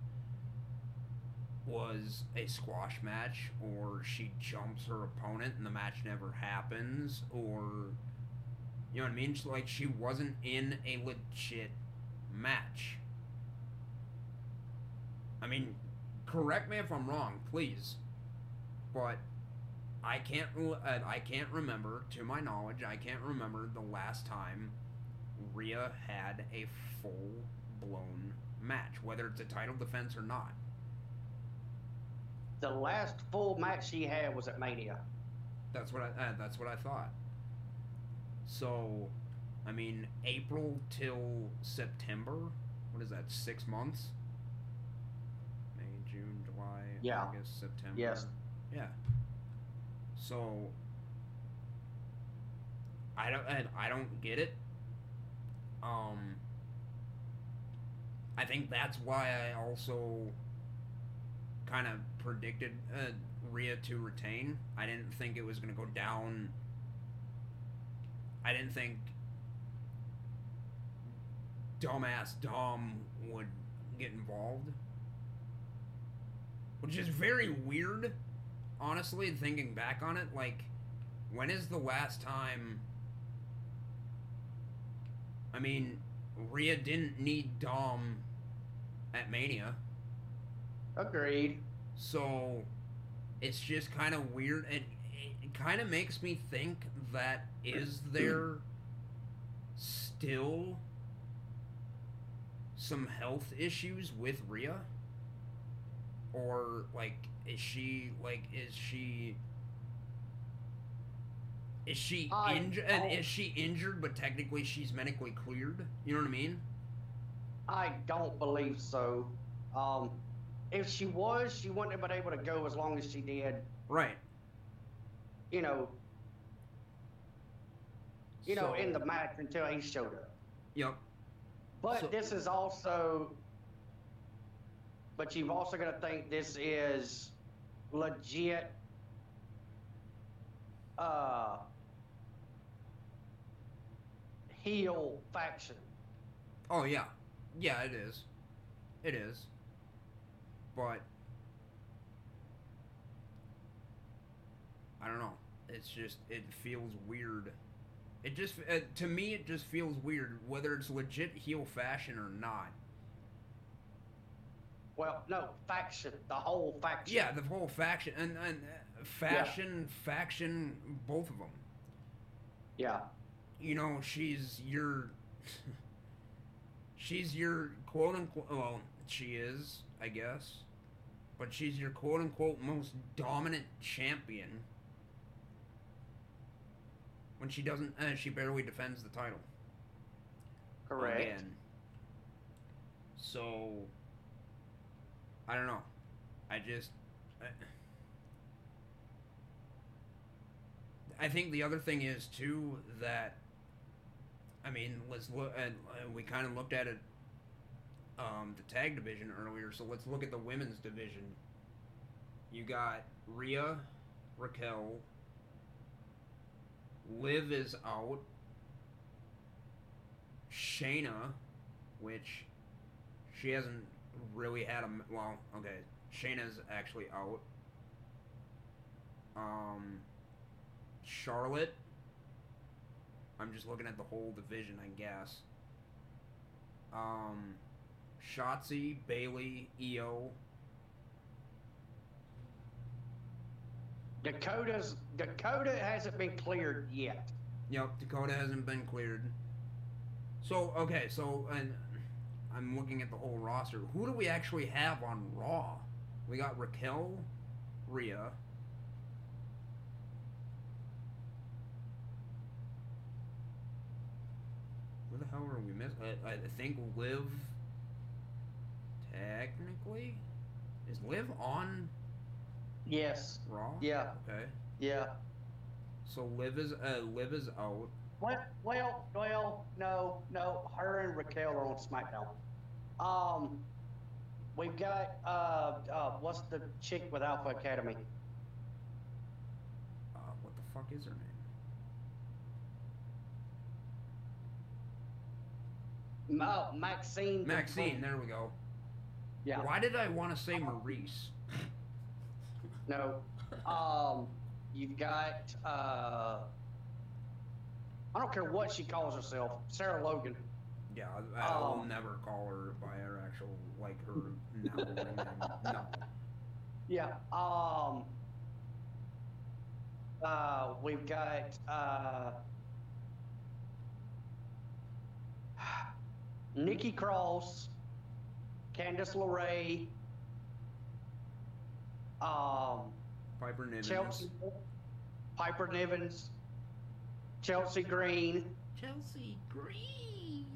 Speaker 1: was a squash match, or she jumps her opponent and the match never happens, or you know what I mean? Like she wasn't in a legit match. I mean, correct me if I'm wrong, please, but I can't. Uh, I can't remember, to my knowledge, I can't remember the last time Rhea had a full blown match, whether it's a title defense or not.
Speaker 2: The last full match she had was at Mania.
Speaker 1: That's what I. Uh, that's what I thought. So, I mean, April till September. What is that? Six months. May, June, July,
Speaker 2: yeah.
Speaker 1: August, September.
Speaker 2: Yes.
Speaker 1: Yeah. So I don't and I don't get it. Um I think that's why I also kind of predicted uh, Rhea to retain. I didn't think it was going to go down. I didn't think dumbass Dom would get involved. Which is very weird honestly, thinking back on it, like, when is the last time? I mean, Rhea didn't need Dom at Mania.
Speaker 2: Agreed.
Speaker 1: So, it's just kind of weird. It, it kind of makes me think that is there still some health issues with Rhea? Or, like, is she like is she is she injured is she injured but technically she's medically cleared? You know what i mean?
Speaker 2: I don't believe so. Um if she was she wouldn't have been able to go as long as she did.
Speaker 1: Right.
Speaker 2: You know. You so, know in the match until he showed up.
Speaker 1: Yep
Speaker 2: but so, this is also but you've also got to think this is legit uh, heel faction.
Speaker 1: Oh yeah, yeah, it is. It is. But I don't know. It's just it feels weird. It just uh, to me it just feels weird whether it's legit heel fashion or not.
Speaker 2: Well, no, faction, the whole faction.
Speaker 1: Yeah, the whole faction and and uh, fashion, yeah. faction, both of them.
Speaker 2: Yeah.
Speaker 1: You know, she's your. she's your quote unquote. Well, she is, I guess, but she's your quote unquote most dominant champion. When she doesn't, uh, she barely defends the title.
Speaker 2: Correct. Again.
Speaker 1: So I don't know. I just. I, I think the other thing is too that. I mean, let's look. Uh, we kind of looked at it, um, the tag division earlier. So let's look at the women's division. You got Rhea, Raquel. Liv is out. Shayna, which she hasn't really had a well. Okay, Shayna's actually out. Um, Charlotte. I'm just looking at the whole division, I guess. Um, Shotzi, Bayley, Io.
Speaker 2: Dakota's Dakota hasn't been cleared yet.
Speaker 1: Yep, Dakota hasn't been cleared. So okay, so and I'm looking at the whole roster. Who do we actually have on Raw? We got Raquel, Rhea. The hell are we missing? I, I think Liv. Technically, is Liv on?
Speaker 2: Yes.
Speaker 1: Raw.
Speaker 2: Yeah.
Speaker 1: Okay.
Speaker 2: Yeah.
Speaker 1: So Liv is uh, Liv is out.
Speaker 2: Well, well, well, no, no. Her and Raquel are on SmackDown. Um, we've got uh, uh, what's the chick with Alpha Academy?
Speaker 1: Uh, what the fuck is her name?
Speaker 2: Maxine.
Speaker 1: Maxine. There we go.
Speaker 2: Yeah.
Speaker 1: Why did I want to say Maurice?
Speaker 2: No. Um, you've got. Uh, I don't care what she calls herself, Sarah Logan.
Speaker 1: Yeah, I, I will
Speaker 2: Um,
Speaker 1: never call her by her actual like her now name. No.
Speaker 2: Yeah. Um. Uh, we've got. Uh, Nikki Cross, Candice LeRae, um,
Speaker 1: Piper Niven.
Speaker 2: Chelsea, Piper Nivens, Chelsea Green,
Speaker 1: Chelsea Green.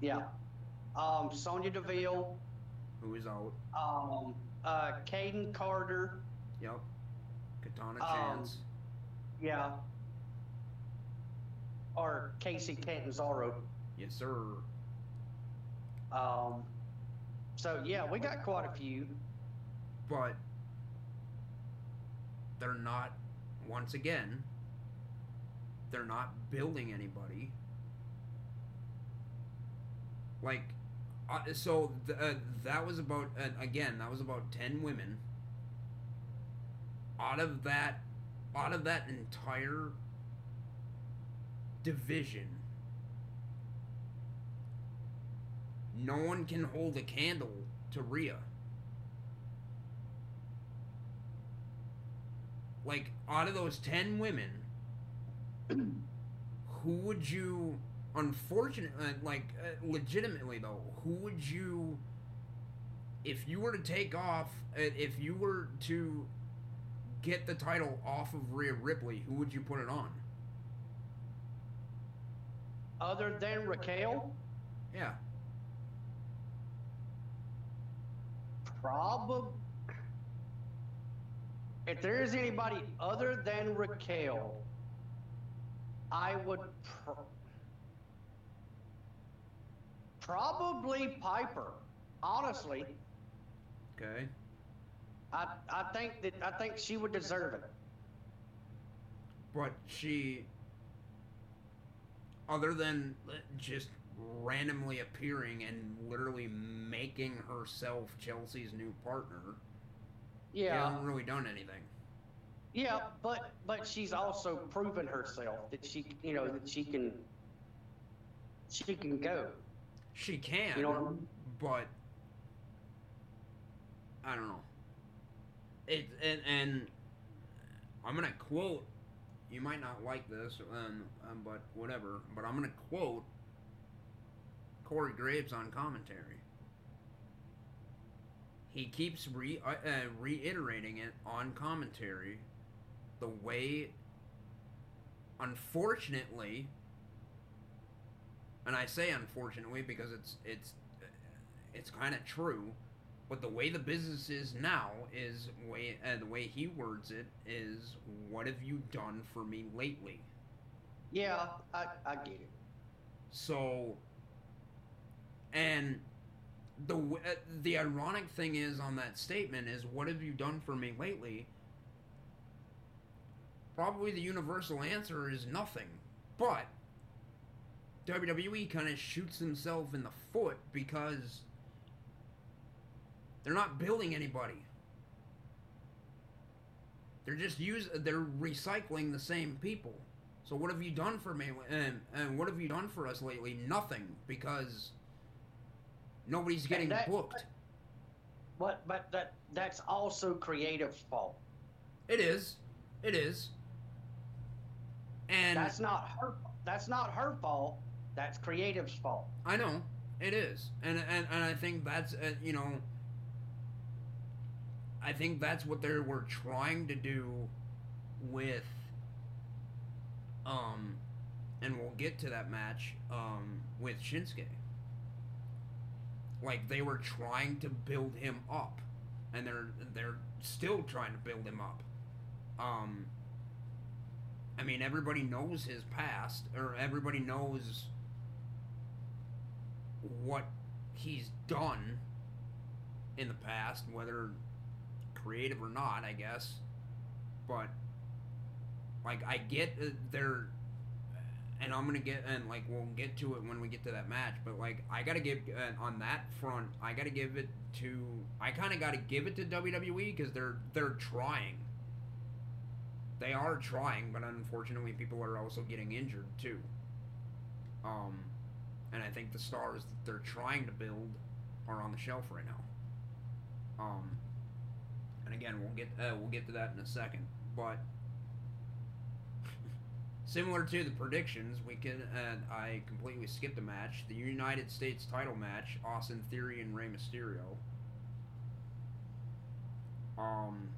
Speaker 2: yeah, um, Sonya Deville,
Speaker 1: Who is out?
Speaker 2: um, uh, Kayden Carter,
Speaker 1: Yep. Katana
Speaker 2: Um,
Speaker 1: Chance.
Speaker 2: yeah, or Kacy Catanzaro.
Speaker 1: Yes, sir.
Speaker 2: Um, so yeah, we got quite a few.
Speaker 1: But they're not. Once again, they're not building anybody. Like, uh, so th- uh, that was about uh, again. That was about ten women. Out of that, out of that entire division, no one can hold a candle to Rhea. Like, out of those 10 women, who would you, unfortunately, like, uh, legitimately though, who would you, if you were to take off, uh, if you were to get the title off of Rhea Ripley, who would you put it on?
Speaker 2: Other than Raquel,
Speaker 1: Yeah.
Speaker 2: Probably. If there is anybody other than Raquel, I would pr- probably Piper. Honestly,
Speaker 1: Okay.
Speaker 2: I I think that I think she would deserve it.
Speaker 1: But she, other than just randomly appearing and literally making herself Chelsea's new partner, she
Speaker 2: Yeah,
Speaker 1: hasn't really done anything.
Speaker 2: yeah, but but she's also proven herself that she you know that she can she can go.
Speaker 1: She can,
Speaker 2: You know what I mean?
Speaker 1: but I don't know. It and, and I'm gonna quote. You might not like this, um, um, but whatever. But I'm gonna quote Corey Graves on commentary. He keeps re uh, uh, reiterating it on commentary. The way, unfortunately, and I say unfortunately because it's it's it's kind of true. But the way the business is now is way uh, the way he words it is what have you done for me lately?
Speaker 2: Yeah, I I get it.
Speaker 1: So and the uh, the ironic thing is on that statement is what have you done for me lately? Probably the universal answer is nothing. But WWE kind of shoots themselves in the foot because they're not building anybody. They're just use they're recycling the same people. So what have you done for me and and what have you done for us lately? Nothing because nobody's getting
Speaker 2: that-
Speaker 1: booked.
Speaker 2: But but that that's also creative's fault.
Speaker 1: It is. It is. And
Speaker 2: That's not her. That's not her fault. That's creative's fault.
Speaker 1: I know it is, and and, and I think that's uh, you know, I think that's what they were trying to do with, um, and we'll get to that match um with Shinsuke. Like they were trying to build him up, and they're they're still trying to build him up. Um. I mean, everybody knows his past, or everybody knows what he's done in the past, whether creative or not, I guess. But like I get uh, their, and I'm gonna get and like we'll get to it when we get to that match. But like I gotta give uh, on that front, I gotta give it to I kind of gotta give it to WWE because they're they're trying. They are trying, but unfortunately, people are also getting injured too. Um, and I think the stars that they're trying to build are on the shelf right now. Um, and again, we'll get uh, we'll get to that in a second. But similar to the predictions, we can I completely skipped a match, the United States title match, Austin Theory and Rey Mysterio. Um,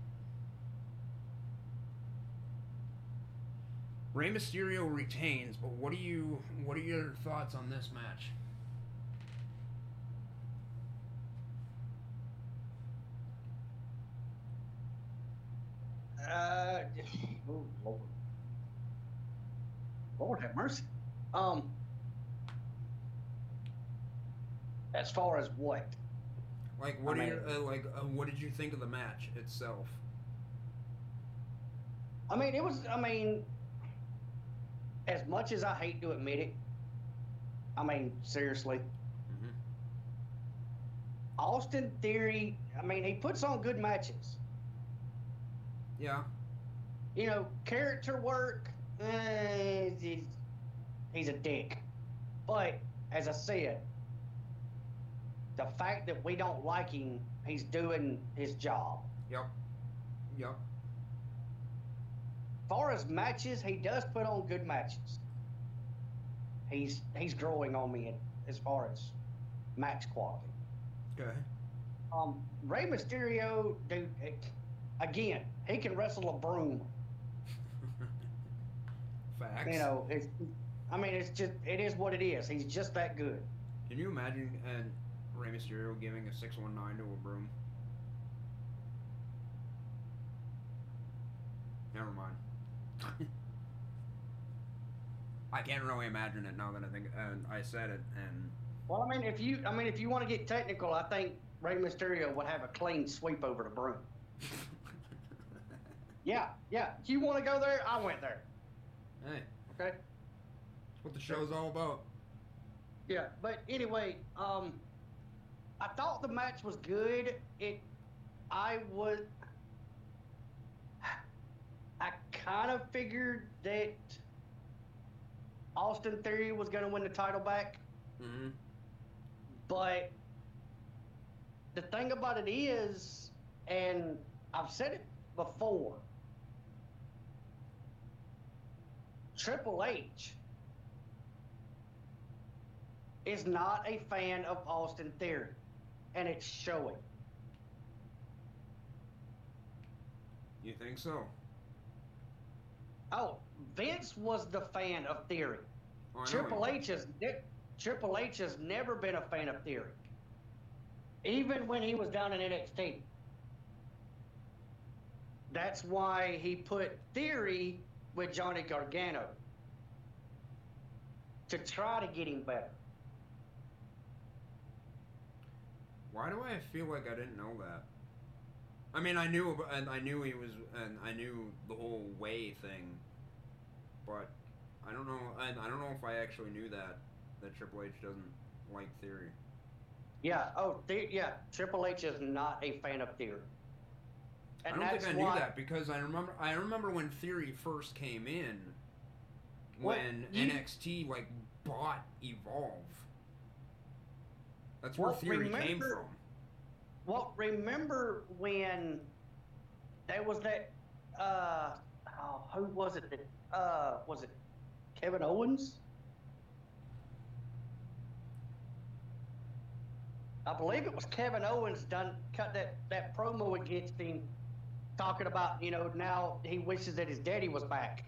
Speaker 1: Rey Mysterio retains, but what do you what are your thoughts on this match?
Speaker 2: Uh, oh, Lord. Lord have mercy. Um, as far as what?
Speaker 1: Like, what
Speaker 2: I
Speaker 1: are
Speaker 2: mean-
Speaker 1: your uh, like? Uh, what did you think of the match itself?
Speaker 2: I mean, it was. I mean, as much as I hate to admit it, I mean, seriously,
Speaker 1: Mm-hmm.
Speaker 2: Austin Theory. I mean, he puts on good matches.
Speaker 1: Yeah,
Speaker 2: You know, character work. He's, he's a dick. But as I said, the fact that we don't like him, he's doing his job.
Speaker 1: yep, yep.
Speaker 2: far as matches, he does put on good matches. He's he's growing on me as far as match quality.
Speaker 1: Okay.
Speaker 2: Um, Rey Mysterio, dude, again, he can wrestle a broom.
Speaker 1: Facts.
Speaker 2: You know, it's. I mean, it's just it is what it is. He's just that good.
Speaker 1: Can you imagine and Rey Mysterio giving a six one nine to a broom? Never mind. I can't really imagine it now that I think and I said it and
Speaker 2: Well, I mean, if you, I mean, if you want to get technical, I think Rey Mysterio would have a clean sweep over the broom. Yeah, yeah. If you want to go there, I went there.
Speaker 1: Hey,
Speaker 2: Okay.
Speaker 1: that's what the show's all about.
Speaker 2: Yeah, but anyway, um, I thought the match was good. It, I was, I kind of figured that Austin Theory was going to win the title back,
Speaker 1: Mm-hmm.
Speaker 2: but the thing about it is, and I've said it before, Triple H is not a fan of Austin Theory, and it's showing.
Speaker 1: You think so?
Speaker 2: Oh, Vince was the fan of Theory.
Speaker 1: Oh,
Speaker 2: Triple H has ne- Triple H has never been a fan of Theory, even when he was down in NXT. That's why he put Theory with Johnny Gargano to try to get him better.
Speaker 1: Why do I feel like I didn't know that? I mean, I knew, and I knew he was, and I knew the whole way thing, but I don't know, and I don't know if I actually knew that that Triple H doesn't like Theory.
Speaker 2: Yeah. Oh, the- yeah. Triple H is not a fan of Theory.
Speaker 1: I don't think I knew that because I remember, I remember when Theory first came in,
Speaker 2: Well,
Speaker 1: when
Speaker 2: you-
Speaker 1: NXT like bought Evolve. That's where
Speaker 2: Well,
Speaker 1: Theory came from.
Speaker 2: Well, remember when there was that? Uh, oh, who was it? That uh, was it Kevin Owens? I believe it was Kevin Owens done cut that that promo against him, talking about you know now he wishes that his daddy was back.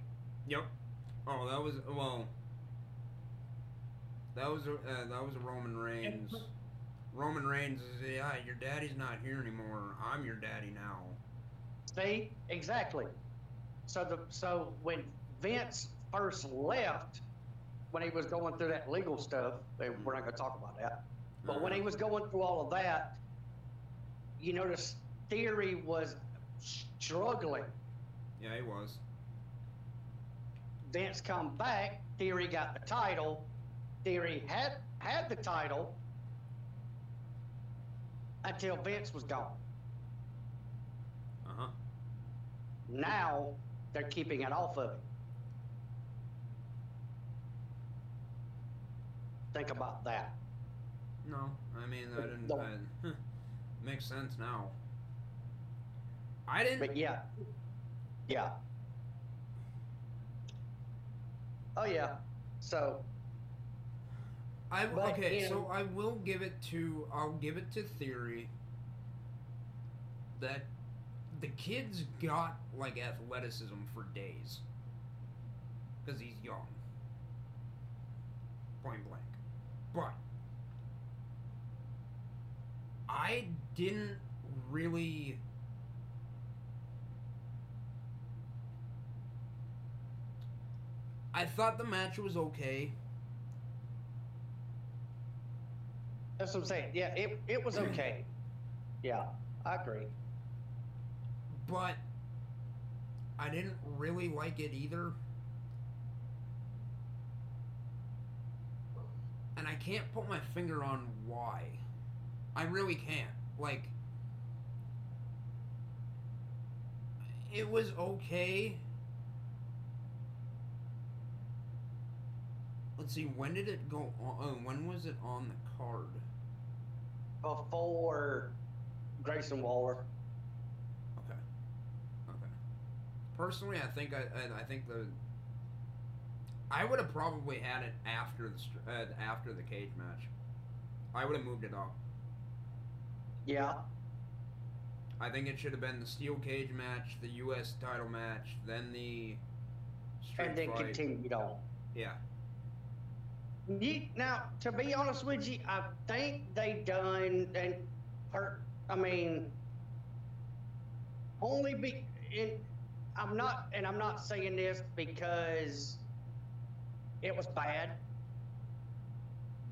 Speaker 1: Yep. Oh, that was well. That was a uh, that was a Roman Reigns. Roman Reigns is yeah, your daddy's not here anymore. I'm your daddy now.
Speaker 2: See, exactly. So the so when Vince first left, when he was going through that legal stuff, we're not going to talk about that. But when he was going through all of that, you notice Theory was struggling.
Speaker 1: Yeah, he was.
Speaker 2: Vince come back, Theory got the title. Theory had had the title until Vince was gone.
Speaker 1: Uh huh.
Speaker 2: Now they're keeping it off of him. Think about that.
Speaker 1: No, I mean I didn't. I, huh, makes sense now. I didn't.
Speaker 2: But yeah. Yeah. Oh yeah. So
Speaker 1: I
Speaker 2: But,
Speaker 1: okay,
Speaker 2: you
Speaker 1: so I will give it to I'll give it to Theory that the kid's got like athleticism for days because he's young, point blank. But I didn't really. I thought the match was okay.
Speaker 2: that's what I'm saying. Yeah, it it was hmm. okay. Yeah, I agree.
Speaker 1: but I didn't really like it either. And I can't put my finger on why. I really can't. Like, it was okay. Let's see, when did it go on? Oh, when was it on the card?
Speaker 2: Before Grayson Waller.
Speaker 1: Okay. Okay. Personally, I think I, I, I think the I would have probably had it after the uh, after the cage match. I would have moved it up.
Speaker 2: Yeah.
Speaker 1: I think it should have been the steel cage match, the U.S. title match, then the
Speaker 2: And then
Speaker 1: fight.
Speaker 2: continued on.
Speaker 1: Yeah.
Speaker 2: Ye- Now, to be honest with you, I think they done and per, I mean, only be in. I'm not, and I'm not saying this because it was bad,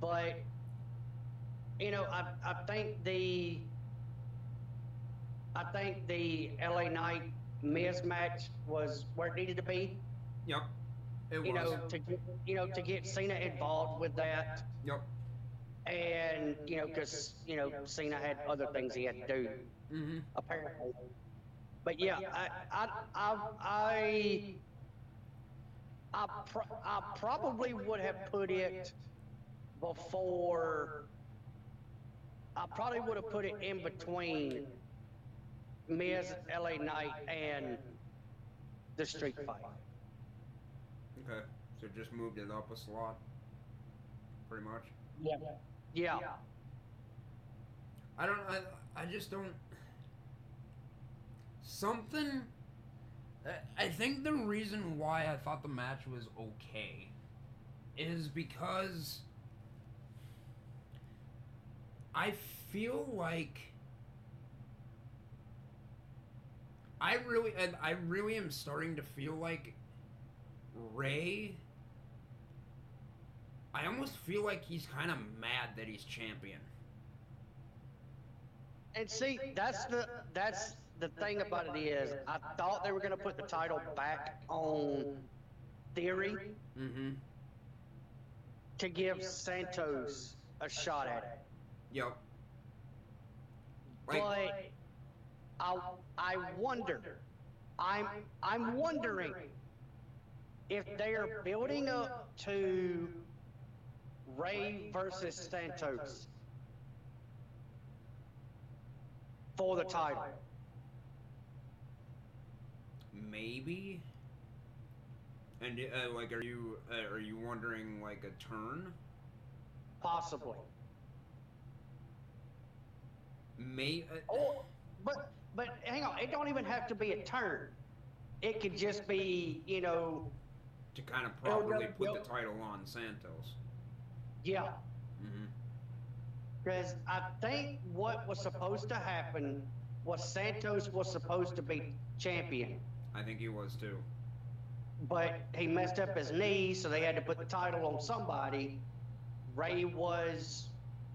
Speaker 2: but you know, I I think the I think the LA Knight Miz match was where it needed to be
Speaker 1: Yep. It
Speaker 2: you
Speaker 1: was.
Speaker 2: know, to get, you know, to get Cena involved with that,
Speaker 1: Yep.
Speaker 2: and you know, because you know, Cena had other things he had to do
Speaker 1: Mm-hmm.
Speaker 2: apparently. But yeah, I, I, I, I, I, pro- I probably would have put it before. I probably would have put it in between Miz, LA Knight, and the Street Fight.
Speaker 1: Okay. So just moved it up a slot. Pretty much.
Speaker 2: Yeah. Yeah.
Speaker 1: I don't. I, I just don't. Something. I- I think the reason why I thought the match was okay is because I feel like I really, and I really am starting to feel like Rey. I almost feel like he's kind of mad that he's champion.
Speaker 2: And see, that's the that's the thing about it is, I thought they were gonna put the title back on Theory
Speaker 1: Mm-hmm.
Speaker 2: to give Santos a shot at it,
Speaker 1: Yep. Like,
Speaker 2: but I I wonder, I'm I'm wondering if they are building up to Rey versus Santos for the title.
Speaker 1: maybe. And uh, like, are you uh, are you wondering like a turn?
Speaker 2: Possibly.
Speaker 1: May. Uh,
Speaker 2: Oh, but but hang on, it don't even have to be a turn. It could just be, you know,
Speaker 1: to kind of properly
Speaker 2: no,
Speaker 1: put
Speaker 2: no.
Speaker 1: the title on Santos.
Speaker 2: yeah.
Speaker 1: Mm-hmm.
Speaker 2: Because I think what was supposed to happen was Santos was supposed to be champion,
Speaker 1: I think he was too.
Speaker 2: but he messed up his knee, so they had to put the title on somebody. Rey was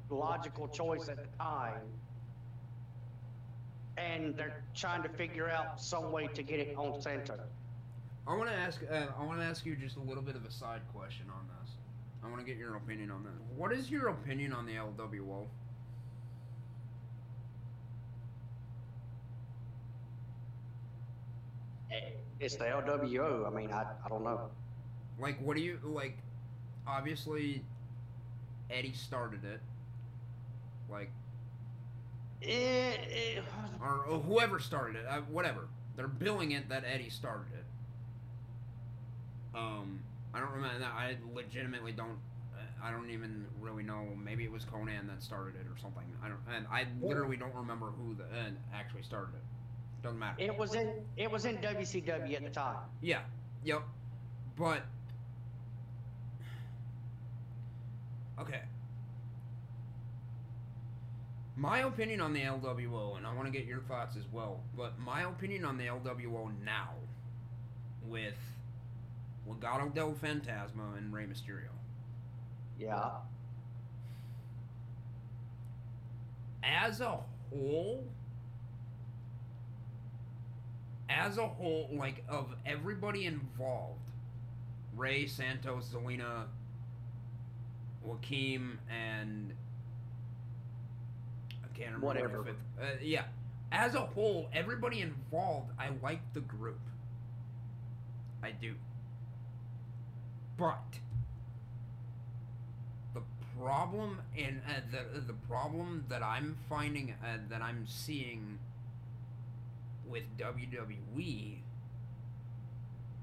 Speaker 2: the logical choice at the time. And they're trying to figure out some way to get it on Santos.
Speaker 1: I want to ask. Uh, I want to ask you just a little bit of a side question on this. I want to get your opinion on this. What is your opinion on the LWO?
Speaker 2: It's the LWO. I mean, I, I don't know.
Speaker 1: Like, what do you like? Obviously, Eddie started it. Like,
Speaker 2: Eh, eh,
Speaker 1: or, or whoever started it, uh, whatever. They're billing it that Eddie started it. Um, I don't remember. that. I legitimately don't. I don't even really know. Maybe it was Konnan that started it or something. I don't. And I literally don't remember who the uh, actually started it. Doesn't matter.
Speaker 2: it was in it was in WCW at the time.
Speaker 1: Yeah. Yep. But okay. My opinion on the LWO, and I want to get your thoughts as well. But my opinion on the LWO now, with Legado del Fantasma and Rey Mysterio,
Speaker 2: Yeah.
Speaker 1: as a whole, as a whole, like of everybody involved, Rey, Santos, Zelina, Joaquin, and I can't remember
Speaker 2: Whatever.
Speaker 1: the fifth. Uh, yeah, as a whole, everybody involved, I like the group. I do. But the problem and uh, the the problem that I'm finding uh, that I'm seeing with WWE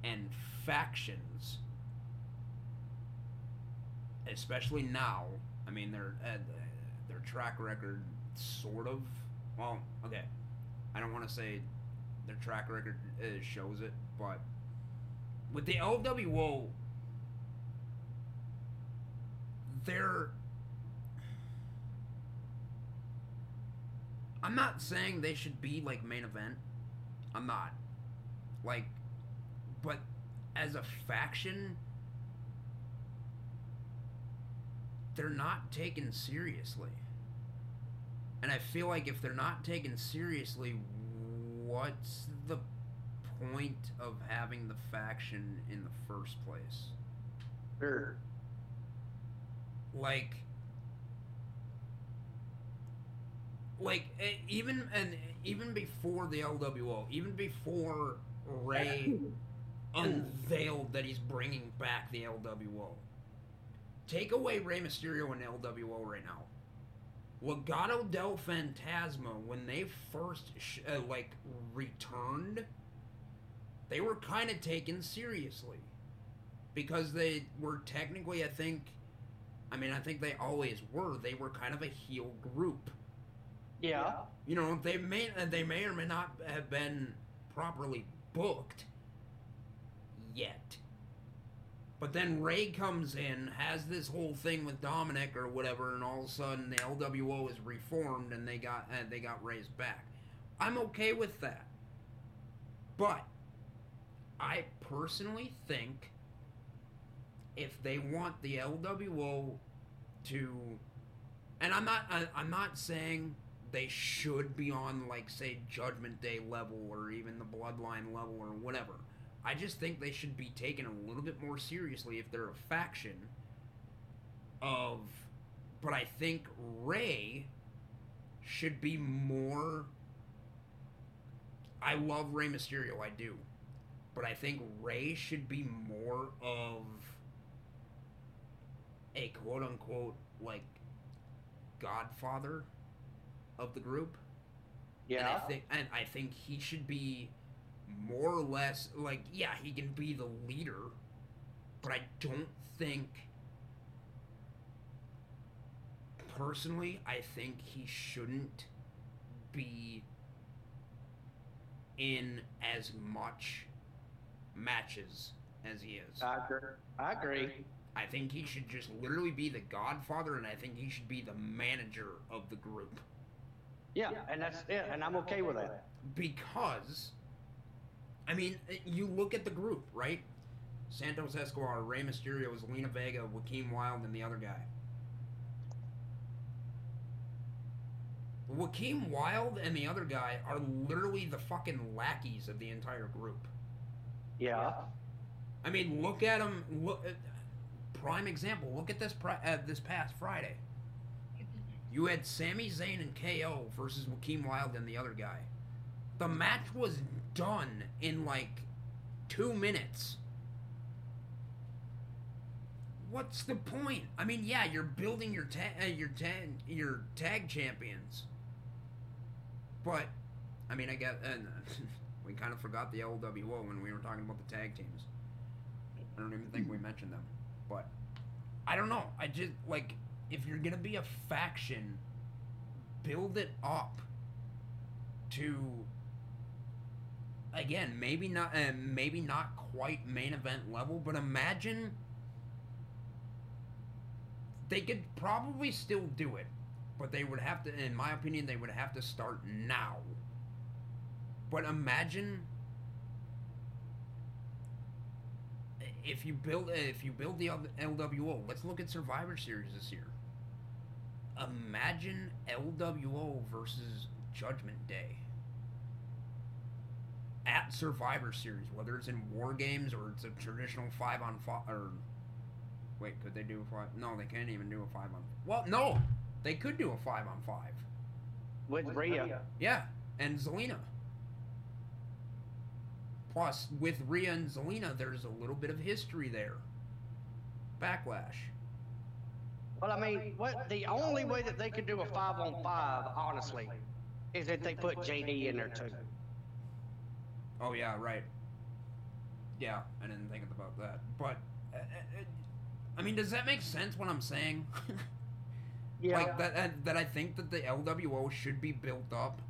Speaker 1: and factions, especially now. I mean, their uh, their track record sort of. Well, okay, I don't want to say their track record uh, shows it, but with the LWO, they're. I'm not saying they should be like main event. I'm not. Like, but as a faction, they're not taken seriously. And I feel like if they're not taken seriously, what's the point of having the faction in the first place?
Speaker 2: Sure.
Speaker 1: Like like eh, even and even before the LWO, even before Rey unveiled that he's bringing back the LWO. Take away Rey Mysterio and LWO right now. Legado del Fantasma, when they first sh- uh, like returned, they were kind of taken seriously because they were technically, I think, I mean, I think they always were. They were kind of a heel group.
Speaker 2: Yeah.
Speaker 1: You know, they may uh, they may or may not have been properly booked yet. But then Rey comes in, has this whole thing with Dominic or whatever, and all of a sudden the LWO is reformed and they got uh, they got Rey's back. I'm okay with that. But I personally think if they want the LWO to and I'm not I, I'm not saying they should be on like say Judgment Day level or even the Bloodline level or whatever. I just think they should be taken a little bit more seriously if they're a faction of but I think Rey should be more I love Rey Mysterio, I do. But I think Rey should be more of a quote unquote like godfather of the group. And
Speaker 2: Yeah.
Speaker 1: I think and I think he should be more or less like yeah, he can be the leader, but I don't think personally, I think he shouldn't be in as much matches as he is.
Speaker 2: I agree. I agree.
Speaker 1: I think he should just literally be the godfather and I think he should be the manager of the group.
Speaker 2: Yeah, and that's it. And I'm okay with that.
Speaker 1: because I mean, uh, you look at the group, right? Santos Escobar, Rey Mysterio, Zelina Vega, Joaquin Wilde, and the other guy. Joaquin Wilde and the other guy are literally the fucking lackeys of the entire group.
Speaker 2: Yeah.
Speaker 1: I mean, look at them. Look, at, prime example. Look at this pri- uh, this past Friday. You had Sami Zayn and KO versus Joaquin Wilde and the other guy. The match was done in like two minutes. What's the point? I mean, yeah, you're building your ta- uh, your tag your tag champions, but I mean, I guess and we kind of forgot the LWO when we were talking about the tag teams. I don't even think we mentioned them, but I don't know. I just like if you're gonna be a faction, build it up to again maybe not uh, maybe not quite main event level, but imagine they could probably still do it, but they would have to, in my opinion, they would have to start now. But imagine if you build if you build the LWO. Let's look at Survivor Series this year. Imagine LWO versus Judgment Day at Survivor Series, whether it's in War Games or it's a traditional five on five or Wait, could they do a five? No, they can't even do a five on. Well, no, they could do a five on five.
Speaker 2: With, With Rhea. Rhea.
Speaker 1: Yeah, and Zelina. Plus, with Rhea and Zelina, there's a little bit of history there. Backlash.
Speaker 2: Well, I mean, what the only way that they could do a five on five, honestly, is if they put JD in there too.
Speaker 1: Oh yeah, right. Yeah, I didn't think about that, but uh, uh I mean, does that make sense what I'm saying? yeah. Like that, that that I think that the LWO should be built up.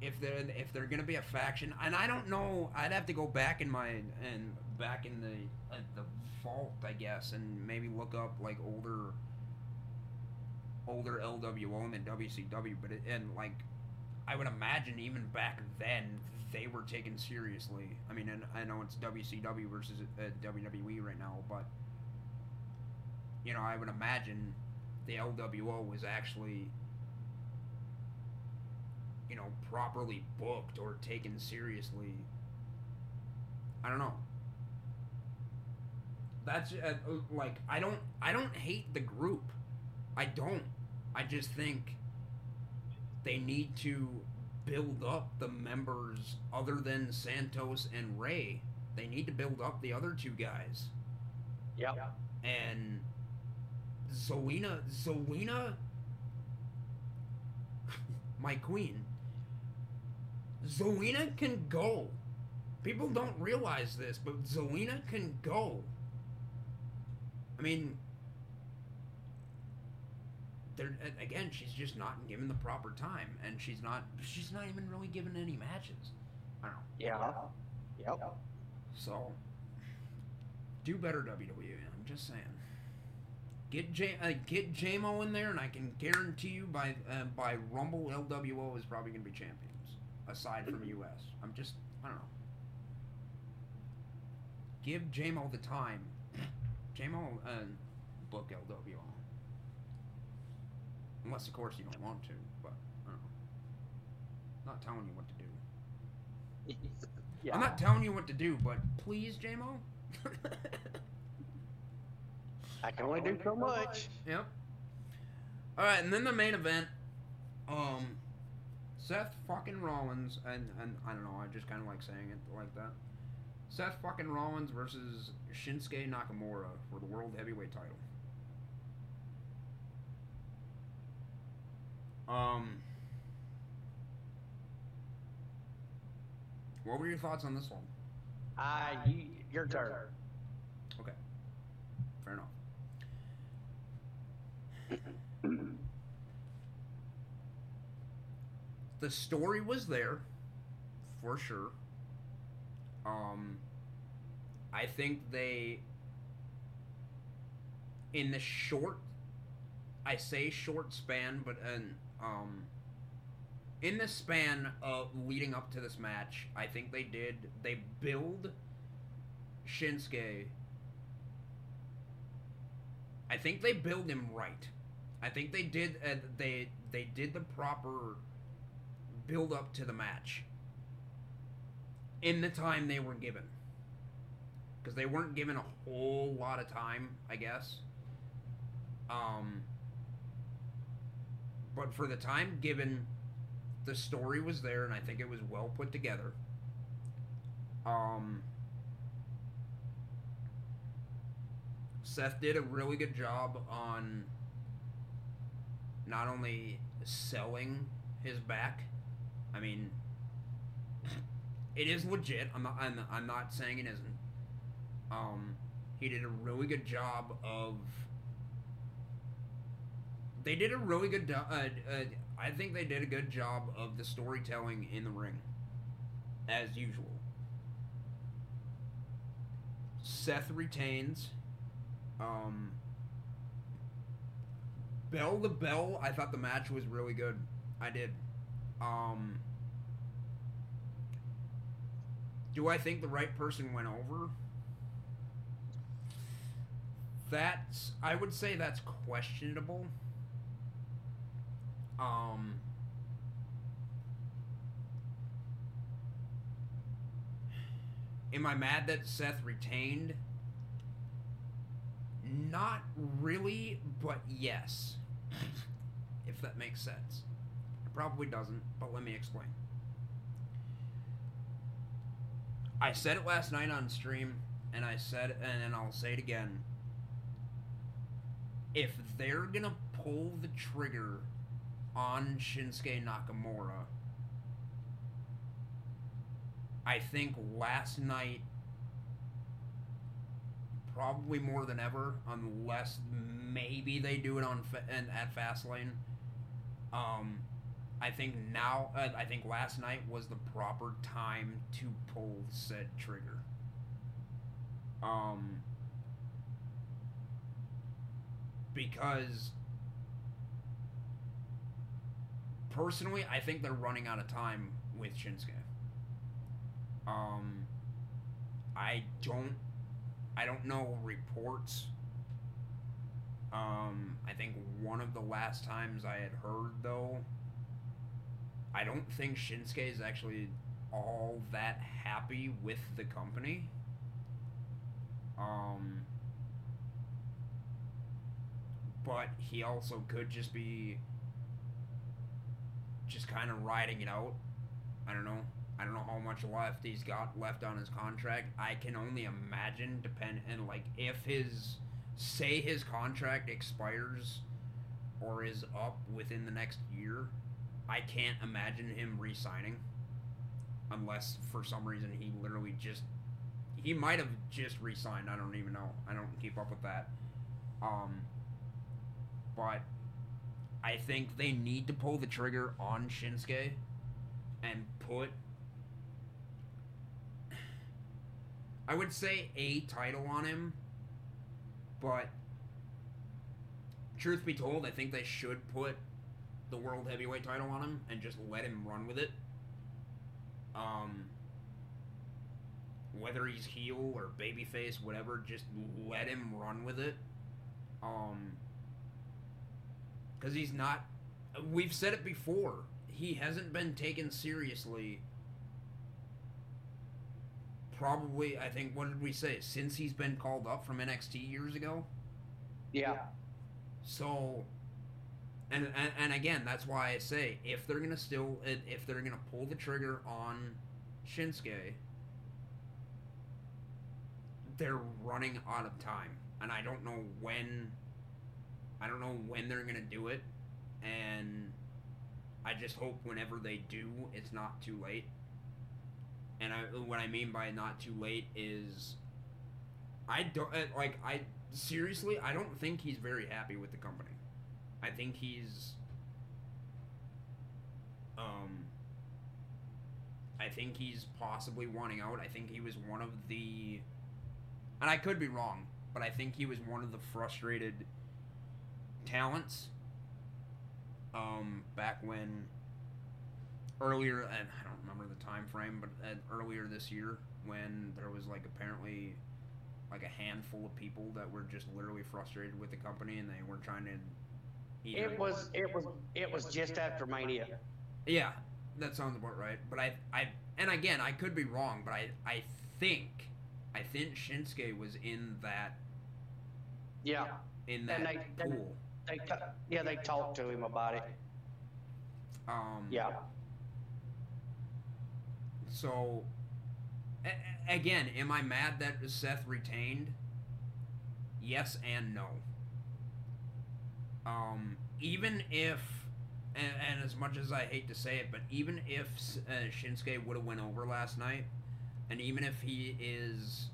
Speaker 1: If they're if they're gonna be a faction, and I don't know, I'd have to go back in my and back in the uh, the vault, I guess, and maybe look up like older older LWO than WCW, but it, and like I would imagine even back then they were taken seriously. I mean, and I know it's WCW versus uh, WWE right now, but you know, I would imagine the LWO was actually you know properly booked or taken seriously. I don't know. That's uh, like I don't I don't hate the group. I don't. I just think they need to build up the members other than Santos and Rey. They need to build up the other two guys.
Speaker 2: Yep.
Speaker 1: And Zelina, Zelina, my queen. Zelina can go. People don't realize this, but Zelina can go. I mean, again, she's just not given the proper time, and she's not she's not even really given any matches. I don't know.
Speaker 2: Yeah. Yep.
Speaker 1: So do better, WWE. I'm just saying. Get J uh, get JMO in there, and I can guarantee you by uh, by Rumble LWO is probably going to be champions, aside from US. I'm just I don't know. Give JMO the time. JMO uh, book LWO. Unless, of course, you don't want to, but I don't know. I'm not telling you what to do. yeah. I'm not telling you what to do, but please, JMO.
Speaker 2: I can only do so much.
Speaker 1: Yep. All right, and then the main event. Um, Seth fucking Rollins, and, and I don't know, I just kind of like saying it like that. Seth fucking Rollins versus Shinsuke Nakamura for the World Heavyweight title. Um, what were your thoughts on this one?
Speaker 2: Uh, you, your turn.
Speaker 1: Okay, fair enough. the story was there, for sure. Um, I think they, in the short, I say short span, but an um, in the span of leading up to this match, I think they did they build Shinsuke. I think they build him right. I think they did uh, they they did the proper build up to the match. in the time they were given. Because they weren't given a whole lot of time, I guess. Um, but for the time given, the story was there, and I think it was well put together. Um, Seth did a really good job on not only selling his back. I mean, it is legit. I'm not. I'm, I'm not saying it isn't. Um, he did a really good job of. They did a really good. Uh, uh, I think they did a good job of the storytelling in the ring, as usual. Seth retains. Um, bell to bell, I thought the match was really good. I did. Um, do I think the right person went over? That's I would say that's questionable. Um Am I mad that Seth retained? Not really, but yes. if that makes sense. It probably doesn't, but let me explain. I said it last night on stream, and I said, and I'll say it again. If they're gonna pull the trigger on Shinsuke Nakamura, I think last night, probably more than ever, unless maybe they do it on and at Fastlane. Um, I think now, uh, I think last night was the proper time to pull said trigger. Um, because personally, I think they're running out of time with Shinsuke. Um, I don't, I don't know reports. Um, I think one of the last times I had heard though I don't think Shinsuke is actually all that happy with the company. Um, but he also could just be just kind of riding it out. I don't know. I don't know how much left he's got left on his contract. I can only imagine depend and like if his say his contract expires or is up within the next year, I can't imagine him re-signing unless for some reason he literally just he might have just re-signed. I don't even know. I don't keep up with that. Um, but I think they need to pull the trigger on Shinsuke and put I would say a title on him, but truth be told, I think they should put the world heavyweight title on him and just let him run with it. Um, whether he's heel or babyface, whatever, just let him run with it. Um, because he's not. We've said it before. He hasn't been taken seriously. Probably, I think. What did we say? Since he's been called up from NXT years ago.
Speaker 2: Yeah.
Speaker 1: So and, and and again, that's why I say if they're gonna still if they're gonna pull the trigger on Shinsuke, they're running out of time, and I don't know when. I don't know when they're gonna do it, and I just hope whenever they do, it's not too late. And I, what I mean by not too late is, I don't like I seriously I don't think he's very happy with the company. I think he's um I think he's possibly wanting out. I think he was one of the and I could be wrong, but I think he was one of the frustrated talents um back when earlier and I don't remember the time frame, but earlier this year when there was like apparently like a handful of people that were just literally frustrated with the company and they were trying to
Speaker 2: it was it was it was just after Mania.
Speaker 1: Yeah, that sounds about right. But I, I, and again, I could be wrong, but I, I think, I think Shinsuke was in that,
Speaker 2: Yeah,
Speaker 1: in that
Speaker 2: they- they-
Speaker 1: pool.
Speaker 2: they ta- yeah they talked to him about it.
Speaker 1: Um,
Speaker 2: Yeah,
Speaker 1: So, a- a- again, am I mad that Seth retained? Yes and no. Um, even if, and, and as much as I hate to say it, but even if uh, Shinsuke would have went over last night, and even if he is,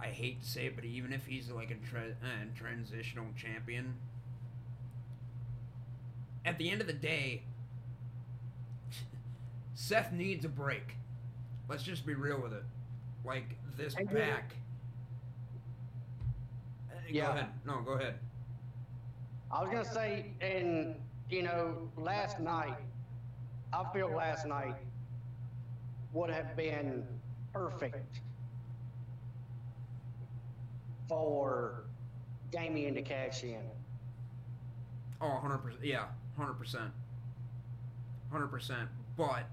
Speaker 1: I hate to say it, but even if he's like a tra- uh, transitional champion, at the end of the day, Seth needs a break. Let's just be real with it. Like this
Speaker 2: you-
Speaker 1: back.
Speaker 2: Yeah.
Speaker 1: Go ahead. No, go ahead.
Speaker 2: I was gonna say, and you know, last night, I feel last night would have been perfect for Damian to cash in.
Speaker 1: Oh, 100%. Yeah, 100%. 100%. But,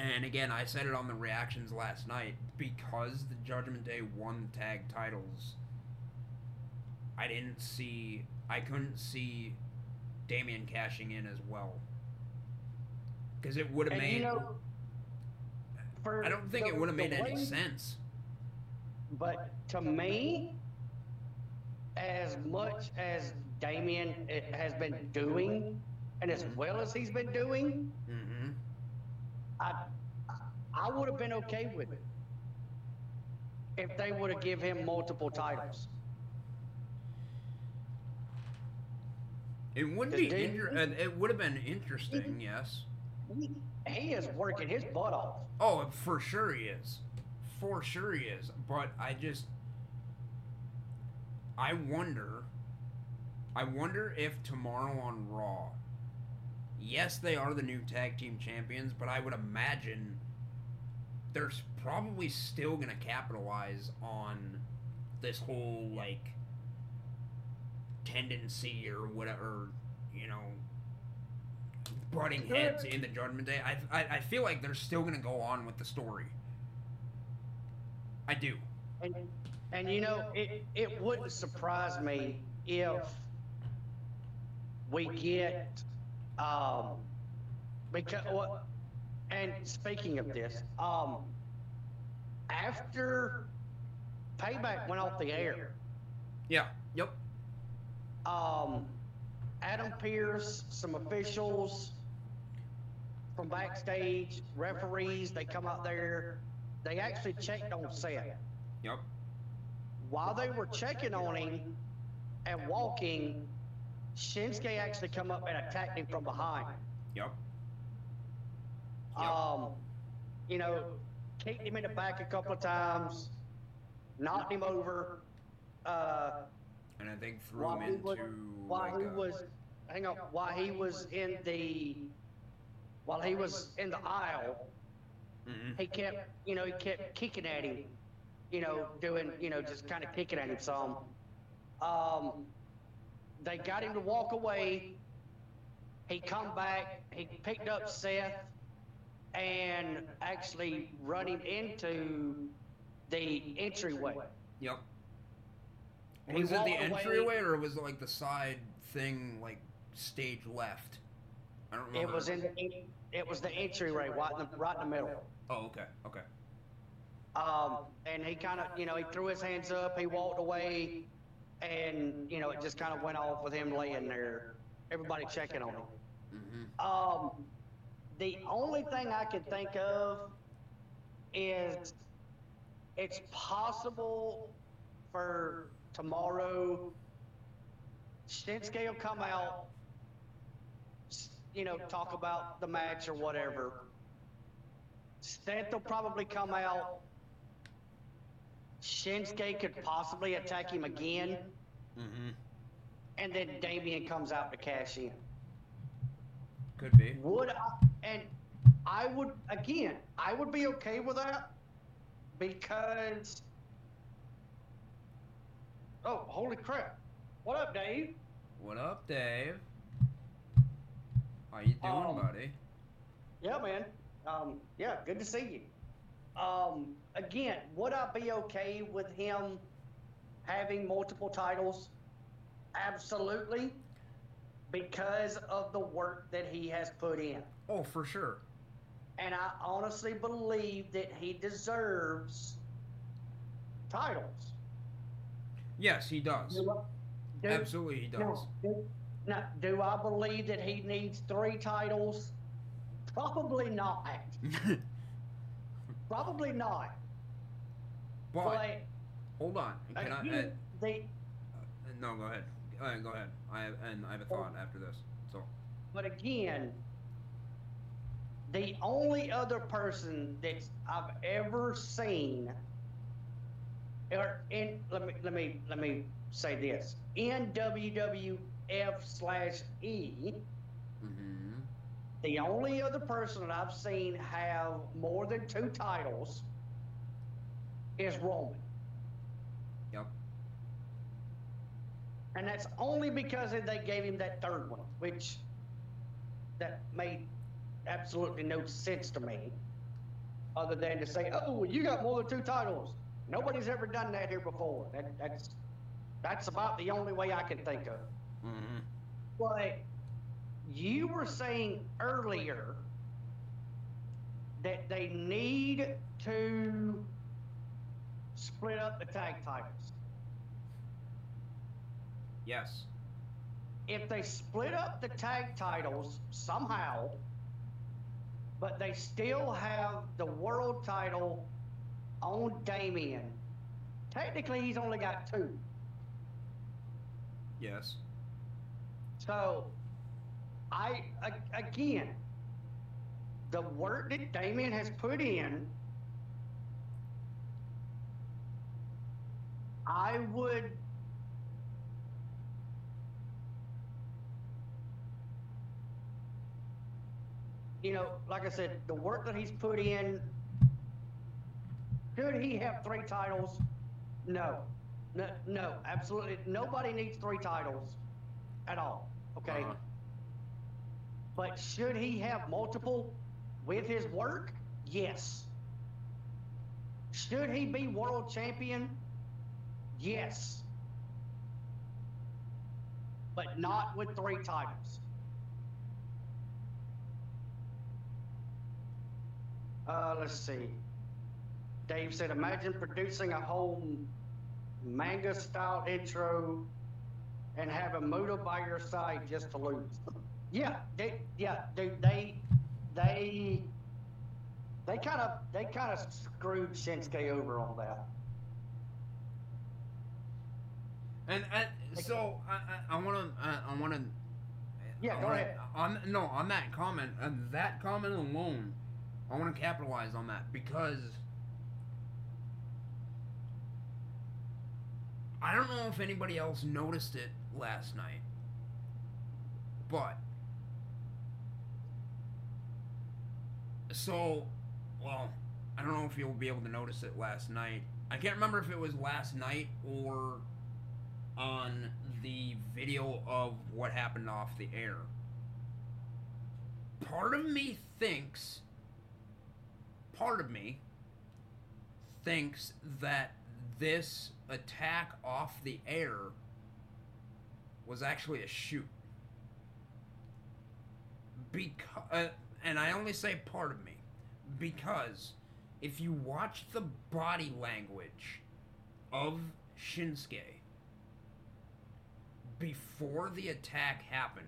Speaker 1: and again, I said it on the reactions last night because the Judgment Day won tag titles. I didn't see, I couldn't see Damian cashing in as well. Because it would have made.
Speaker 2: you know, for
Speaker 1: I don't think
Speaker 2: the-
Speaker 1: it would have
Speaker 2: the
Speaker 1: made any
Speaker 2: way-
Speaker 1: sense.
Speaker 2: But to me, as much as Damian has been doing, and as well as he's been doing. I I would have been okay with it if they would have give him multiple titles.
Speaker 1: It would
Speaker 2: The
Speaker 1: be. Inter- it would have been interesting. Yes.
Speaker 2: He is working his butt off.
Speaker 1: Oh, for sure he is. For sure he is. But I just I wonder I wonder if tomorrow on Raw Yes, they are the new tag team champions, but I would imagine they're probably still going to capitalize on this whole like tendency or whatever, you know, butting heads in the Judgment Day. I, I, I feel like they're still going to go on with the story. I do.
Speaker 2: And and you know, it it wouldn't surprise me if we get um because what and speaking of this, um after payback went off the air,
Speaker 1: Yeah. Yep.
Speaker 2: um Adam Pearce, some officials from backstage, referees, they come out there, they actually checked on Seth.
Speaker 1: Yep.
Speaker 2: while they were checking on him and walking, Shinsuke actually come up and attacked him from behind.
Speaker 1: Yep. Yep.
Speaker 2: Um, you know, kicked him in the back a couple of times, knocked him over. Uh,
Speaker 1: And I think threw him into
Speaker 2: was, while
Speaker 1: like
Speaker 2: he
Speaker 1: a-
Speaker 2: was, hang on, while he was in the, while he was in the aisle,
Speaker 1: Mhm.
Speaker 2: he kept, you know, he kept kicking at him, you know, doing, you know, just kind of kicking at him some. Um, they got him to walk away. He come back. He picked up Seth and actually run him into the entryway.
Speaker 1: Yep. Was it the entryway or was it like the side thing, like stage left? I don't remember.
Speaker 2: It was in the, it was the entryway right in the, right in the middle.
Speaker 1: Oh, okay, okay.
Speaker 2: Um, and he kind of, you know, he threw his hands up, he walked away, and, you know, it just kind of went off with him laying there, everybody checking on him.
Speaker 1: Mm-hmm.
Speaker 2: Um, the only thing I can think of is it's possible for tomorrow, Shinsuke will come out, you know, talk about the match or whatever. Seth will probably come out. Shinsuke could possibly attack him again,
Speaker 1: Mm-hmm.
Speaker 2: and then Damian comes out to cash in.
Speaker 1: Could be.
Speaker 2: Would I, and I would again, I would be okay with that because oh, holy crap! What up, Dave?
Speaker 1: What up, Dave? How you doing,
Speaker 2: Um,
Speaker 1: buddy?
Speaker 2: Yeah, man. Um, yeah, good to see you. Um, again, would I be okay with him having multiple titles? Absolutely. Because of the work that he has put in.
Speaker 1: Oh, for sure.
Speaker 2: And I honestly believe that he deserves titles.
Speaker 1: Yes, he does.
Speaker 2: Do, do-
Speaker 1: Absolutely, he does.
Speaker 2: Now, now, do I believe that he needs three titles? Probably not. Probably not.
Speaker 1: but
Speaker 2: But
Speaker 1: hold on. Can I? Uh,
Speaker 2: again, they,
Speaker 1: uh, no, go ahead. Uh, go ahead. I have, and I have a thought after this. So.
Speaker 2: but again, the only other person that I've ever seen, or in let me let me let me say this in WWF slash E. The only other person that I've seen have more than two titles is Roman.
Speaker 1: Yep.
Speaker 2: And that's only because they gave him that third one, which that made absolutely no sense to me. Other than to say, oh, you got more than two titles. Nobody's ever done that here before. That, that's that's about the only way I can think of.
Speaker 1: Mm-hmm.
Speaker 2: But you were saying earlier that they need to split up the tag titles.
Speaker 1: Yes.
Speaker 2: If they split up the tag titles somehow, but they still have the world title on Damian, technically he's only got two.
Speaker 1: Yes.
Speaker 2: So, I again, the work that Damian has put in, I would. You know, like I said, the work that he's put in. Should he have three titles? No. No, no, absolutely. Nobody needs three titles at all. Okay.
Speaker 1: Uh-huh.
Speaker 2: But should he have multiple with his work? Yes. Should he be world champion? Yes. But not with three titles. Uh, let's see. Dave said, imagine producing a whole manga style intro and having Muda by your side just to lose. Yeah, they, yeah, dude, they, they, they kind of, they kind of screwed Shinsuke over on that.
Speaker 1: And, and so I, want to I, want to
Speaker 2: Yeah, go ahead.
Speaker 1: on no on that comment on that comment alone I want to capitalize on that because I don't know if anybody else noticed it last night but so well I don't know if you'll be able to notice it last night I can't remember if it was last night or on the video of what happened off the air. Part of me thinks, part of me thinks that this attack off the air was actually a shoot. Because, uh, and I only say part of me, because if you watch the body language of Shinsuke before the attack happened,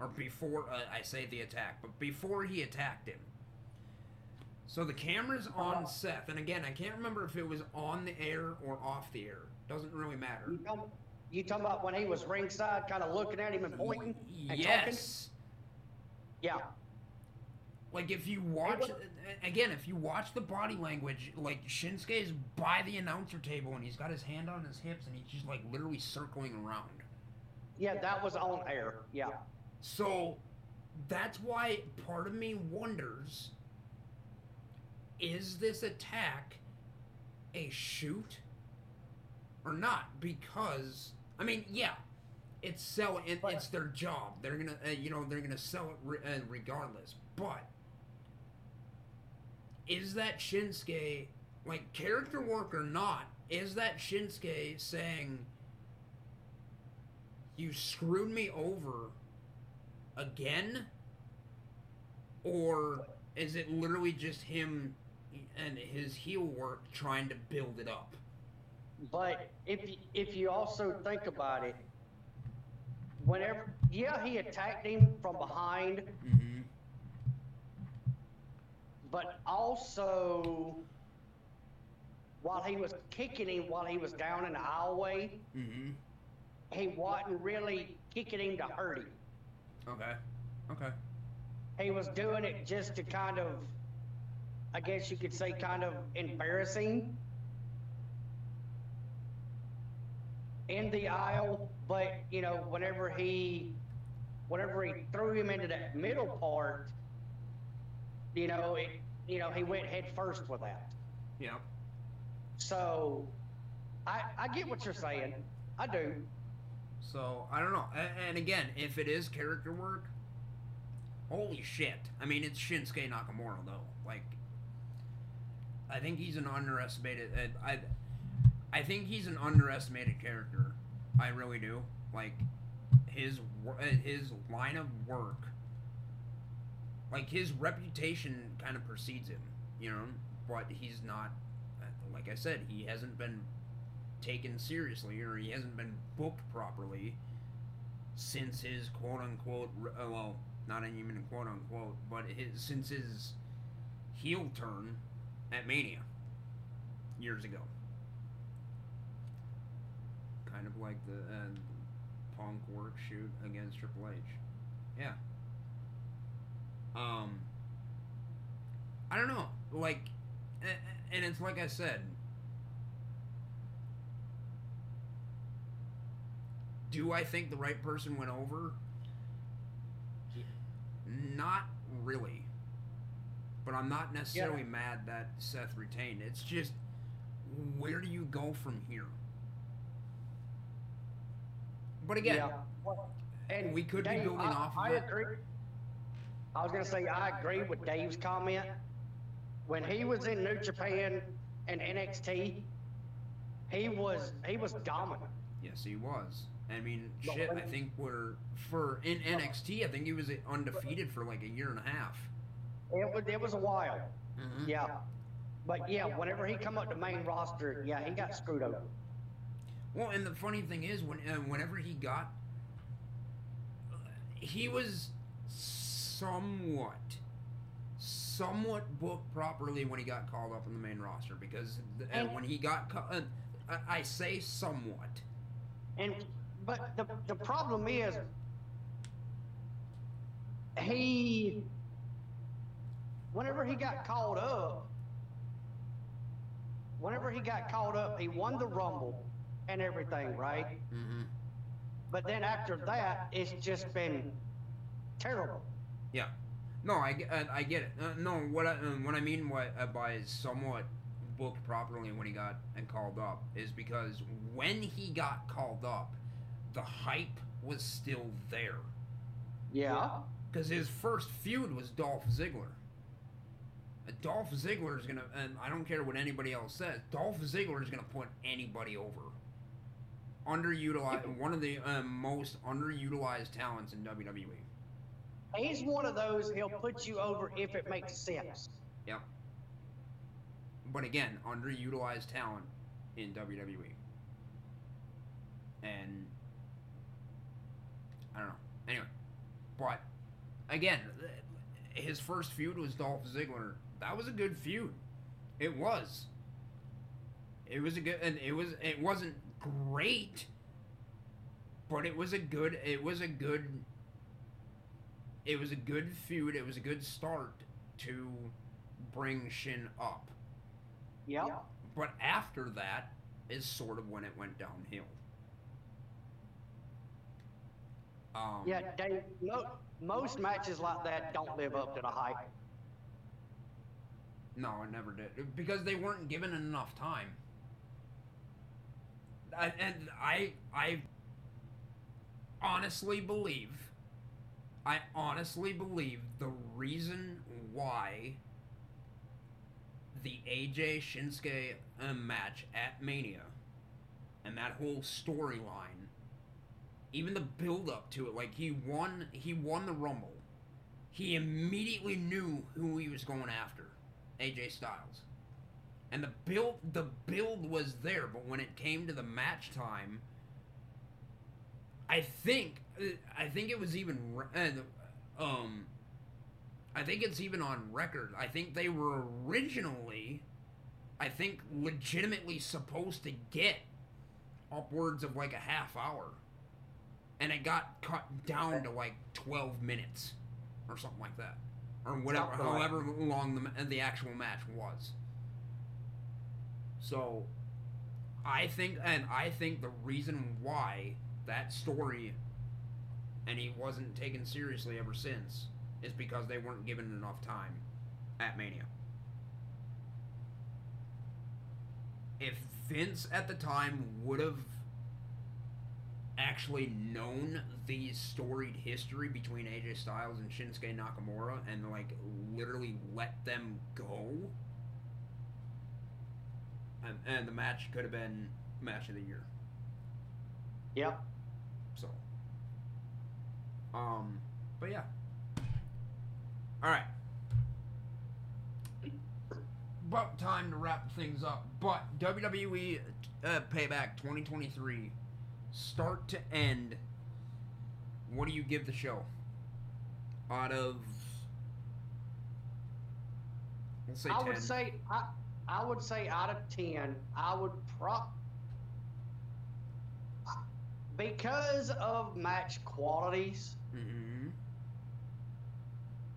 Speaker 1: or before uh, I say the attack, but before he attacked him. So the camera's on Seth, and again, I can't remember if it was on the air or off the air. Doesn't really matter.
Speaker 2: You talking, you talking about when he was ringside, kind of looking at him and pointing and talking?
Speaker 1: Yes.
Speaker 2: Yeah.
Speaker 1: Like if you watch again, if you watch the body language, like Shinsuke is by the announcer table and he's got his hand on his hips and he's just like literally circling around.
Speaker 2: Yeah, that was on air. Yeah.
Speaker 1: So that's why part of me wonders is this attack a shoot or not? Because, I mean, yeah, it's selling. It, it's their job. They're gonna, uh, you know, they're gonna sell it re- uh, regardless. But is that Shinsuke, like character work or not? Is that Shinsuke saying, "You screwed me over again," or is it literally just him and his heel work trying to build it up?
Speaker 2: But if y- if you also think about it, whenever yeah he attacked him from behind,
Speaker 1: Mm-hmm.
Speaker 2: But also while he was kicking him while he was down in the aisleway,
Speaker 1: Mm-hmm.
Speaker 2: he wasn't really kicking him to hurt him.
Speaker 1: Okay. Okay.
Speaker 2: He was doing it just to kind of, I guess you could say, kind of embarrassing in the aisle. But you know, whenever he, whenever he threw him into that middle part, you know, it, you know, he went head first with that.
Speaker 1: Yeah.
Speaker 2: So, I I get what you're saying. I do.
Speaker 1: So I don't know. And, again, if it is character work, holy shit! I mean, it's Shinsuke Nakamura though. Like, I think he's an underestimated. Uh, I, I think he's an underestimated character. I really do. Like, his uh, his line of work. Like his reputation kind of precedes him, you know. But he's not. uh, Like I said, he hasn't been taken seriously or he hasn't been booked properly since his quote unquote uh, well not even quote unquote but his since his heel turn at Mania years ago kind of like the uh, Punk work shoot against Triple H yeah um I don't know like and it's like I said Do I think the right person went over? Not really. But I'm not necessarily mad that Seth retained. It's just where do you go from here? But again,
Speaker 2: Yeah. And
Speaker 1: We could be building
Speaker 2: I,
Speaker 1: off of
Speaker 2: I
Speaker 1: that.
Speaker 2: agree. I was gonna say I agree with Dave's comment. When he was in New Japan and NXT, he was he was dominant.
Speaker 1: yes, he was. I mean, shit. I think we're for in NXT. I think he was undefeated for like a year and a half.
Speaker 2: It was it was a while.
Speaker 1: Mhm.
Speaker 2: Yeah. But yeah, whenever he come up to main roster, yeah, he got screwed over.
Speaker 1: Well, and the funny thing is, when uh, whenever he got, he was somewhat, somewhat booked properly when he got called up in the main roster because
Speaker 2: And-
Speaker 1: when he got, uh, I, I say somewhat.
Speaker 2: And but the the problem is he whenever he got called up whenever he got called up he won the rumble and everything, right?
Speaker 1: Mm-hmm.
Speaker 2: But then after that it's just been terrible.
Speaker 1: Yeah. No, I, ge- uh, I get it. Uh, no, what I, uh, what I mean what, uh, by somewhat booked properly when he got and called up is because when he got called up, the hype was still there.
Speaker 2: Yeah.
Speaker 1: Because his first feud was Dolph Ziggler. Uh, Dolph Ziggler is gonna, and I don't care what anybody else says. Dolph Ziggler is gonna put anybody over. Underutilized, one of the uh, most underutilized talents in. WWE.
Speaker 2: He's one of those he'll put you over if it makes sense.
Speaker 1: Yep. But again, underutilized talent in WWE. And I don't know. Anyway, but again, his first feud was Dolph Ziggler. That was a good feud. It was. It was a good, and it was. It wasn't great, but it was a good. It was a good. It was a good feud. It was a good start to bring Shin up.
Speaker 2: Yep.
Speaker 1: But after that is sort of when it went downhill. Um,
Speaker 2: Yeah, Dave, mo- most matches like that don't live up to the hype.
Speaker 1: No, it never did because they weren't given enough time. I, and I, I, honestly believe, I honestly believe the reason why the AJ Shinsuke match at Mania and that whole storyline, even the build up to it, like he won, he won the Rumble. He immediately knew who he was going after, AJ Styles, and the build, the build was there. But when it came to the match time, I think, I think it was even, um, I think it's even on record. I think they were originally, I think, legitimately supposed to get upwards of like a half hour. And it got cut down to like 12 minutes or something like that. Or whatever, however long the, the actual match was. So, I think, and I think the reason why that story and he wasn't taken seriously ever since is because they weren't given enough time at Mania. If Vince at the time would have actually known the storied history between AJ Styles and Shinsuke Nakamura and like literally let them go, and, and the match could have been match of the year.
Speaker 2: Yep.
Speaker 1: So, um, but yeah. All right. About time to wrap things up. But WWE uh, Payback 2023, start to end. What do you give the show? Out of,
Speaker 2: I
Speaker 1: 10.
Speaker 2: would say I I would say out of ten, I would prop because of match qualities.
Speaker 1: hmm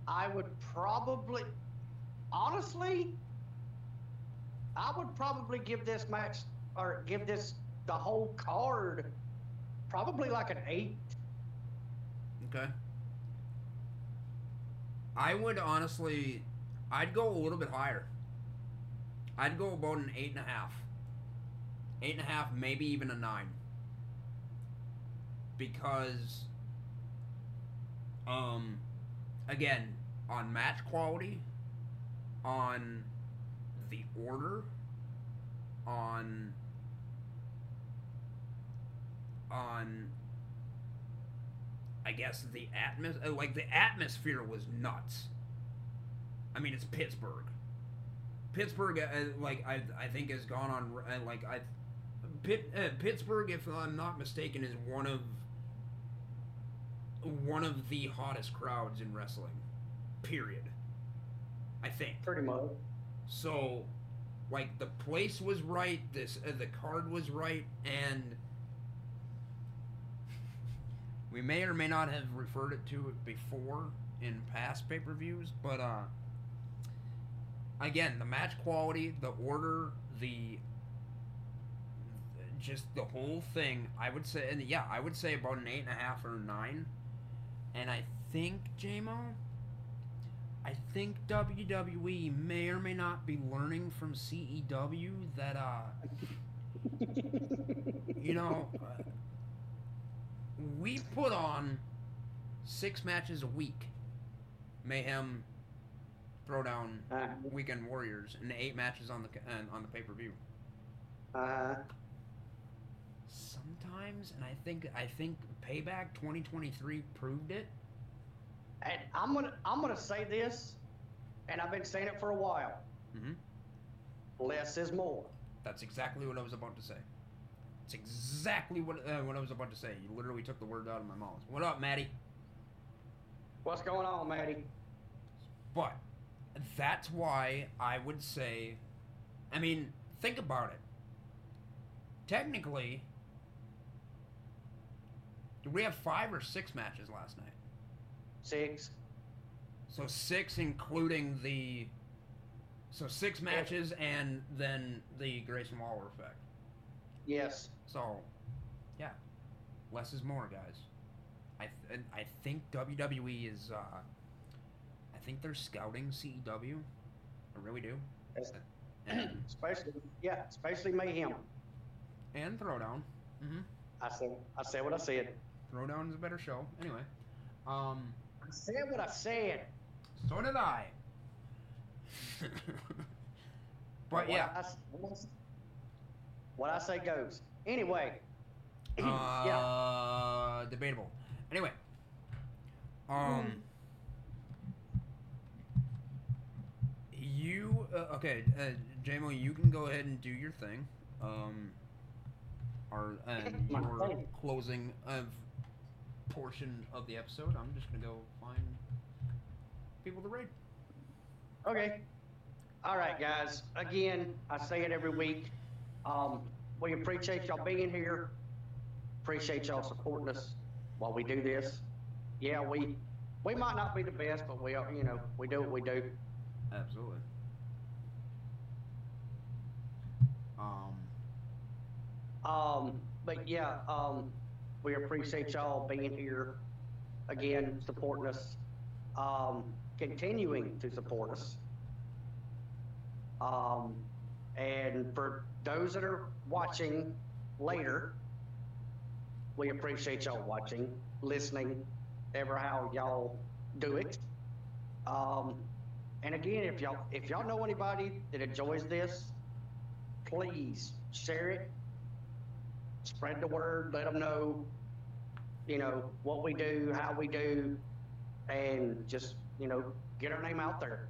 Speaker 2: I would probably, honestly, I would probably give this match or give this the whole card probably like an eight.
Speaker 1: Okay. I would honestly, I'd go a little bit higher. I'd go about an eight and a half. Eight and a half, maybe even a nine. Because, um, again, on match quality, on the order, on, on I guess the atmos like the atmosphere was nuts. I mean, it's Pittsburgh. Pittsburgh, uh, like I, I think has gone on uh, like I, Pitt, uh, Pittsburgh, if I'm not mistaken, is one of one of the hottest crowds in wrestling. Period. I think.
Speaker 2: Pretty much.
Speaker 1: So, like the place was right, this uh, the card was right, and we may or may not have referred it to it before in past pay per views, but uh, again, the match quality, the order, the just the whole thing, I would say, and yeah, I would say about an eight and a half or nine, and I think JMO. I think WWE may or may not be learning from CEW that, uh, you know, uh, we put on six matches a week. Mayhem, Throwdown,
Speaker 2: Uh,
Speaker 1: Weekend Warriors, and eight matches on the uh, on the pay per view.
Speaker 2: uh,
Speaker 1: Sometimes, and I think I think Payback 2023 proved it.
Speaker 2: and I'm gonna I'm gonna say this, and I've been saying it for a while.
Speaker 1: Mhm.
Speaker 2: Less is more.
Speaker 1: That's exactly what I was about to say. It's exactly what uh, what I was about to say. You literally took the word out of my mouth. What up, Maddie?
Speaker 2: What's going on, Maddie?
Speaker 1: But that's why I would say, I mean, think about it. Technically, did we have five or six matches last night?
Speaker 2: Six.
Speaker 1: So six, including the. So six matches and then the Grayson Waller effect.
Speaker 2: Yes.
Speaker 1: So, yeah, less is more, guys. I th- I think WWE is. Uh, I think they're scouting CEW. I really do.
Speaker 2: Yes.
Speaker 1: And,
Speaker 2: especially yeah, especially mayhem.
Speaker 1: and Throwdown. Mm-hmm.
Speaker 2: I said I said what I said.
Speaker 1: Throwdown is a better show. Anyway, um,
Speaker 2: I'm saying what I'm saying.
Speaker 1: so did I. but yeah,
Speaker 2: what I what I say goes. Anyway. yeah.
Speaker 1: uh, debatable. Anyway, um, you uh, okay? Uh, JMO, you can go ahead and do your thing. Um, our and your closing of portion of the episode. I'm just gonna go find people to rate.
Speaker 2: Okay. All right, guys. Again, I say it every week. Um, we appreciate y'all being here. Appreciate y'all supporting us while we do this. Yeah, we we might not be the best, but we are, you know, we do what we do.
Speaker 1: Absolutely. Um,
Speaker 2: Um, but yeah, um, we appreciate y'all being here again, supporting us, um, continuing to support us. Um, and for those that are watching later, we appreciate y'all watching, listening, ever how y'all do it. Um, and again, if y'all if y'all know anybody that enjoys this, please share it, spread the word, let them know, you know, what we do, how we do, and just, you know, get our name out there.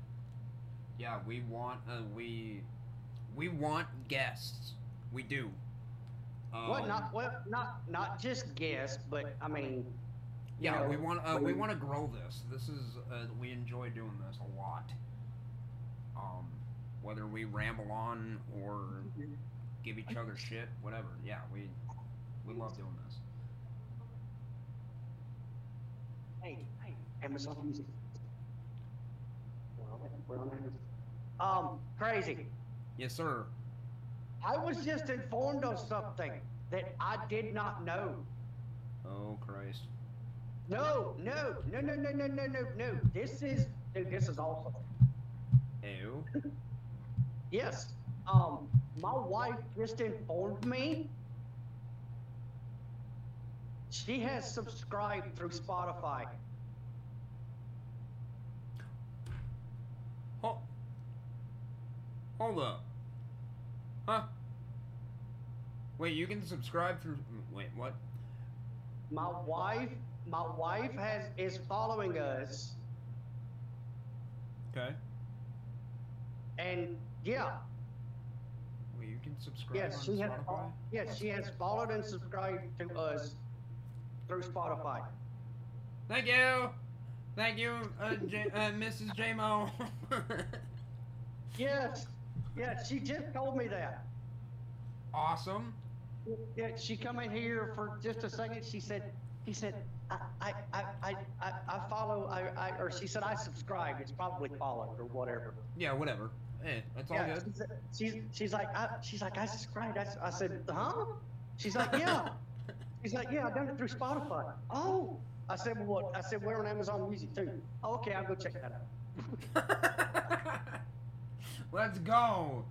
Speaker 1: yeah, we want uh, we we want guests. We do. Um,
Speaker 2: What not well not not just guests, but I mean
Speaker 1: Yeah,
Speaker 2: know,
Speaker 1: we want uh, we
Speaker 2: we-
Speaker 1: want to grow this. This is uh, we enjoy doing this a lot. Um, whether we ramble on or give each other shit, whatever. Yeah, we we love doing this.
Speaker 2: Hey, hey, Amazon Music. We're on it, we're on. Um, crazy.
Speaker 1: Yes, sir.
Speaker 2: I was just informed of something that I did not know.
Speaker 1: Oh Christ.
Speaker 2: No, no, no, no, no, no, no, no, no. This is, dude, this is awesome.
Speaker 1: Ew.
Speaker 2: Yes. Um, my wife just informed me. She has subscribed through Spotify.
Speaker 1: Hold. Hold up. Huh? Wait, you can subscribe through. Wait, what?
Speaker 2: My wife, my wife has is following us,
Speaker 1: Okay.
Speaker 2: and yeah,
Speaker 1: Wait, you can subscribe
Speaker 2: yes, she has. Yes, she has followed and subscribed to us through Spotify.
Speaker 1: Thank you. Thank you, uh, J- uh, Mrs. JMO.
Speaker 2: Yes, yes, she just told me that.
Speaker 1: awesome.
Speaker 2: Yeah, she come in here for just a second. She said, he said, I, I, I, I, I, follow, I, I, or she said, I subscribe. It's probably followed or whatever.
Speaker 1: Yeah, whatever. Hey, that's all
Speaker 2: yeah,
Speaker 1: good.
Speaker 2: she said- she's, she's like, I, she's like, I subscribed. I, I said, huh? She's like, yeah. She's like, yeah, I done it through Spotify. Oh, I said, well, what? I said, we're on Amazon Music too. Oh, okay, I'll go check that out.
Speaker 1: Let's go.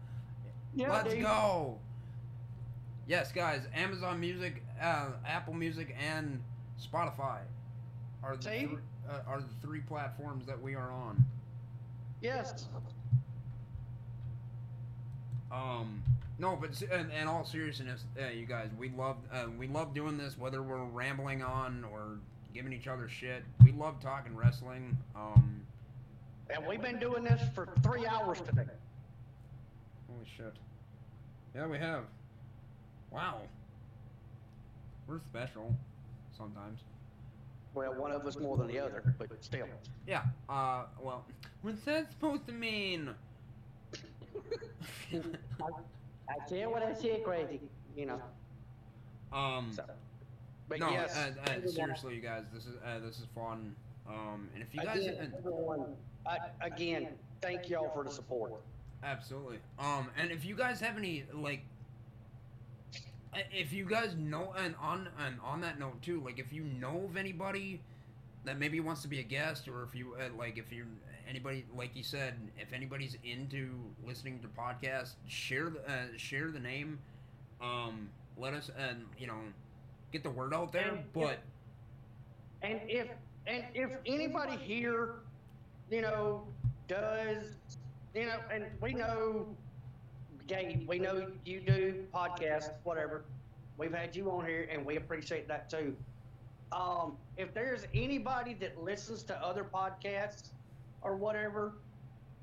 Speaker 2: Yeah,
Speaker 1: Let's
Speaker 2: dude.
Speaker 1: go. Yes, guys. Amazon Music, uh, Apple Music, and Spotify are the thr- uh, are the three platforms that we are on.
Speaker 2: Yes.
Speaker 1: Um, no, but in, in all seriousness, uh, you guys, we love uh, we love doing this, whether we're rambling on or giving each other shit. We love talking wrestling. Um,
Speaker 2: And we've been doing this for three hours today.
Speaker 1: holy shit. Yeah, we have. Wow. We're special. Sometimes.
Speaker 2: Well, one of us more than the other, but still.
Speaker 1: Yeah. Uh. Well, what's that supposed to mean?
Speaker 2: I say what I say, crazy. You know.
Speaker 1: um.
Speaker 2: So. But
Speaker 1: no.
Speaker 2: yes.
Speaker 1: uh, uh, seriously, you guys, this is uh, this is fun. Um. And if you guys.
Speaker 2: Again, everyone, again, thank y'all for the support.
Speaker 1: Absolutely. Um, and if you guys have any like, if you guys know, and on and on that note too, like if you know of anybody that maybe wants to be a guest, or if you uh, like, if you anybody like you said, if anybody's into listening to podcasts, share the uh, share the name. Um, let us and you know get the word out there.
Speaker 2: And,
Speaker 1: but
Speaker 2: And if and if anybody here, you know, does you know, and we know, Gabe, we know you do podcasts, whatever. We've had you on here, and we appreciate that too. Um, if there's anybody that listens to other podcasts or whatever,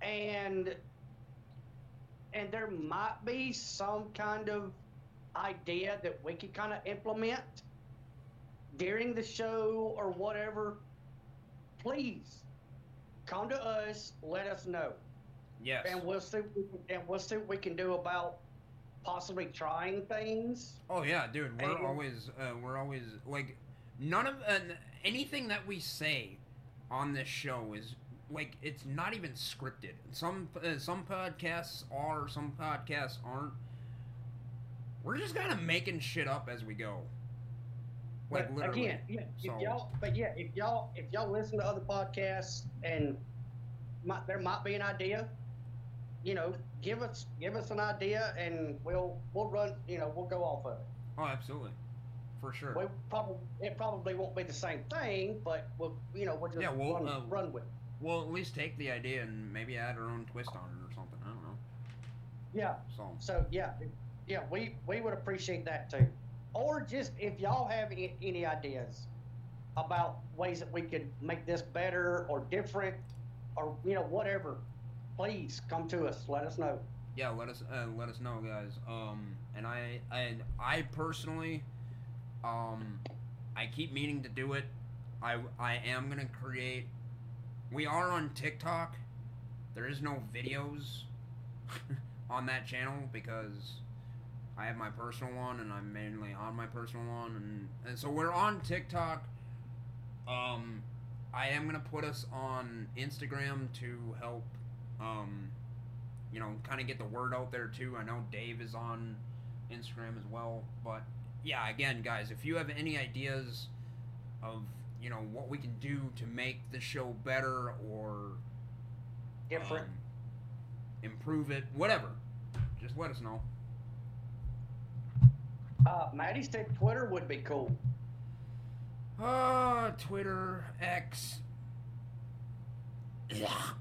Speaker 2: and and there might be some kind of idea that we could kind of implement during the show or whatever, please come to us. Let us know,
Speaker 1: Yes.
Speaker 2: and we'll see. What we can, and we'll see what we can do about possibly trying things.
Speaker 1: Oh yeah, dude. We're
Speaker 2: And-
Speaker 1: always uh, we're always like none of uh, anything that we say on this show is like it's not even scripted. Some uh, some podcasts are, some podcasts aren't. We're just kind of making shit up as we go. Like
Speaker 2: but
Speaker 1: literally.
Speaker 2: again, yeah, if
Speaker 1: So-
Speaker 2: y'all, but yeah, if y'all if y'all listen to other podcasts and might, there might be an idea, you know, give us give us an idea and we'll we'll run, you know, we'll go off of it.
Speaker 1: Oh, absolutely, for sure.
Speaker 2: We probably it probably won't be the same thing, but we'll you know we'll just
Speaker 1: Yeah, we'll,
Speaker 2: run,
Speaker 1: uh,
Speaker 2: run with. it.
Speaker 1: We'll at least take the idea and maybe add our own twist on it or something. I don't know.
Speaker 2: Yeah.
Speaker 1: So
Speaker 2: So yeah, yeah, we we would appreciate that too. Or just if y'all have any, any ideas about ways that we could make this better or different, or you know whatever, please come to us. Let us know.
Speaker 1: yeah, let us uh, let us know, guys. Um, and I and I personally, um, I keep meaning to do it. I I am gonna create. We are on TikTok. There is no videos on that channel because I have my personal one and I'm mainly on my personal one and, and so we're on TikTok. Um, I am gonna put us on Instagram to help. Um, you know, kind of get the word out there too. I know Dave is on Instagram as well, but yeah, again, guys, if you have any ideas of you know what we can do to make the show better or
Speaker 2: Different.
Speaker 1: um, improve it, whatever, just let us know.
Speaker 2: Uh, Maddie said Twitter would be cool.
Speaker 1: Uh, Twitter, X,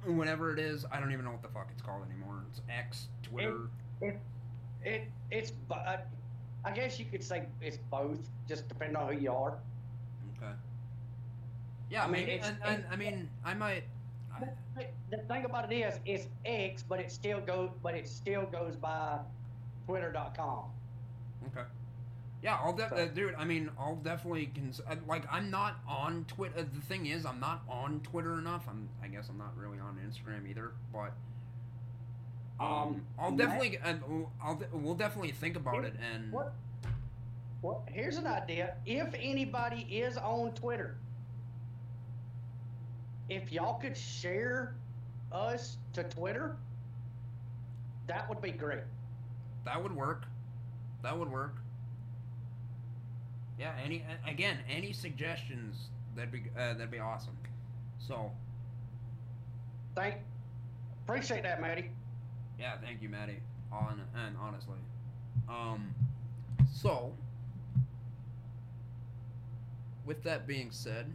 Speaker 1: whatever it is, I don't even know what the fuck it's called anymore. It's X, Twitter.
Speaker 2: It it it's bu- uh, I guess you could say it's both, just depending on who you are.
Speaker 1: Okay. Yeah,
Speaker 2: I mean, it's-
Speaker 1: and, and I mean, I might. I,
Speaker 2: But- but The thing about it is, it's X, but it still goes, but it still goes by Twitter.com.
Speaker 1: Okay. Yeah, I'll def-
Speaker 2: So-
Speaker 1: uh, dude. I mean, I'll definitely cons- uh, like. I'm not on Twitter. Uh, the thing is, I'm not on Twitter enough. I'm. I guess I'm not really on Instagram either. But um,
Speaker 2: Um,
Speaker 1: I'll
Speaker 2: Matt-
Speaker 1: definitely. Uh, I'll. de- We'll definitely think about it. And
Speaker 2: What? Well, here's an idea. If anybody is on Twitter, if y'all could share us to Twitter, that would be great.
Speaker 1: that would work. That would work. Yeah. Any again, any suggestions? That'd be uh, that'd be awesome. So
Speaker 2: Thank, appreciate that, Maddie.
Speaker 1: Yeah, thank you, Maddie. On and honestly, um, so with that being said,